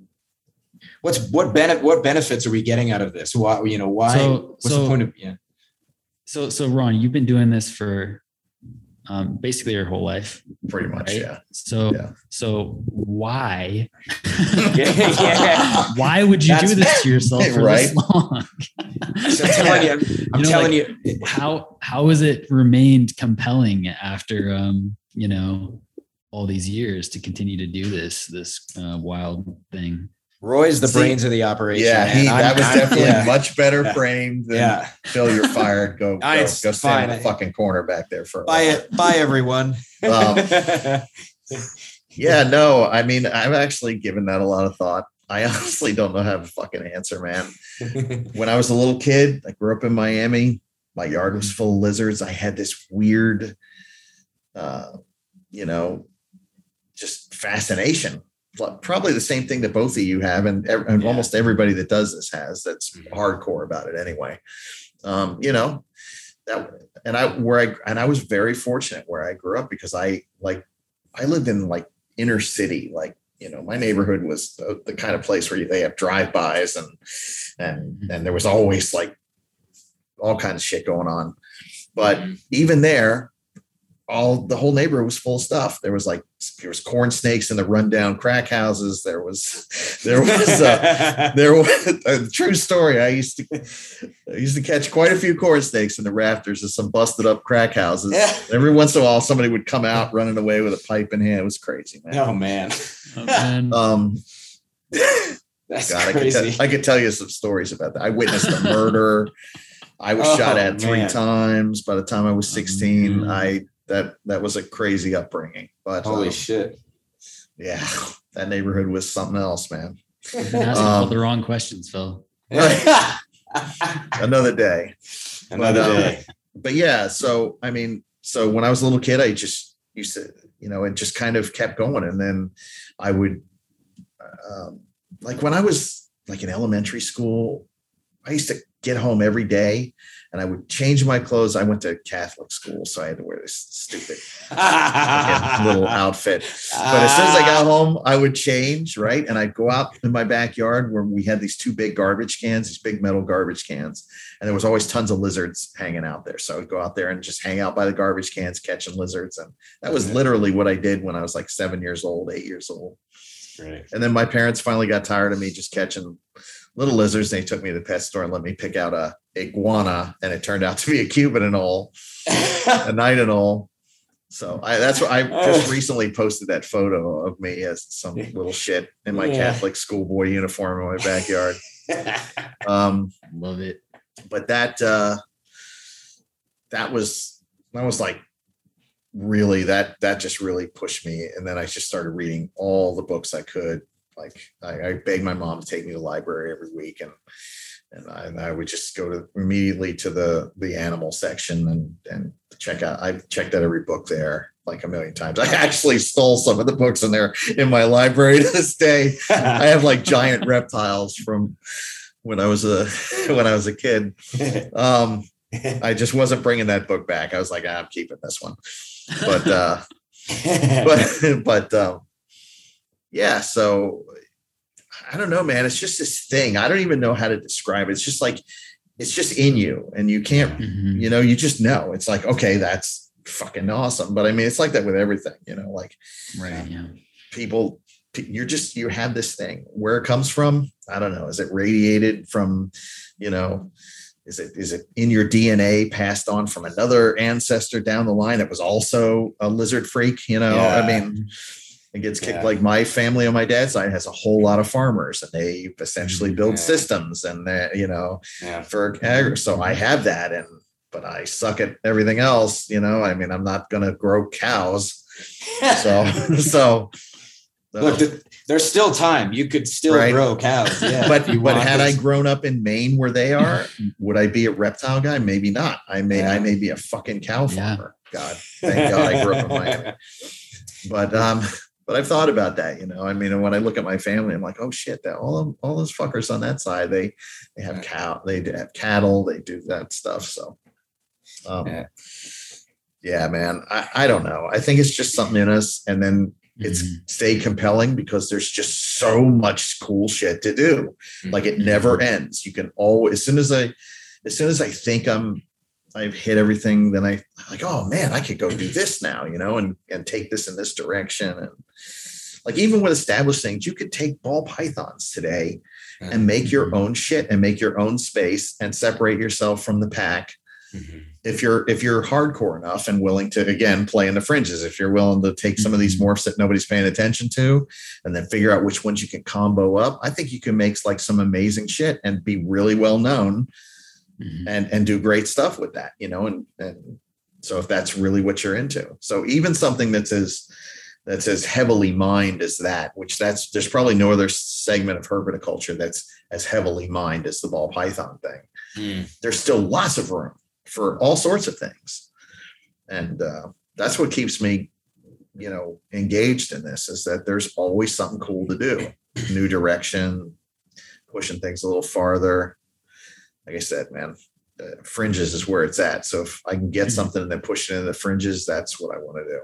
what's what benefit what benefits are we getting out of this why you know why So- what's the point of yeah So, so Ron, you've been doing this for um, basically your whole life, Pretty much, Right. yeah. So, Yeah. so why? [LAUGHS] Yeah. [LAUGHS] Why would you do this to yourself [LAUGHS] for Right. this long? So i'm telling you i'm, I'm You know, telling like- you how how has it remained compelling after um you know all these years to continue to do this this uh, wild thing? Roy's the See, brains of the operation Yeah, he, I'm- that was I'm- definitely yeah, much better Yeah. framed than yeah Phil, you're fired. [LAUGHS] Go, go, go stand fine. in the fucking corner back there for a bye while. it bye everyone [LAUGHS] Um, [LAUGHS] Yeah, no, I mean, I've actually given that a lot of thought. I honestly don't know how to fucking answer, man. When I was a little kid, I grew up in Miami. My yard was full of lizards. I had this weird, uh, you know, just fascination. Probably the same thing that both of you have, and, and Yeah. almost everybody that does this has. That's Mhm. hardcore about it, anyway. Um, you know, that and I where I and I was very fortunate where I grew up because I like I lived in like inner city, like you know, my neighborhood was the, the kind of place where they have drive-bys and and and there was always like all kinds of shit going on. But even there, all the whole neighborhood was full of stuff. There was like there was corn snakes in the rundown crack houses. There was [LAUGHS] there was uh, [LAUGHS] there was a true story. I used to I used to catch quite a few corn snakes in the rafters of some busted up crack houses. Yeah. Every once in a while, somebody would come out running away with a pipe in hand. It was crazy, man. oh man Oh, man. [LAUGHS] Um, that's God, I could, tell, I could tell you some stories about that. I witnessed a murder. I was Oh, shot at three man. times. By the time I was 16, man. I that that was a crazy upbringing. But holy um, shit yeah, that neighborhood was something else, man. You've been asking all um, the wrong questions, Phil. [LAUGHS] Another day. Another But, um, day. but yeah, so I mean, so when I was a little kid, I just used to, you know, it just kind of kept going. And then I would, um, like when I was like in elementary school, I used to get home every day and I would change my clothes. I went to Catholic school, so I had to wear this stupid [LAUGHS] little outfit. But as soon as I got ah. home, I would change, right? And I'd go out in my backyard where we had these two big garbage cans, these big metal garbage cans. And there was always tons of lizards hanging out there. So I would go out there and just hang out by the garbage cans, catching lizards. And that was literally what I did when I was like seven years old, eight years old. Right. And then my parents finally got tired of me just catching little lizards. They took me to the pet store and let me pick out a iguana. And it turned out to be a Cuban anole, a [LAUGHS] knight anole. So I, that's what I just Oh. recently posted that photo of me as some little shit in my Yeah. Catholic schoolboy uniform in my backyard. [LAUGHS] Um, Love it. but that uh that was that was like really that that just really pushed me and then i just started reading all the books i could like i, I begged my mom to take me to the library every week and and I, and I would just go to immediately to the the animal section and and check out i checked out every book there like a million times. I actually stole some of the books in there in my library [LAUGHS] to this day. [LAUGHS] I have like giant reptiles from when I was a [LAUGHS] when I was a kid. Um, I just wasn't bringing that book back. I was like, ah, I'm keeping this one. But uh, but but um, yeah. So I don't know, man. It's just this thing. I don't even know how to describe it. It's just like it's just in you, and you can't. Mhm. You know, you just know. It's like okay, that's fucking awesome. But I mean, it's like that with everything. You know, like Right. Yeah. people you're just you have this thing where it comes from i don't know is it radiated from you know is it is it in your dna passed on from another ancestor down the line that was also a lizard freak you know i mean it gets kicked Yeah. like my family on my dad's side has a whole lot of farmers and they essentially build Yeah. systems and that you know yeah. for agri- so I have that and but I suck at everything else, you know. I mean, I'm not gonna grow cows. So so, [LAUGHS] so- Look, there's still time. You could still Right. grow cows. [LAUGHS] Yeah. but you but had I There's- grown up in Maine where they are, would I be a reptile guy? Maybe not. I may I may be a fucking cow Yeah. farmer. God, thank God I grew up in Miami. [LAUGHS] But um, but I've thought about that, you know. I mean, and when I look at my family, I'm like, oh shit, that all of, all those fuckers on that side, they they have cow, they have cattle, they do that stuff. So um Yeah. yeah, man. I, I don't know. I think it's just something in us. And then it's Mhm. stay compelling because there's just so much cool shit to do. Like it never ends. You can always as soon as I as soon as I think I'm I've hit everything, then I like, oh man, I could go do this now, you know, and and take this in this direction. And like even with established things, you could take ball pythons today and make your own shit and make your own space and separate yourself from the pack Mhm. if you're if you're hardcore enough and willing to again play in the fringes if you're willing to take some of these morphs that nobody's paying attention to and then figure out which ones you can combo up i think you can make like some amazing shit and be really well known Mhm. and and do great stuff with that you know and and so if that's really what you're into. So even something that's as that's as heavily mined as that which that's there's probably no other segment of herpetoculture that's as heavily mined as the ball python thing. Mm. there's still lots of room for all sorts of things. And uh, that's what keeps me you know engaged in this is that there's always something cool to do. New direction pushing things a little farther like i said man uh, fringes is where it's at so if i can get something and then push it into the fringes that's what i want to do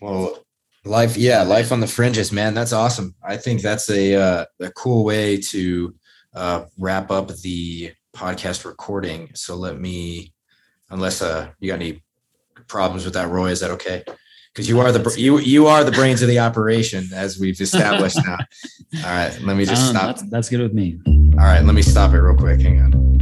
Well, life, yeah, life on the fringes, man. That's awesome. I think that's a uh, a cool way to uh, wrap up the podcast recording. So let me, unless uh, you got any problems with that, Roy, is that okay? Because you are the you you are the brains of the operation, as we've established now. [LAUGHS] All right, let me just Um, stop. that's, that's good with me. All right, let me stop it real quick. Hang on.